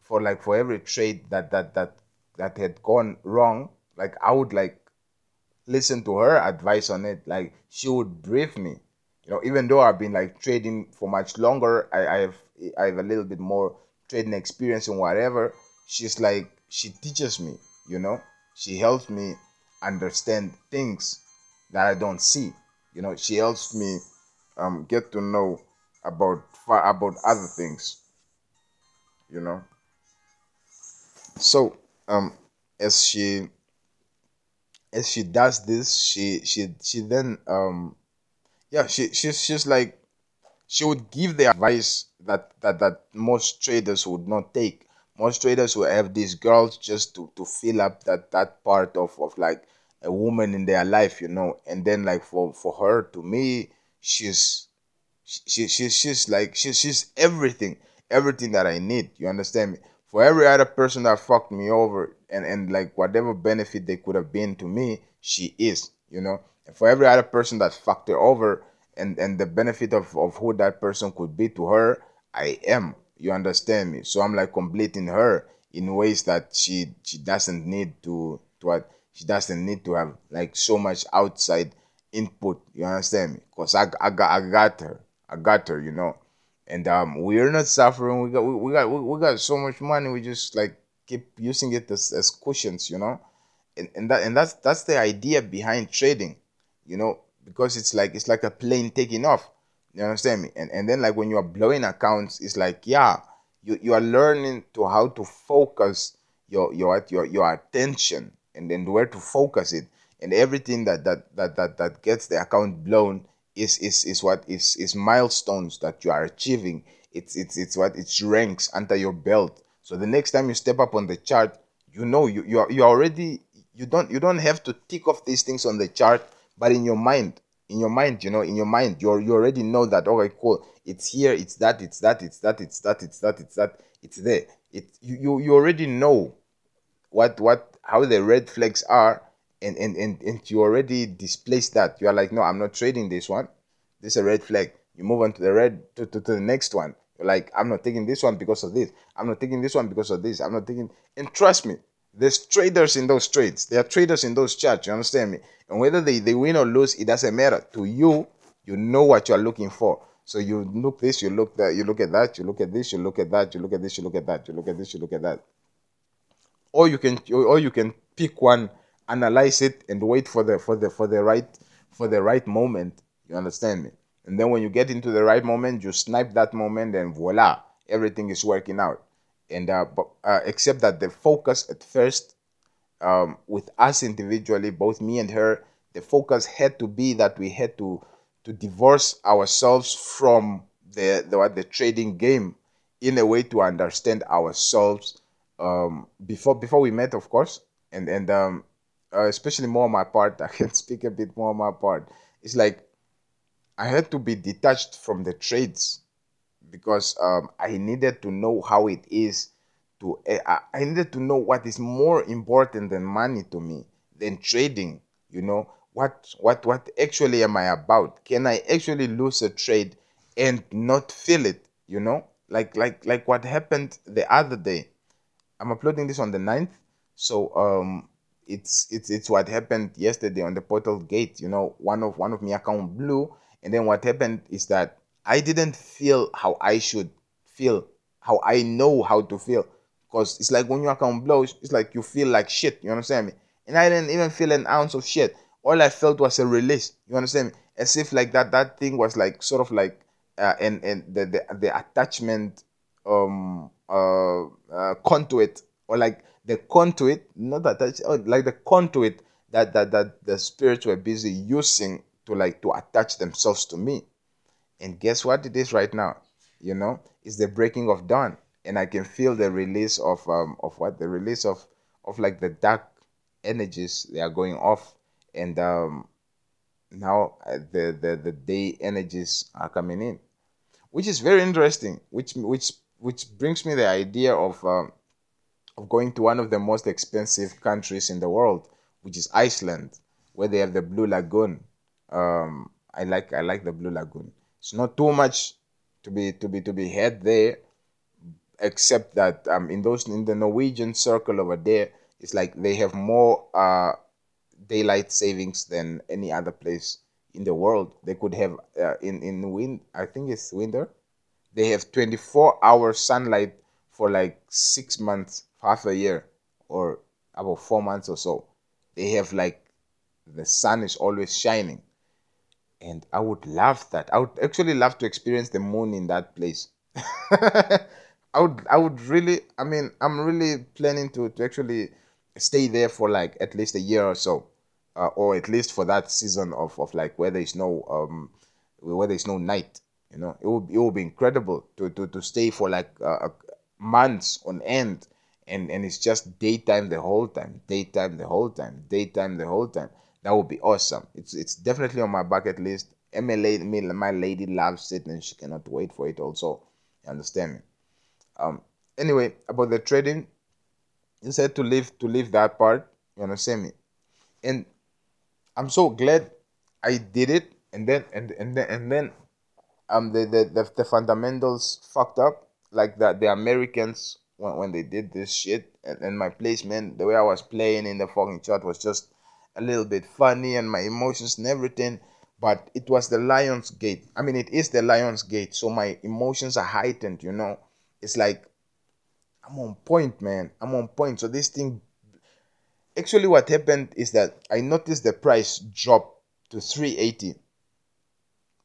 for like for every trade that that that that had gone wrong like I would like listen to her advice on it. Like she would brief me. You know, even though I've been like trading for much longer, I, I have I have a little bit more trading experience and whatever. She's like she teaches me, you know. She helps me understand things that I don't see. You know, she helps me um get to know about about other things. You know. So um as she as she does this, she she she then um yeah she she's she's like she would give the advice that that that most traders would not take. Most traders will have these girls just to to fill up that that part of of like a woman in their life, you know. And then like for for her to me, she's she, she she's like she's she's everything everything that I need. You understand me? For every other person that fucked me over and and like whatever benefit they could have been to me, she is. You know. And for every other person that fucked her over and and the benefit of of who that person could be to her, I am. You understand me? So I'm like completing her in ways that she she doesn't need to to she doesn't need to have like so much outside input. You understand me? Cause I, I got I got her. I got her. You know and um, we're not suffering. We got we, we got we, we got so much money. We just like keep using it as, as cushions, you know, and and that and that's that's the idea behind trading, you know, because it's like it's like a plane taking off. You understand me? And and then like when you are blowing accounts, it's like yeah, you you are learning to how to focus your your your your attention and then where to focus it and everything that that that that, that gets the account blown is is is what is is milestones that you are achieving. It's it's it's what it's ranks under your belt. So the next time you step up on the chart, you know you you are you already you don't you don't have to tick off these things on the chart, but in your mind, in your mind, you know, in your mind, you're you already know that okay, cool. It's here, it's that, it's that, it's that, it's that, it's that, it's that, it's there. It you you, you already know what what how the red flags are and, and, and, and you already displaced that. You are like, no, I'm not trading this one. This is a red flag. You move on to the red to, to, to the next one. You're like, I'm not taking this one because of this. I'm not taking this one because of this. I'm not taking and trust me, there's traders in those trades. There are traders in those charts. You understand me? And whether they, they win or lose, it doesn't matter. To you, you know what you're looking for. So you look this, you look that, you look at that, you look at this, you look at that, you look at this, you look at that, you look at this, you look at that. Or you can or you can pick one analyze it and wait for the for the for the right for the right moment you understand me and then when you get into the right moment you snipe that moment and voila everything is working out and uh, uh, except that the focus at first um, with us individually both me and her the focus had to be that we had to to divorce ourselves from the the, the trading game in a way to understand ourselves um, before before we met of course and and um, uh, especially more on my part, (laughs) I can speak a bit more on my part. It's like I had to be detached from the trades because um, I needed to know how it is to. Uh, I needed to know what is more important than money to me than trading. You know what what what actually am I about? Can I actually lose a trade and not feel it? You know, like like like what happened the other day. I'm uploading this on the 9th. So um it's it's it's what happened yesterday on the portal gate. You know, one of one of my account blew, and then what happened is that I didn't feel how I should feel, how I know how to feel. Because it's like when your account blows, it's like you feel like shit. You understand me? And I didn't even feel an ounce of shit. All I felt was a release. You understand me? As if like that that thing was like sort of like uh, and and the the, the attachment um uh, uh conduit or like the conduit, not that oh, like the conduit that, that that the spirits were busy using to like to attach themselves to me. And guess what it is right now? You know, it's the breaking of dawn, and I can feel the release of um of what the release of of like the dark energies they are going off, and um now uh, the the the day energies are coming in, which is very interesting. Which which which brings me the idea of um, of going to one of the most expensive countries in the world, which is Iceland, where they have the Blue Lagoon. Um, I like I like the Blue Lagoon. It's not too much to be to be to be had there, except that um in those in the Norwegian circle over there, It's like they have more uh, daylight savings than any other place in the world. They could have uh, in in wind. I think it's winter. They have twenty four hour sunlight for like six months, half a year, or about four months or so. They have like the sun is always shining and I would love that. I would actually love to experience the moon in that place. (laughs) I would I would really I mean I'm really planning to to actually stay there for like at least a year or so. Uh, or at least for that season of, of like where there is no um where there is no night you know it will it will be incredible to to, to stay for like uh, months on end and and it's just daytime the whole time daytime the whole time daytime the whole time that would be awesome. It's it's definitely on my bucket list. MLA, my lady loves it and she cannot wait for it. Also, you understand me. Um. Anyway, about the trading, you said to leave to leave that part. You understand me? And I'm so glad I did it. And then and and then and then um the the, the, the fundamentals fucked up like that the Americans when, when they did this shit and, and my placement the way I was playing in the fucking chart was just a little bit funny and my emotions and everything but it was the lion's gate. I mean it is the lion's gate so my emotions are heightened you know. It's like i'm on point man. I'm on point. So this thing actually what happened is that i noticed the price drop to 380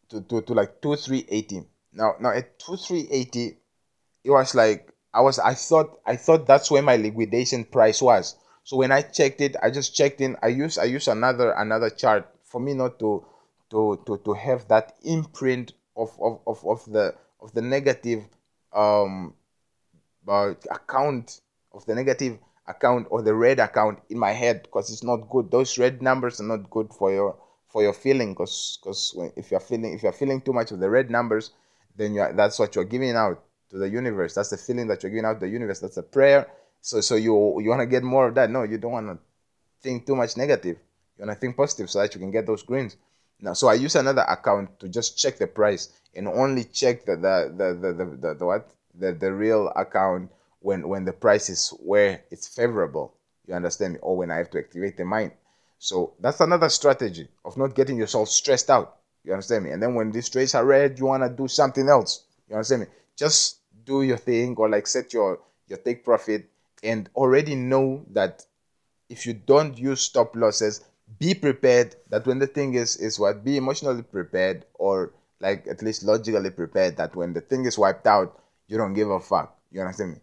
to, to, to like 2 380 now now at 2 380 it was like i was i thought i thought that's where my liquidation price was so when I checked it, I just checked in. I use I use another another chart for me not to to to, to have that imprint of, of, of, of the of the negative um uh, account of the negative account or the red account in my head because it's not good. Those red numbers are not good for your for your feeling because because if you're feeling if you're feeling too much of the red numbers, then you that's what you're giving out to the universe. That's the feeling that you're giving out to the universe. That's a prayer so so you you want to get more of that. No, you don't want to think too much negative. You want to think positive so that you can get those greens. Now, so I use another account to just check the price and only check the the the the, the, the, the what the, the real account when when the price is where it's favorable. You understand me? Or when I have to activate the mine. So that's another strategy of not getting yourself stressed out. You understand me? And then when these trades are red, you want to do something else. You understand me? Just do your thing or like set your your take profit and already know that if you don't use stop losses be prepared that when the thing is is what be emotionally prepared or like at least logically prepared that when the thing is wiped out you don't give a fuck. You understand me?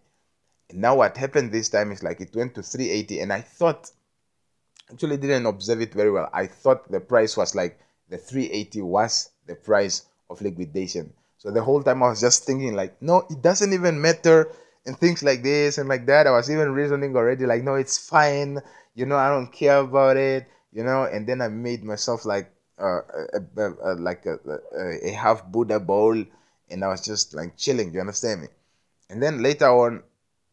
And now what happened this time is like it went to 380 and i thought actually didn't observe it very well. I thought the price was like the 380 was the price of liquidation. So the whole time i was just thinking like no it doesn't even matter and things like this and like that. I was even reasoning already, like, no, it's fine. You know, I don't care about it. You know, and then I made myself like uh, a, a, a, like a, a, half Buddha bowl, and I was just like chilling. You understand me? And then later on,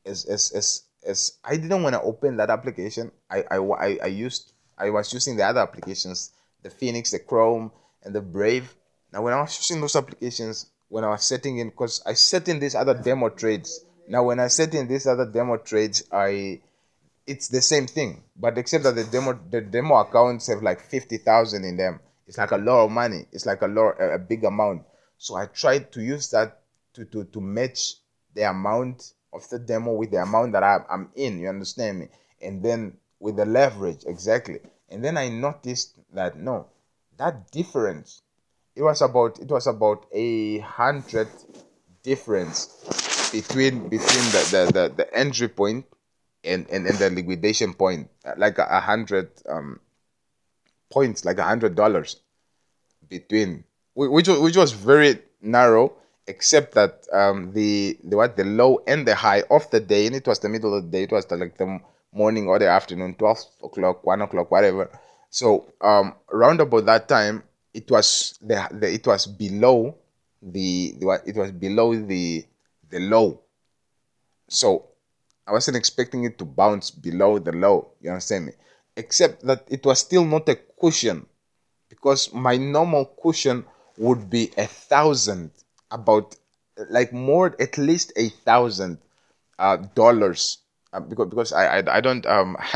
as as as as I didn't want to open that application, I, I I I used I was using the other applications, the Phoenix, the Chrome, and the Brave. Now, when I was using those applications, when I was setting in, because I set in these other demo trades now, when I set in these other demo trades, I it's the same thing, but except that the demo the demo accounts have like fifty thousand in them. It's like a lot of money. It's like a lot a big amount. So I tried to use that to to to match the amount of the demo with the amount that I'm, I'm in. You understand me? And then with the leverage exactly. And then I noticed that no, that difference. It was about it was about a hundred difference between between the, the, the, the entry point and, and, and the liquidation point, like a, hundred um, points, like a hundred dollars between, which which was very narrow, except that um, the the what the low and the high of the day, and it was the middle of the day, it was the, like the morning or the afternoon, twelve o'clock, one o'clock, whatever. So um, around about that time, it was the, the it was below the, the it was below the the low. So I wasn't expecting it to bounce below the low. You understand me? Except that it was still not a cushion because my normal cushion would be a thousand, about like more, at least a thousand uh, dollars uh, because because I, I I don't um (laughs)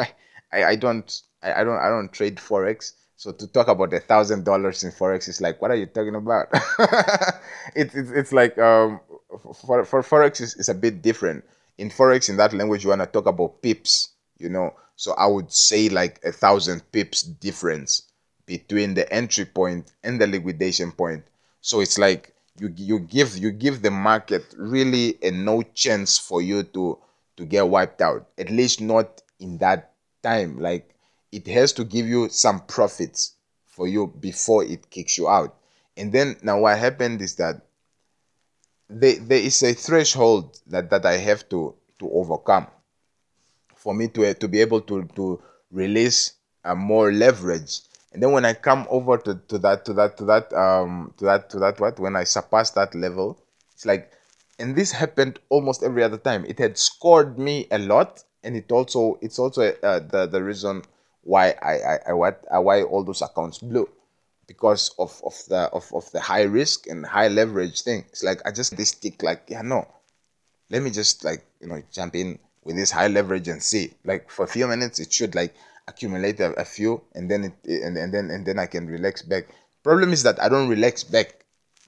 I I don't I, I don't I don't trade forex. So to talk about a thousand dollars in forex is like, what are you talking about? (laughs) it's, it's it's like um for for forex is, is a bit different. In forex, in that language, you wanna talk about pips, you know. So I would say like a thousand pips difference between the entry point and the liquidation point. So it's like you you give you give the market really a no chance for you to to get wiped out. At least not in that time. Like it has to give you some profits for you before it kicks you out. And then now what happened is that there, there is a threshold that, that I have to to overcome for me to to be able to to release a more leverage. And then when I come over to, to that to that to that um to that to that what when I surpass that level, it's like and this happened almost every other time. It had scored me a lot, and it also it's also uh, the the reason why I, I, I what uh, why all those accounts blew because of, of the of, of the high risk and high leverage thing. It's like I just this stick like yeah no, let me just like you know jump in with this high leverage and see like for a few minutes it should like accumulate a, a few and then it and, and then and then I can relax back. Problem is that I don't relax back.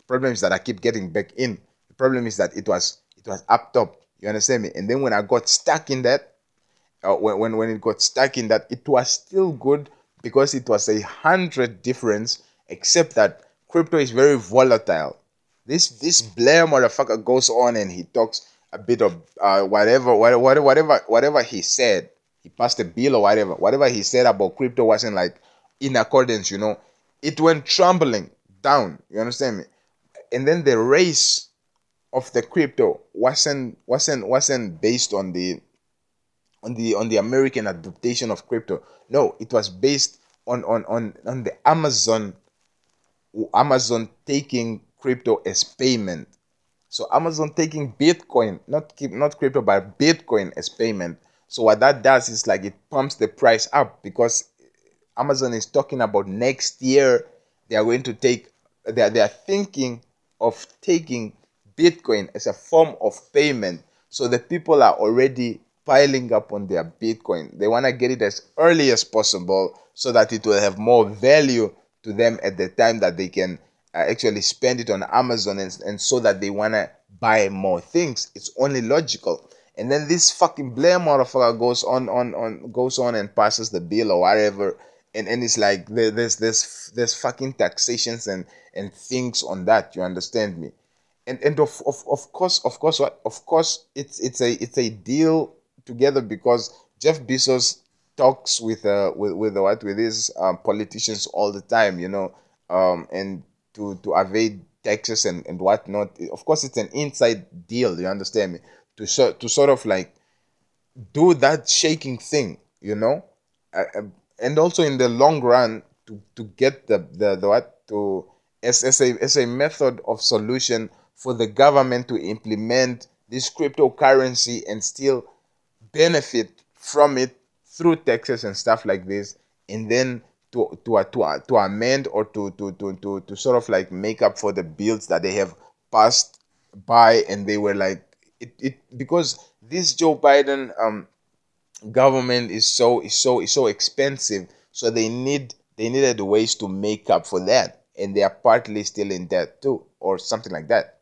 Problem is that I keep getting back in. The problem is that it was it was up top. You understand me? And then when I got stuck in that, uh, when, when when it got stuck in that, it was still good because it was a hundred difference, except that crypto is very volatile. This this Blair motherfucker goes on and he talks a bit of uh, whatever, whatever, whatever, whatever he said. He passed a bill or whatever. Whatever he said about crypto wasn't like in accordance. You know, it went trembling down. You understand me? And then the race of the crypto wasn't wasn't wasn't based on the on the on the American adaptation of crypto. No, it was based on on on, on the Amazon Amazon taking crypto as payment. So Amazon taking Bitcoin, not not crypto, but Bitcoin as payment. So what that does is like it pumps the price up because Amazon is talking about next year they are going to take they are, they are thinking of taking Bitcoin as a form of payment. So the people are already piling up on their Bitcoin. They want to get it as early as possible so that it will have more value to them at the time that they can uh, actually spend it on Amazon and, and so that they want to buy more things. It's only logical. And then this fucking Blair motherfucker goes on, on, on, goes on and passes the bill or whatever. And, and it's like there's there's there's fucking taxations and and things on that. You understand me? And and of, of, of course of course of course it's it's a it's a deal together because Jeff Bezos talks with uh with with what with his um, politicians all the time, you know, um, and to to evade taxes and and whatnot. Of course, it's an inside deal. You understand me? To so, to sort of like do that shaking thing, you know, uh, and also in the long run to to get the the, the what to as, as a as a method of solution for the government to implement this cryptocurrency and still benefit from it through taxes and stuff like this, and then to to to, to amend or to, to to to to sort of like make up for the bills that they have passed by, and they were like it, it because this Joe Biden um government is so is so is so expensive, so they need they needed ways to make up for that, and they are partly still in debt too, or something like that.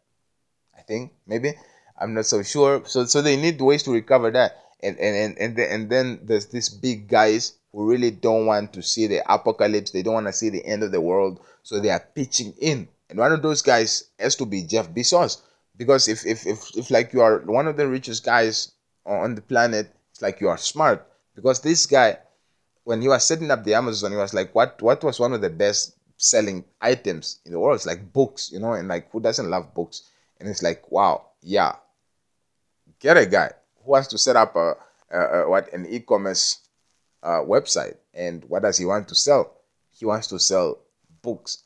I think maybe I'm not so sure. So so they need ways to recover that and and and and, then, and then there's these big guys who really don't want to see the apocalypse. They don't want to see the end of the world, so they are pitching in. And one of those guys has to be Jeff Bezos, because if if if, if like you are one of the richest guys on the planet, it's like you are smart. Because this guy, when he was setting up the Amazon, he was like, what what was one of the best selling items in the world? It's like books, you know, and like who doesn't love books? And it's like, wow, yeah, get a guy who wants to set up a, a, a what an e-commerce uh, website. And what does he want to sell? He wants to sell books.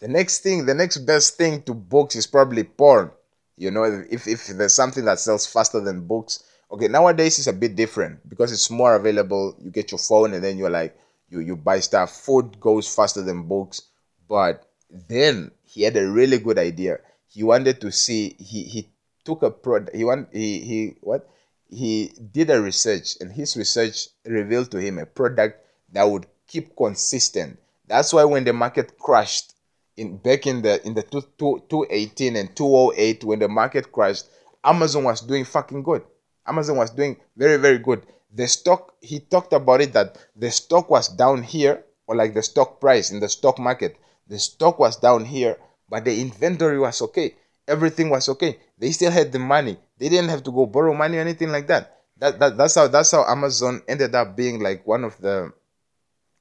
The next thing the next best thing to books is probably porn. You know if, if there's something that sells faster than books. Okay nowadays it's a bit different because it's more available. You get your phone and then you're like you you buy stuff. Food goes faster than books. But then he had a really good idea. He wanted to see he he took a product he want he he what he did a research and his research revealed to him a product that would keep consistent. That's why when the market crashed in back in the in the two, two, 218 and 208 when the market crashed, Amazon was doing fucking good. Amazon was doing very very good. The stock he talked about it that the stock was down here or like the stock price in the stock market. The stock was down here, but the inventory was okay. Everything was okay. They still had the money. They didn't have to go borrow money or anything like that. That, that that's how that's how Amazon ended up being like one of the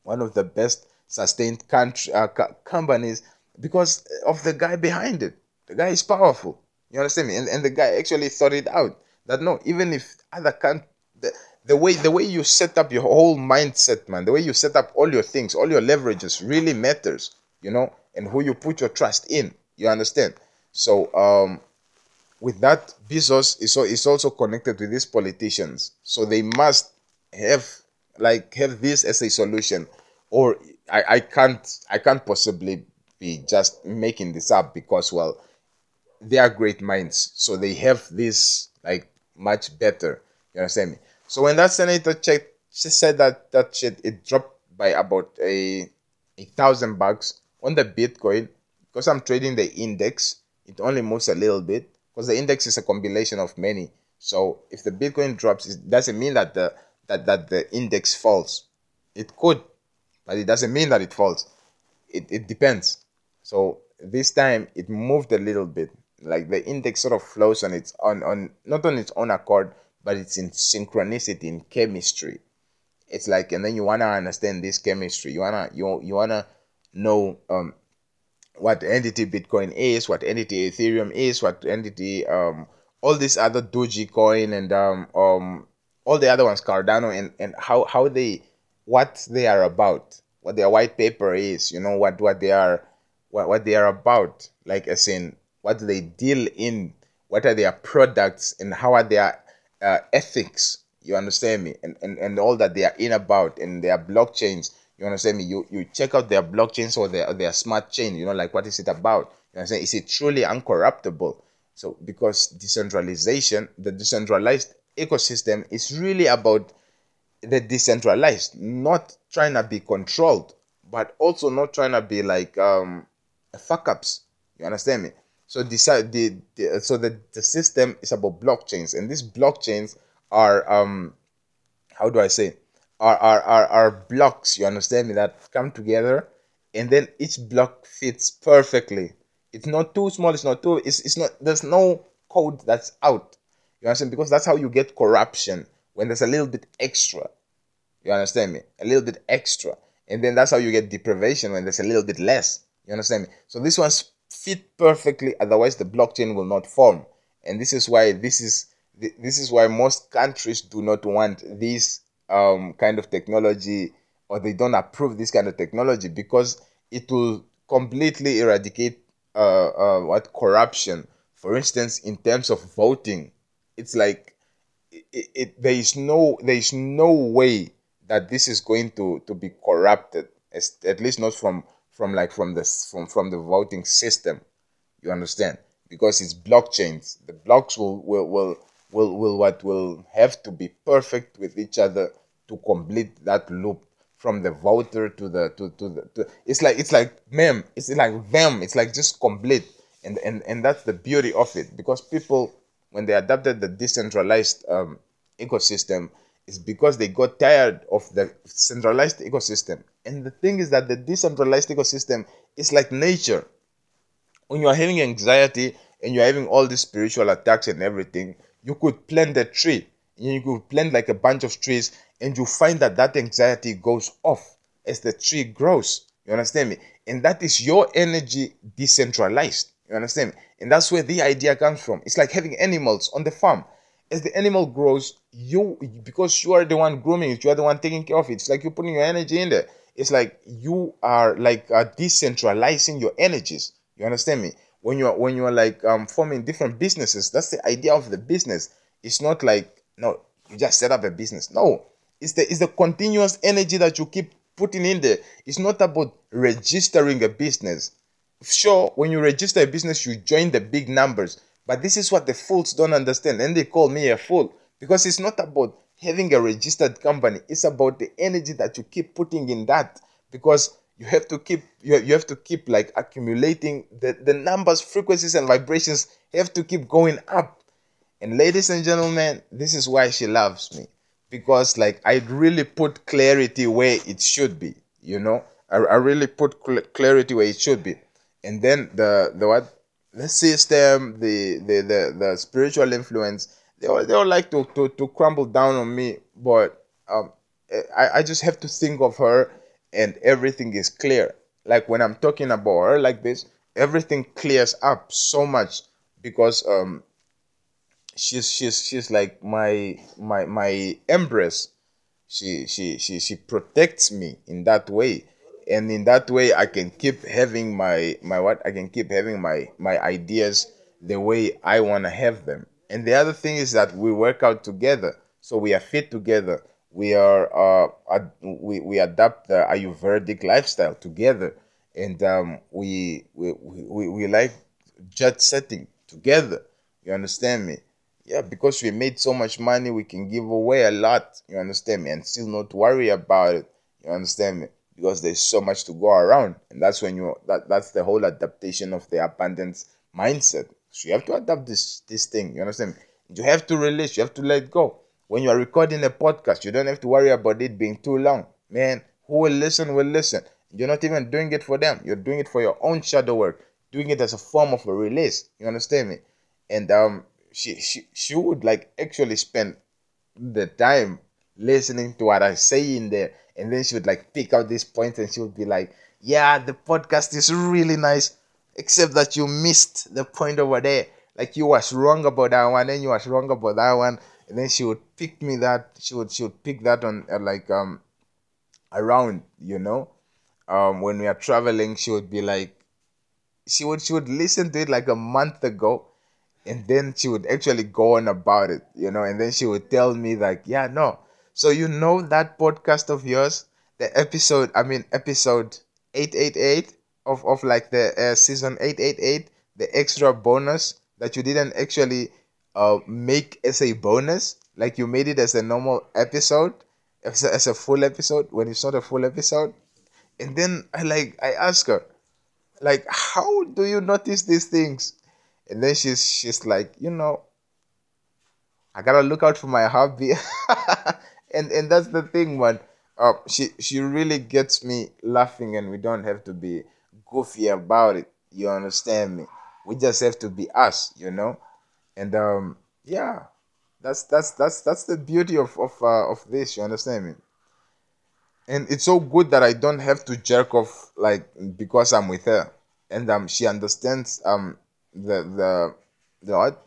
one of the best sustained country, uh, co- companies because of the guy behind it. The guy is powerful. You understand me? And, and the guy actually thought it out that no, even if other can't, the, the way the way you set up your whole mindset, man, the way you set up all your things, all your leverages really matters, you know, and who you put your trust in. You understand? So um, with that, Bezos is, is also connected with these politicians. So they must have like have this as a solution. Or I, I can't I can't possibly be just making this up because well they are great minds. So they have this like much better. You understand me? So when that senator checked she said that that shit it dropped by about a a thousand bucks on the Bitcoin because I'm trading the index. It only moves a little bit because the index is a combination of many. So if the Bitcoin drops, it doesn't mean that the that, that the index falls. It could, but it doesn't mean that it falls. It, it depends. So this time it moved a little bit. Like the index sort of flows on its on, on not on its own accord, but it's in synchronicity in chemistry. It's like and then you wanna understand this chemistry. You wanna you you wanna know um what entity Bitcoin is, what entity Ethereum is, what entity um all these other Dogecoin and um um all the other ones Cardano and and how how they what they are about, what their white paper is, you know what what they are what what they are about, like as in what do they deal in, what are their products and how are their uh, ethics. You understand me, and, and and all that they are in about and their blockchains you understand me? You you check out their blockchains or their their smart chain. You know, like what is it about? You understand? Is it truly uncorruptible? So because decentralization, the decentralized ecosystem is really about the decentralized, not trying to be controlled, but also not trying to be like um fuck ups. You understand me? So decide the, the so the, the system is about blockchains, and these blockchains are um how do I say are, are, are, are blocks, you understand me, that come together and then each block fits perfectly. It's not too small, it's not too, it's, it's not, there's no code that's out. You understand? Because that's how you get corruption when there's a little bit extra. You understand me? A little bit extra. And then that's how you get deprivation when there's a little bit less. You understand me? So this one's fit perfectly, otherwise the blockchain will not form. And this is why this is this is why most countries do not want these um, kind of technology or they don't approve this kind of technology because it will completely eradicate uh, uh, what corruption. For instance, in terms of voting, it's like it, it, there is no there is no way that this is going to to be corrupted. at least not from from like from the from from the voting system. You understand? Because it's blockchains. The blocks will will will will, will what will have to be perfect with each other to complete that loop from the voter to the to, to the to, it's like it's like mem it's like them it's like just complete. And and and that's the beauty of it because people when they adopted the decentralized um, ecosystem is because they got tired of the centralized ecosystem. And the thing is that the decentralized ecosystem is like nature. When you are having anxiety and you're having all these spiritual attacks and everything you could plant a tree you could plant like a bunch of trees and you find that that anxiety goes off as the tree grows. You understand me? And that is your energy decentralized. You understand me? And that's where the idea comes from. It's like having animals on the farm. As the animal grows, you because you are the one grooming it, you are the one taking care of it. It's like you're putting your energy in there. It's like you are like uh, decentralizing your energies. You understand me? When you are when you are like um, forming different businesses, that's the idea of the business. It's not like no, you just set up a business. No, it's the it's the continuous energy that you keep putting in there. It's not about registering a business. Sure, when you register a business, you join the big numbers. But this is what the fools don't understand. And they call me a fool because it's not about having a registered company it's about the energy that you keep putting in that because you have to keep you have, you have to keep like accumulating the, the numbers frequencies and vibrations have to keep going up and ladies and gentlemen this is why she loves me. Because like i really put clarity where it should be you know? I, I really put cl- clarity where it should be. And then the the what the system the the the, the spiritual influence they all, they all like to, to to crumble down on me. But um I, I just have to think of her and everything is clear. Like when I'm talking about her like this, everything clears up so much because um she's she's she's like my my my empress. She she she she protects me in that way. And in that way I can keep having my my what I can keep having my my ideas the way I wanna have them. And the other thing is that we work out together. So we are fit together we are uh, ad- we, we adapt the ayurvedic lifestyle together and um, we, we we we like jet setting together you understand me yeah because we made so much money we can give away a lot you understand me and still not worry about it you understand me because there's so much to go around and that's when you that that's the whole adaptation of the abundance mindset so you have to adapt this this thing you understand me you have to release you have to let go when you are recording a podcast, you don't have to worry about it being too long. Man, who will listen will listen. You're not even doing it for them. You're doing it for your own shadow work, doing it as a form of a release. You understand me? And um, she she she would like actually spend the time listening to what I say in there, and then she would like pick out these points, and she would be like, "Yeah, the podcast is really nice, except that you missed the point over there. Like you was wrong about that one, and you was wrong about that one." and then she would pick me that she would she would pick that on uh, like um around you know um when we are traveling she would be like she would she would listen to it like a month ago and then she would actually go on about it you know and then she would tell me like yeah no so you know that podcast of yours the episode i mean episode 888 of of like the uh, season 888 the extra bonus that you didn't actually uh, make as a bonus, like you made it as a normal episode, as a, as a full episode when it's not a full episode. And then I like I ask her, like, how do you notice these things? And then she's she's like, you know, I gotta look out for my hobby. (laughs) and and that's the thing, man. Uh, she she really gets me laughing, and we don't have to be goofy about it. You understand me? We just have to be us, you know and um yeah that's that's that's that's the beauty of of uh, of this you understand me and it's so good that i don't have to jerk off like because i'm with her and um she understands um the the the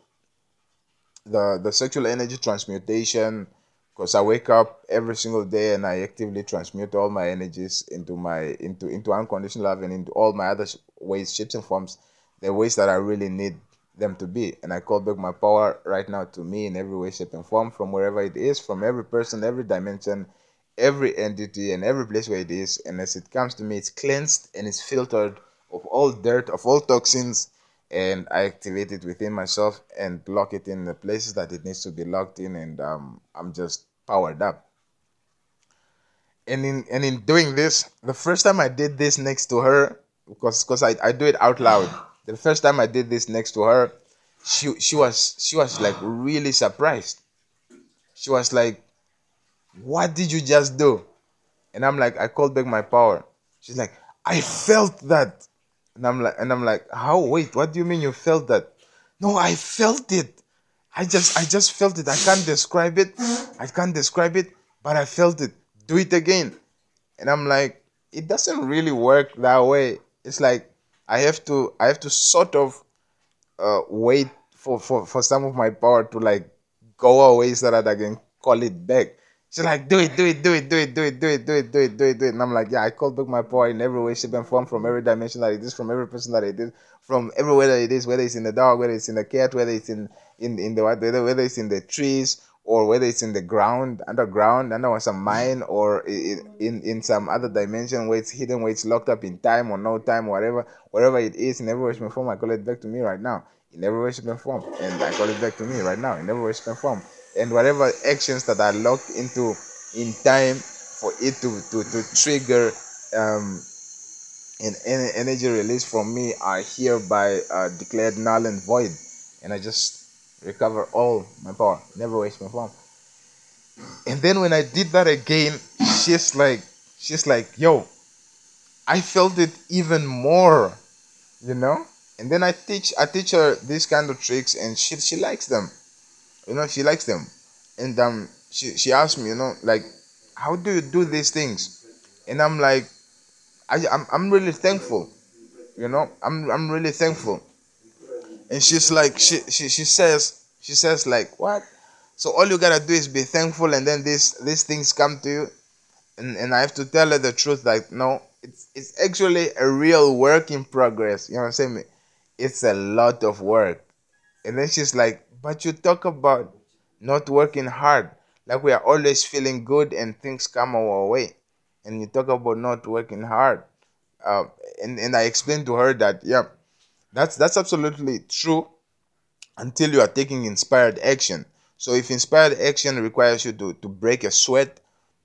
the the sexual energy transmutation because i wake up every single day and i actively transmute all my energies into my into into unconditional love and into all my other ways shapes and forms the ways that i really need them to be. And I call back my power right now to me in every way, shape, and form, from wherever it is, from every person, every dimension, every entity, and every place where it is. And as it comes to me, it's cleansed and it's filtered of all dirt, of all toxins. And I activate it within myself and lock it in the places that it needs to be locked in. And um, I'm just powered up. And in and in doing this, the first time I did this next to her, because because I, I do it out loud the first time I did this next to her, she she was she was like really surprised. She was like, "What did you just do?" And I'm like, "I called back my power." She's like, "I felt that," and I'm like, and I'm like, "How? Wait, what do you mean you felt that?" No, I felt it. I just I just felt it. I can't describe it. I can't describe it, but I felt it. Do it again. And I'm like, it doesn't really work that way. It's like I have to I have to sort of uh, wait for, for, for some of my power to like go away so that I can call it back. She's like, do it, do it, do it, do it, do it, do it, do it, do it, do it, do it. And I'm like, yeah, I called back my power in every way, shape, and form from every dimension that it is, from every person that it is, from everywhere that it is, whether it's in the dog, whether it's in the cat, whether it's in in, in the whether whether it's in the trees, or whether it's in the ground, underground, under some mine, or in, in, in some other dimension where it's hidden, where it's locked up in time or no time, whatever, wherever it is, in every way, shape, and form, I call it back to me right now. In every way, shape, and form. And I call it back to me right now. In every way, shape, and form. And whatever actions that are locked into in time for it to to, to trigger um and any energy release from me are hereby uh, declared null and void. And i just recover all my power. Never waste my form and then when i did that again she's like she's like yo i felt it even more you know? And then i teach i teach her these kind of tricks and she she likes them you know she likes them. And um she she asked me you know like how do you do these things? And i'm like I, I'm, I'm really thankful you know i'm i'm really thankful. And she's like she, she she says she says like what? So all you gotta do is be thankful and then these these things come to you. And and i have to tell her the truth like no it's it's actually a real work in progress you know what i'm saying? It's a lot of work. And then she's like but you talk about not working hard. Like we are always feeling good and things come our way. And you talk about not working hard. Uh, and, and i explained to her that yeah that's that's absolutely true until you are taking inspired action. So if inspired action requires you to, to break a sweat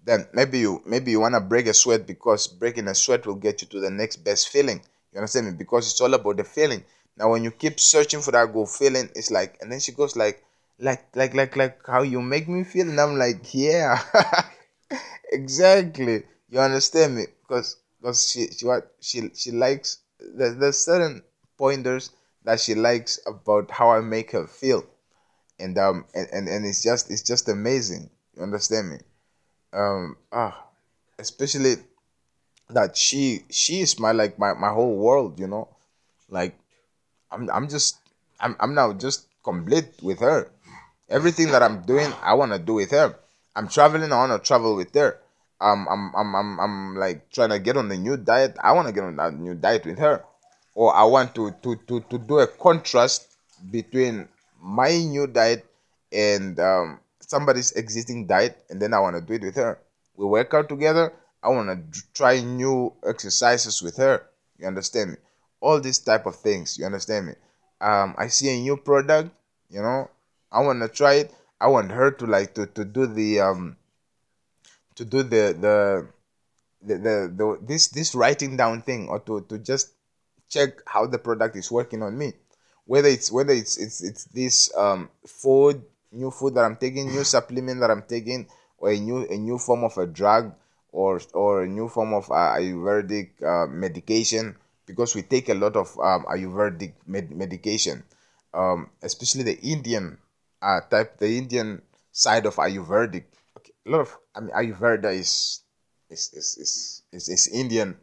then maybe you maybe you want to break a sweat because breaking a sweat will get you to the next best feeling. You understand me? Because it's all about the feeling now when you keep searching for that good feeling it's like and then she goes like like like like like how you make me feel and i'm like yeah. (laughs) Exactly. You understand me? Because because she she what she she likes there's, there's certain pointers that she likes about how i make her feel. And um and, and and it's just it's just amazing. You understand me? Um ah especially that she she is my like my, my whole world you know? Like i'm i'm just i'm i'm now just complete with her. Everything that i'm doing i want to do with her. I'm traveling i want to travel with her. Um I'm, I'm i'm i'm like trying to get on the new diet. I want to get on that new diet with her. Or i want to to to, to do a contrast between my new diet and um somebody's existing diet and then i want to do it with her. We work out together. I want to try new exercises with her. You understand me all these type of things you understand me? Um i see a new product you know i want to try it. I want her to like to to do the um to do the the the, the, the this this writing down thing or to to just check how the product is working on me. Whether it's whether it's it's it's this um food new food that i'm taking new supplement that i'm taking or a new a new form of a drug or or a new form of uh, ayurvedic uh, medication because we take a lot of um, ayurvedic med- medication. Um, especially the indian uh, type the indian side of ayurvedic. Okay, a lot of i mean ayurveda is is is is, is, is indian.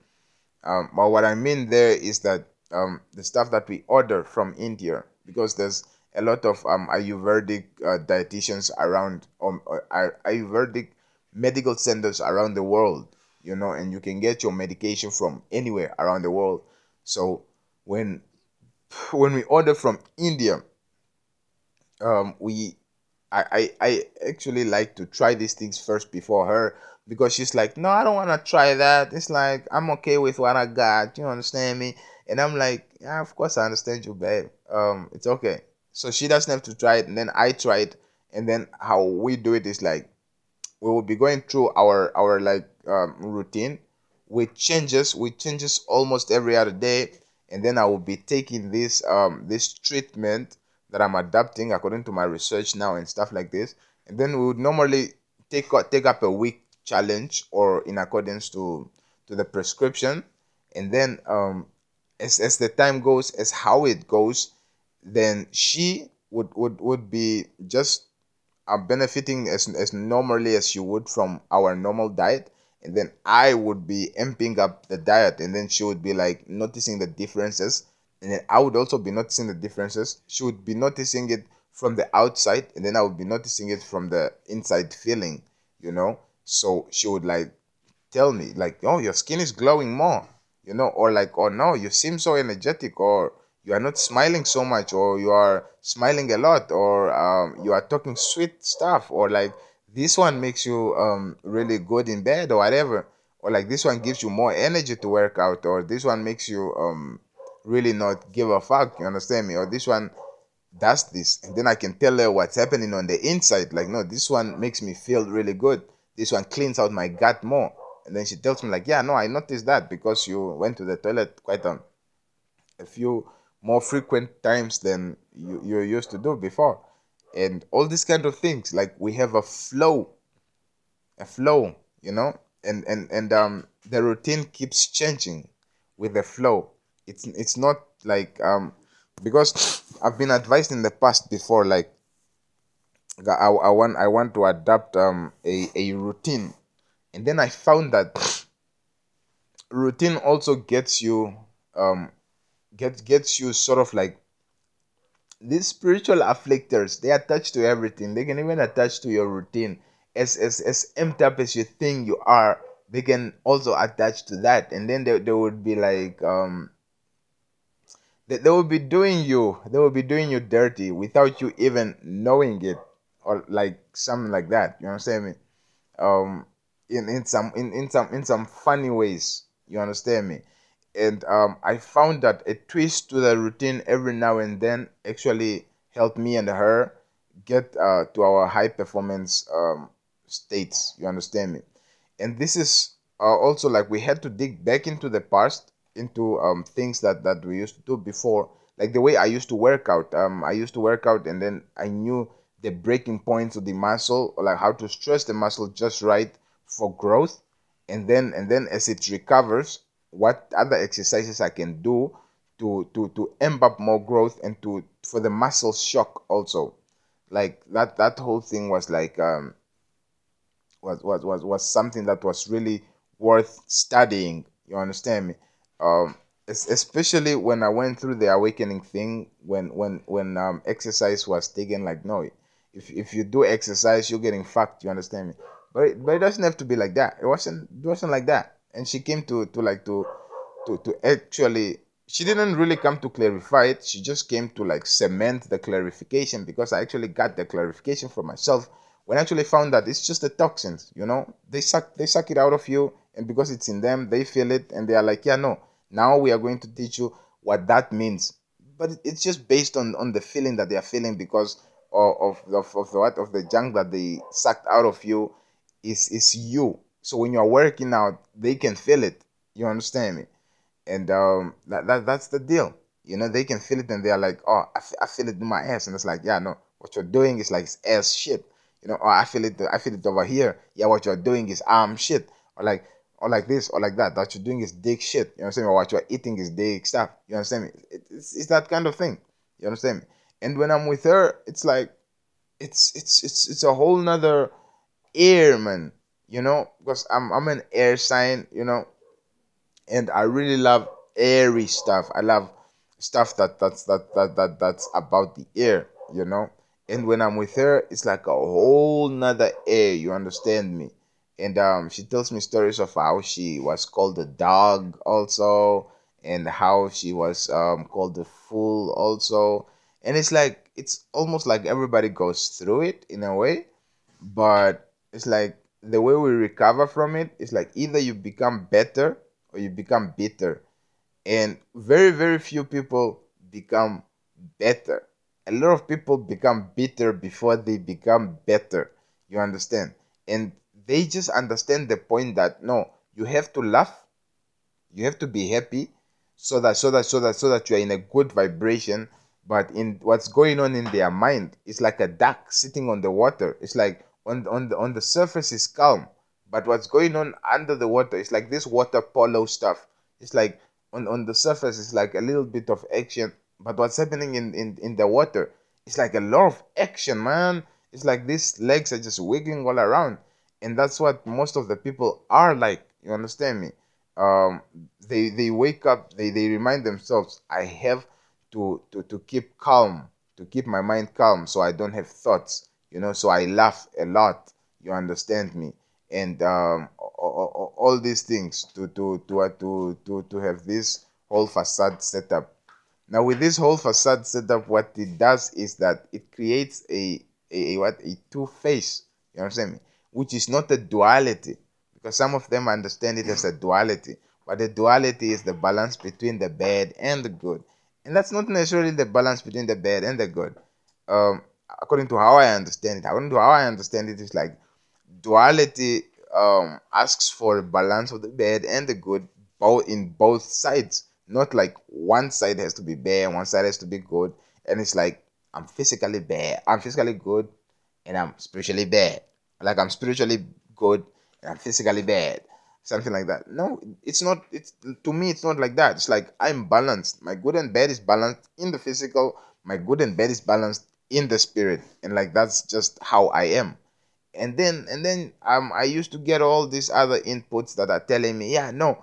Um, but what I mean there is that um, the stuff that we order from India, because there's a lot of um, Ayurvedic uh, dietitians around, um, uh, Ayurvedic medical centers around the world, you know, and you can get your medication from anywhere around the world. So when when we order from India, um, we I, I I actually like to try these things first before her because she's like, no, I don't want to try that. It's like I'm okay with what I got. You understand me? And I'm like, yeah, of course I understand you, babe. Um, it's okay. So she doesn't have to try it, and then I try it, and then how we do it is like we will be going through our our like um, routine with changes with changes almost every other day and then i will be taking this um this treatment that i'm adapting according to my research now and stuff like this. And then we would normally take take up a week challenge or in accordance to to the prescription. And then um as, as the time goes as how it goes then she would would would be just are benefiting as, as normally as you would from our normal diet and then i would be amping up the diet and then she would be like noticing the differences and then i would also be noticing the differences. She would be noticing it from the outside and then i would be noticing it from the inside feeling you know? So she would like tell me like oh your skin is glowing more you know? Or like oh no you seem so energetic or you are not smiling so much or you are smiling a lot or um, you are talking sweet stuff or like this one makes you um, really good in bed or whatever. Or like this one gives you more energy to work out or this one makes you um, really not give a fuck you understand me? Or this one does this and then i can tell her what's happening on the inside like no this one makes me feel really good. This one cleans out my gut more. And then she tells me like yeah no i noticed that because you went to the toilet quite a, a few more frequent times than you, you used to do before and all these kind of things. Like we have a flow a flow you know? And and and um the routine keeps changing with the flow. It's it's not like um because (sniffs) i've been advised in the past before like I, I want i want to adapt um a, a routine. And then i found that (sniffs) routine also gets you um gets gets you sort of like these spiritual afflictors they attach to everything. They can even attach to your routine. As as as empty up as you think you are they can also attach to that. And then they, they would be like um they, they will be doing you they will be doing you dirty without you even knowing it or like something like that. You understand me? Um in in some in, in some in some funny ways. You understand me and um i found that a twist to the routine every now and then actually helped me and her get uh, to our high performance um, states you understand me? And this is uh, also like we had to dig back into the past into um, things that that we used to do before like the way i used to work out um, i used to work out and then i knew the breaking points of the muscle like how to stress the muscle just right for growth and then and then as it recovers what other exercises i can do to to to up more growth and to for the muscle shock also. Like that that whole thing was like um was was was, was something that was really worth studying you understand me? Um especially when i went through the awakening thing when when when um exercise was taken like no if if you do exercise you're getting fucked you understand me? But it, but it doesn't have to be like that. It wasn't it wasn't like that and she came to to like to to to actually she didn't really come to clarify it. She just came to like cement the clarification because i actually got the clarification for myself when I actually found that it's just the toxins you know? They suck they suck it out of you and because it's in them they feel it and they are like yeah no now we are going to teach you what that means. But it's just based on on the feeling that they are feeling because of of, of, of the what of the junk that they sucked out of you is is you so when you're working out they can feel it. You understand me? And um that, that that's the deal. You know they can feel it and they are like oh I, f- I feel it in my ass. And it's like yeah no. What you're doing is like ass shit. You know oh i feel it i feel it over here. Yeah what you're doing is arm shit. Or like or like this or like that. That you're doing is dick shit. You understand me? Or what you're eating is dick stuff. You understand me? It, it's, it's that kind of thing. You understand me? And when i'm with her it's like it's it's it's it's a whole nother air man you know because i'm i'm an air sign you know and I really love airy stuff. I love stuff that that's that that, that that's about the air, you know. And when I'm with her, it's like a whole nother air. You understand me? And um, she tells me stories of how she was called a dog, also, and how she was um called a fool, also. And it's like it's almost like everybody goes through it in a way, but it's like the way we recover from it is like either you become better or you become bitter. And very, very few people become better. A lot of people become bitter before they become better. You understand? And they just understand the point that no, you have to laugh, you have to be happy, so that so that so that so that you are in a good vibration. But in what's going on in their mind, it's like a duck sitting on the water. It's like on on the on the surface is calm, but what's going on under the water is like this water polo stuff. It's like on, on the surface, it's like a little bit of action, but what's happening in, in, in the water, it's like a lot of action, man. It's like these legs are just wiggling all around. And that's what most of the people are like. You understand me? Um, they they wake up, they, they remind themselves, I have to, to, to keep calm, to keep my mind calm so I don't have thoughts, you know, so I laugh a lot. You understand me? and um, all, these things to to to uh, to to to have this whole facade set up. Now, with this whole facade setup, what it does is that it creates a a, a what a two face. You understand me? Which is not a duality, because some of them understand it as a duality. But the duality is the balance between the bad and the good. and that's not necessarily the balance between the bad and the good. Um, according to how I understand it, according to how I understand it, it's like duality um, asks for a balance of the bad and the good, both in both sides. Not like one side has to be bad one side has to be good, and it's like I'm physically bad, I'm physically good, and I'm spiritually bad. Like I'm spiritually good and I'm physically bad. Something like that. No it's not it's to me it's not like that. It's like i'm balanced. My good and bad is balanced in the physical. My good and bad is balanced in the spirit and like that's just how i am. And then and then um i used to get all these other inputs that are telling me yeah no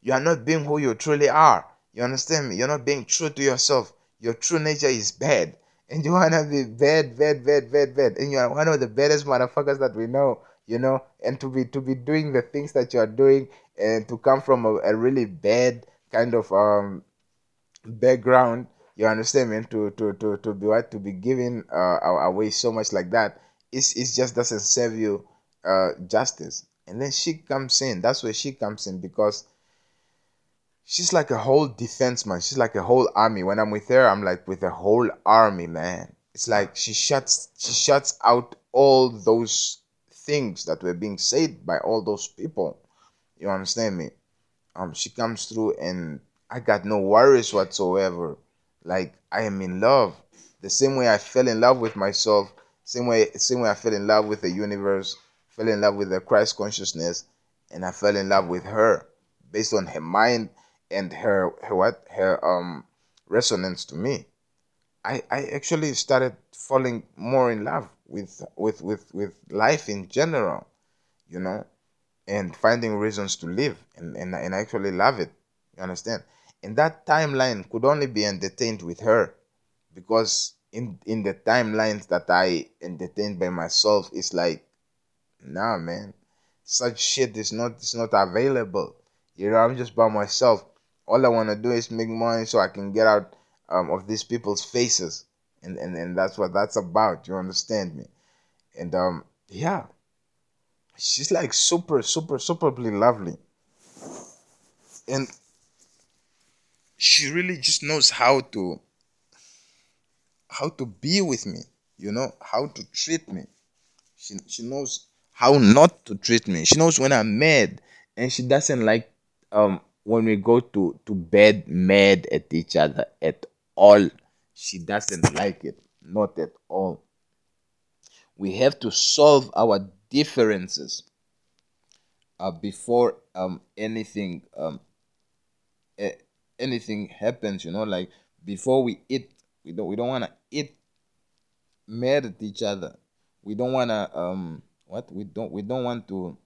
you are not being who you truly are. You understand me? You're not being true to yourself. Your true nature is bad. (laughs) And you want to be bad bad bad bad bad. And you are one of the baddest motherfuckers that we know you know? And to be to be doing the things that you are doing and to come from a, a really bad kind of um background you understand me to to to, to be what to be giving uh, away so much like that it's, it just doesn't serve you uh justice and then she comes in that's where she comes in because she's like a whole defense man she's like a whole army when i'm with her i'm like with a whole army man it's like she shuts she shuts out all those things that were being said by all those people. You understand me? Um, she comes through and I got no worries whatsoever. Like I am in love. The same way I fell in love with myself, same way same way I fell in love with the universe, fell in love with the Christ consciousness, and I fell in love with her based on her mind and her her what her um resonance to me. I, I actually started falling more in love with with with with life in general you know and finding reasons to live and, and, and actually love it you understand and that timeline could only be entertained with her because in in the timelines that i entertained by myself it's like nah man such shit is not is not available. You know i'm just by myself. All i want to do is make money so i can get out um, of these people's faces. And, and and that's what that's about you understand me? And um yeah. She's like super super superbly lovely. And she really just knows how to how to be with me you know how to treat me she, she knows how not to treat me she knows when i'm mad and she doesn't like um when we go to to bed mad at each other at all she doesn't like it. Not at all. We have to solve our differences uh, before um, anything um, anything happens. You know, like before we eat, we don't we don't want to eat mad at each other. We don't want to um what we don't we don't want to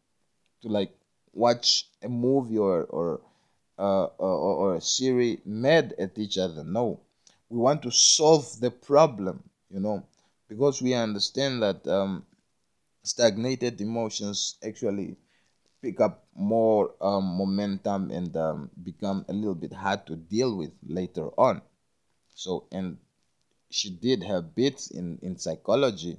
to like watch a movie or or uh, or, or a series mad at each other. No, we want to solve the problem, you know, because we understand that um, stagnated emotions actually pick up more um, momentum and um, become a little bit hard to deal with later on. So, and she did her bits in in psychology.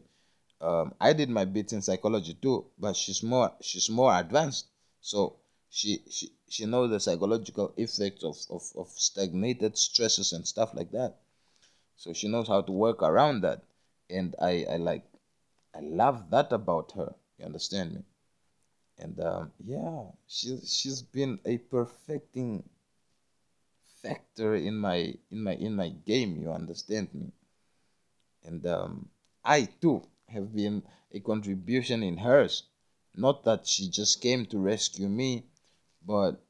Um, I did my bits in psychology too, but she's more she's more advanced. So she she she knows the psychological effects of, of, of stagnated stresses and stuff like that so she knows how to work around that and i i like i love that about her you understand me and um, yeah she's she's been a perfecting factor in my in my in my game you understand me? And um, i too have been a contribution in hers. Not that she just came to rescue me but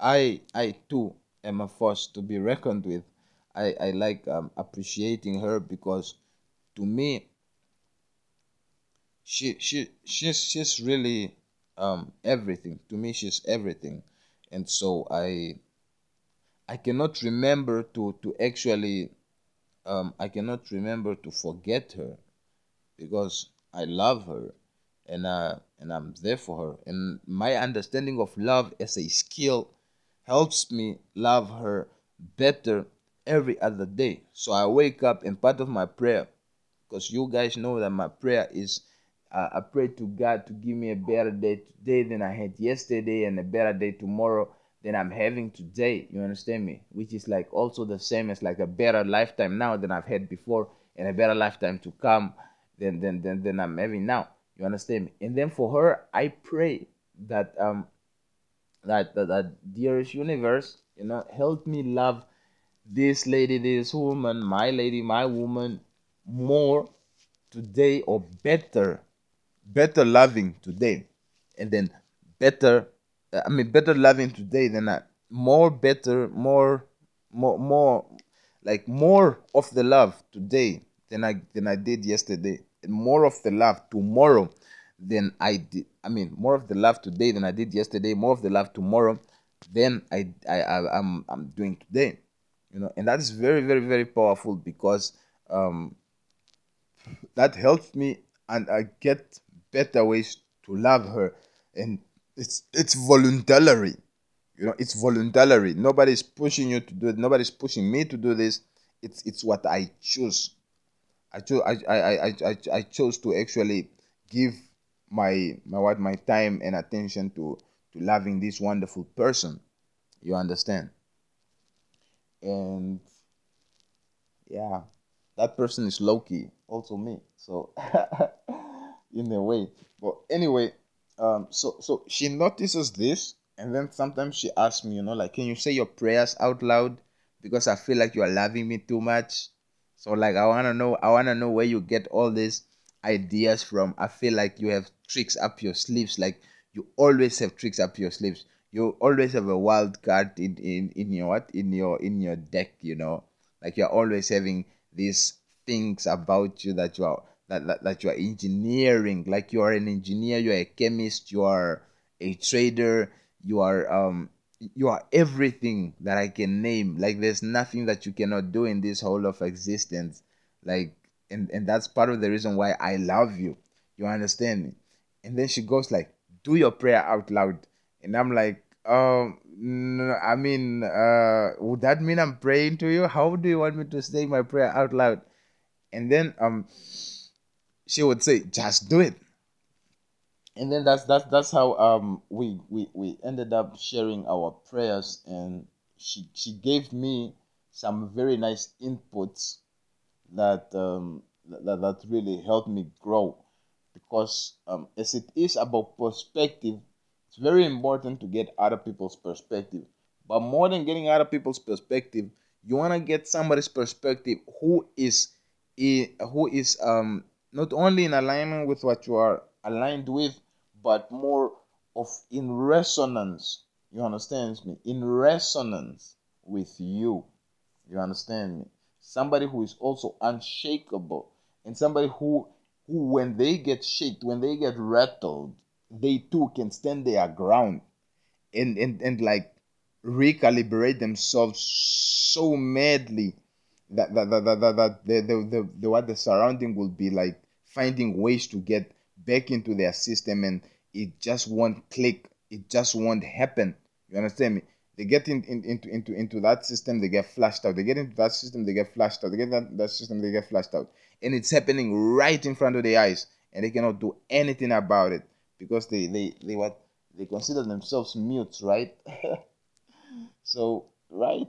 i i too am a force to be reckoned with. I, I like um, appreciating her because to me she she she's she's really um, everything. To me she's everything. And so I I cannot remember to to actually um, I cannot remember to forget her because I love her and uh, and I'm there for her. And my understanding of love as a skill helps me love her better every other day. So I wake up and part of my prayer, because you guys know that my prayer is uh, I pray to God to give me a better day today than I had yesterday and a better day tomorrow than I'm having today. You understand me? Which is like also the same as like a better lifetime now than I've had before, and a better lifetime to come than than than, than I'm having now. You understand me? And then for her, I pray that um that that, that dearest universe, you know, help me love this lady, this woman, my lady, my woman, more today or better, better loving today, and then better I mean, better loving today than I, more better, more, more, more, like more of the love today than I than I did yesterday, and more of the love tomorrow than I did. I mean, more of the love today than I did yesterday. More of the love tomorrow than I I, I I'm I'm doing today. You know, and that is very very very powerful because um, that helps me and I get better ways to love her. And it's it's voluntary. You know it's voluntary. Nobody's pushing you to do it nobody's pushing me to do this. It's it's what i choose. I chose I, I i i i chose to actually give my my what my time and attention to to loving this wonderful person. You understand? And yeah. That person is loki also me. So (laughs) in a way. But anyway um so so she notices this and then sometimes she asks me you know like can you say your prayers out loud? Because i feel like you are loving me too much. So like i want to know i want to know where you get all these ideas from. I feel like you have tricks up your sleeves. Like you always have tricks up your sleeves. You always have a wild card in, in in your what? In your in your deck you know? Like you're always having these things about you that you are that, that, that you are engineering like you are an engineer you are a chemist you are a trader you are um you are everything that i can name. Like there's nothing that you cannot do in this whole of existence. Like and and that's part of the reason why i love you. You understand me? And then she goes like do your prayer out loud. And i'm like um no, i mean uh would that mean i'm praying to you? How do you want me to say my prayer out loud? And then um she would say, "Just do it." And then that's that's that's how um we we we ended up sharing our prayers, and she she gave me some very nice inputs that um that that really helped me grow because um as it is about perspective it's very important to get other people's perspective but more than getting other people's perspective you want to get somebody's perspective who is who is um not only in alignment with what you are aligned with, but more of in resonance. You understand me? In resonance with you. You understand me? Somebody who is also unshakable and somebody who who when they get shaked, when they get rattled, they too can stand their ground and and, and like recalibrate themselves so madly that that that that, that, the, the, the, the what the surrounding will be like finding ways to get back into their system and it just won't click. It just won't happen. You understand me? They get in, in, into into into that system they get flashed out. They get into that system they get flashed out. They get that, that system they get flashed out. And it's happening right in front of their eyes and they cannot do anything about it because they they they what? They consider themselves mutes right? (laughs) So right?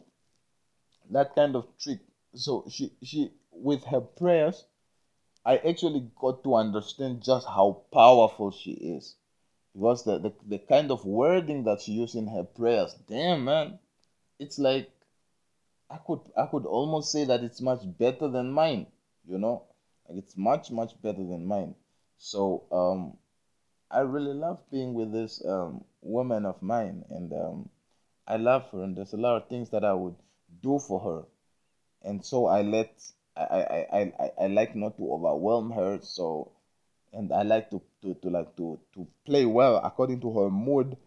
That kind of trick. So she she with her prayers I actually got to understand just how powerful she is. Because the, the, the kind of wording that she used in her prayers, damn man, it's like I could I could almost say that it's much better than mine, you know? Like it's much, much better than mine. So um I really love being with this um woman of mine and um I love her and there's a lot of things that I would do for her. And so I let I, I, I, I like not to overwhelm her so and I like to, to, to like to, to play well according to her mood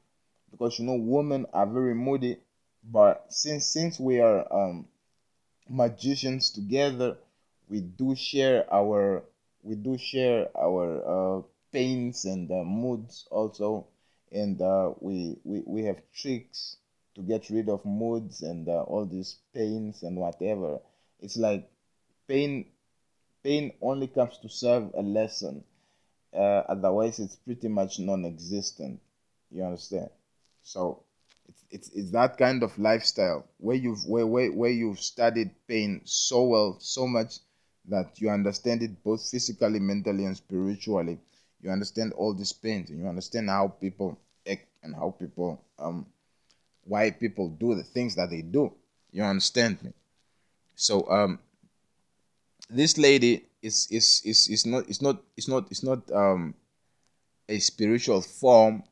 because you know women are very moody but since since we are um magicians together we do share our we do share our uh, pains and uh, moods also and uh, we, we we have tricks to get rid of moods and uh, all these pains and whatever. It's like pain pain only comes to serve a lesson uh, otherwise it's pretty much non-existent you understand so It's, it's, it's that kind of lifestyle where you've where, where, where you've studied pain so well, so much that you understand it both physically, mentally, and spiritually. You understand all these pains and you understand how people act and how people um why people do the things that they do. You understand me? So um this lady is is is is not it's not it's not it's not um a spiritual form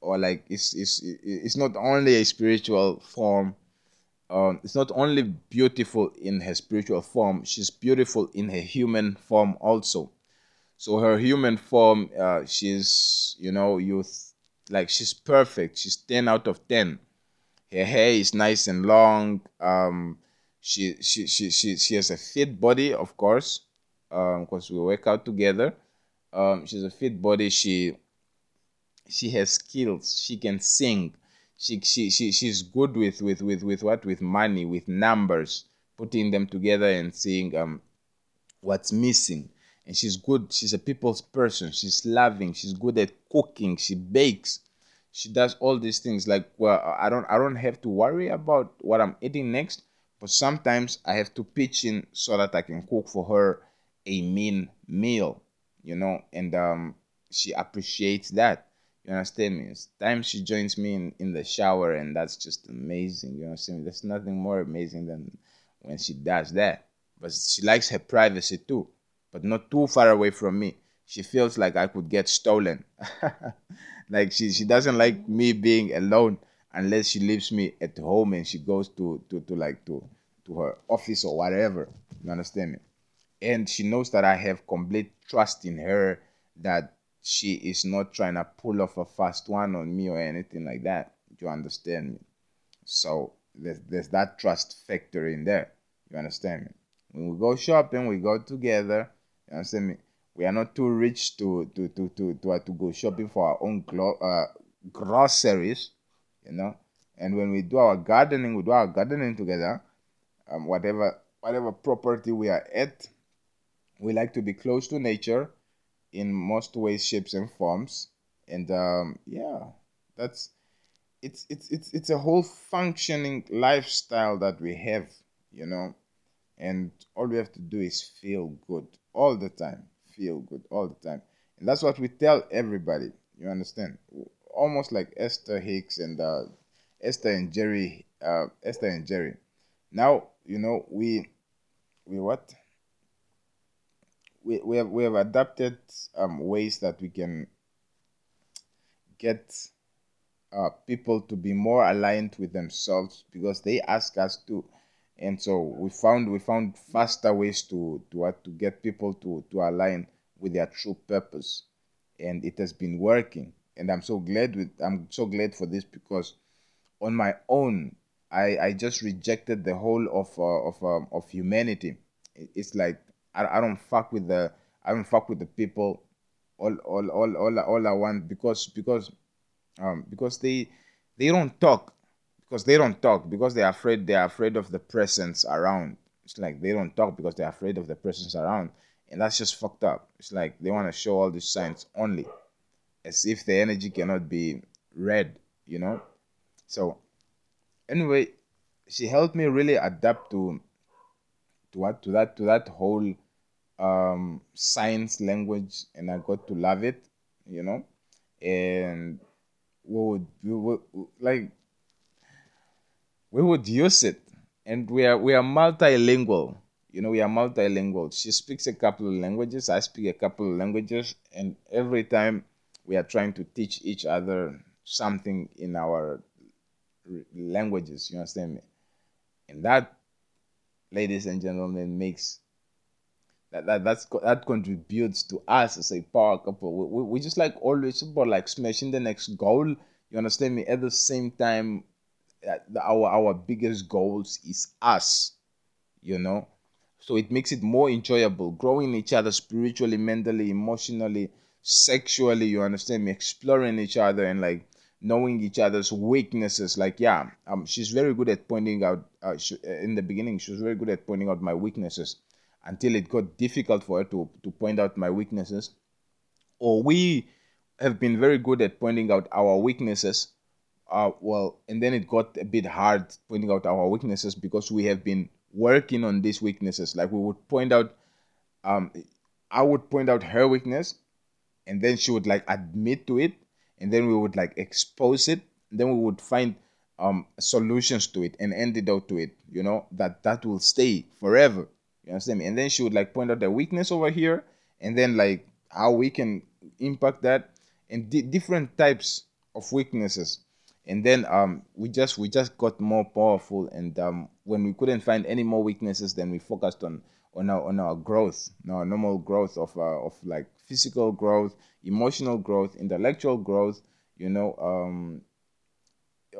or like it's it's it's not only a spiritual form um it's not only beautiful in her spiritual form she's beautiful in her human form also. So her human form uh she's you know you like she's perfect. She's 10 out of 10 her hair is nice and long um she she she she, she has a fit body of course um because we work out together. Um she's a fit body. She she has skills. She can sing. She, she, she she's good with, with with with what? With money with numbers putting them together and seeing um what's missing. And she's good. She's a people's person. She's loving. She's good at cooking. She bakes. She does all these things like well i don't i don't have to worry about what i'm eating next but sometimes i have to pitch in so that i can cook for her a mean meal you know and um she appreciates that you understand me? It's time she joins me in, in the shower, and that's just amazing. You understand me? There's nothing more amazing than when she does that. But she likes her privacy too, but not too far away from me. She feels like I could get stolen. (laughs) like she, she doesn't like me being alone unless she leaves me at home and she goes to, to, to like to, to her office or whatever. You understand me? And she knows that I have complete trust in her that she is not trying to pull off a fast one on me or anything like that. Do You understand me? So there's, there's that trust factor in there. You understand me? When we go shopping, we go together. You understand me? We are not too rich to to to to to, to go shopping for our own glo- uh, groceries, you know. And when we do our gardening, we do our gardening together. Um, whatever whatever property we are at, we like to be close to nature in most ways, shapes, and forms. And um, yeah, that's it's it's it's it's a whole functioning lifestyle that we have, you know. And all we have to do is feel good all the time, feel good all the time, and that's what we tell everybody. You understand? Almost like Esther Hicks and uh, Esther and Jerry, uh, Esther and Jerry. Now you know we we what? We, we have we have adapted um, ways that we can get uh, people to be more aligned with themselves because they ask us to. And so we found we found faster ways to to uh, to get people to to align with their true purpose. And it has been working and i'm so glad with i'm so glad for this because on my own i i just rejected the whole of uh, of um, of humanity it's like I, I don't fuck with the I don't fuck with the people. All all all all, all I want because because um because they they don't talk because they don't talk because they're afraid they're afraid of the presence around. It's like they don't talk because they're afraid of the presence around, and that's just fucked up. It's like they want to show all these signs only, as if the energy cannot be read, you know. So, anyway, she helped me really adapt to to what to that to that whole um, science language, and I got to love it, you know. And we would, we would like we would use it, and we are we are multilingual. You know, we are multilingual. She speaks a couple of languages. I speak a couple of languages, and every time we are trying to teach each other something in our languages. You understand me? And that, ladies and gentlemen, makes that, that that's that contributes to us as a power couple. We, we, just like always about like smashing the next goal. You understand me? At the same time, uh, our our biggest goals is us. You know, so it makes it more enjoyable. Growing each other spiritually, mentally, emotionally, sexually. You understand me? Exploring each other and like knowing each other's weaknesses. Like yeah, um, she's very good at pointing out. Uh, she, in the beginning, she was very good at pointing out my weaknesses until it got difficult for her to, to point out my weaknesses. Or we have been very good at pointing out our weaknesses uh, well, and then it got a bit hard pointing out our weaknesses because we have been working on these weaknesses. Like we would point out, um, I would point out her weakness, and then she would like admit to it, and then we would like expose it, then we would find um solutions to it and antidote to it. You know that that will stay forever. You understand me? And then she would like point out the weakness over here, and then like how we can impact that, and di- different types of weaknesses and then um we just we just got more powerful and um when we couldn't find any more weaknesses then we focused on on our on our growth our normal growth of uh, of like physical growth emotional growth intellectual growth you know um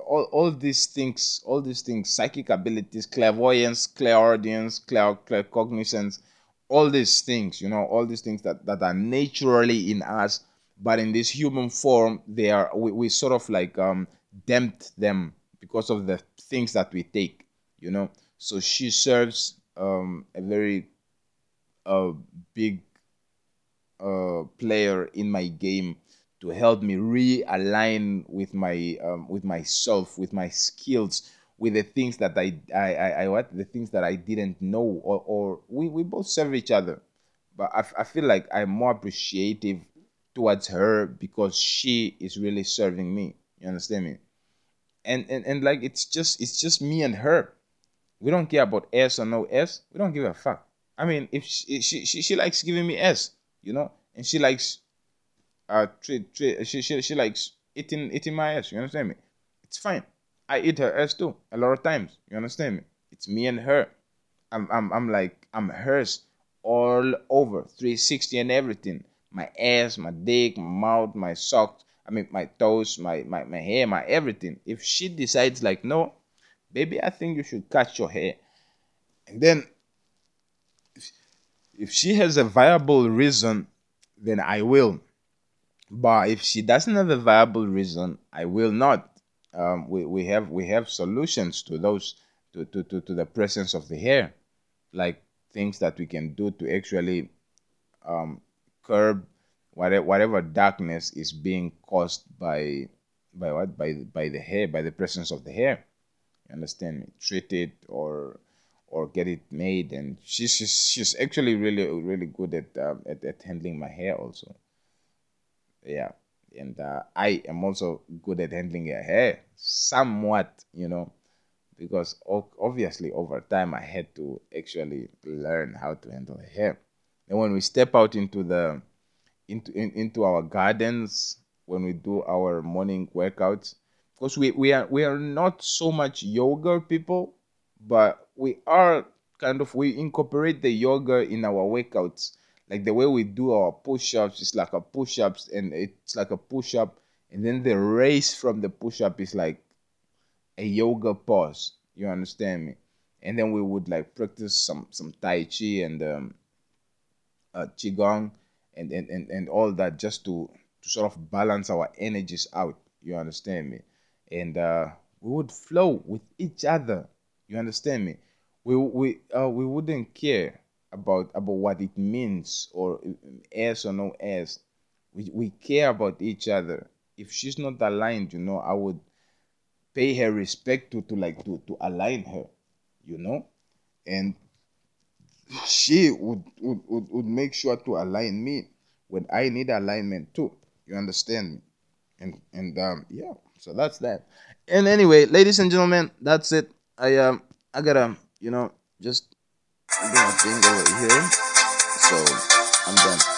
all, all these things all these things psychic abilities clairvoyance clairaudience clair, claircognizance all these things you know all these things that that are naturally in us but in this human form they are we, we sort of like um tempt them because of the things that we take you know. So she serves um, a very uh, big player in my game to help me realign with my um, with myself with my skills with the things that I, I, I, I what the things that I didn't know or, or we, we both serve each other but I, I feel like I'm more appreciative towards her because she is really serving me you understand me? And and and like it's just it's just me and her. We don't care about S or no S. We don't give a fuck. I mean, if she she she, she likes giving me S, you know, and she likes uh she, she she likes eating eating my ass, You understand me? It's fine. I eat her ass too a lot of times. You understand me? It's me and her. I'm I'm I'm like I'm hers all over 360 and everything. My ass, my dick, my mouth, my socks, I mean, my toes, my, my, my hair, my everything. If she decides, like, no, baby, I think you should cut your hair. And then, if she has a viable reason, then I will. But if she doesn't have a viable reason, I will not. Um, we, we have we have solutions to those to, to, to, to the presence of the hair, like things that we can do to actually um, curb whatever whatever darkness is being caused by by what by by the hair by the presence of the hair you understand me treat it or or get it made and she's she's, she's actually really really good at, uh, at at handling my hair also. Yeah and uh, i am also good at handling her hair somewhat you know because obviously over time i had to actually learn how to handle hair. And when we step out into the into in, into our gardens when we do our morning workouts because we, we are we are not so much yoga people but we are kind of we incorporate the yoga in our workouts like the way we do our push-ups is like a push-ups and it's like a push-up and then the race from the push-up is like a yoga pose you understand me and then we would like practice some some tai chi and um uh, qigong and, and, and, and all that just to, to sort of balance our energies out. You understand me? And uh, we would flow with each other. You understand me? We we uh, we wouldn't care about about what it means or s or no s. We we care about each other. If she's not aligned, you know, I would pay her respect to to like to to align her, you know, and she would, would, would, would make sure to align me when I need alignment too. You understand me? And and um yeah, so that's that. And anyway, ladies and gentlemen, that's it. I um I gotta um, you know just do a thing over here, so I'm done.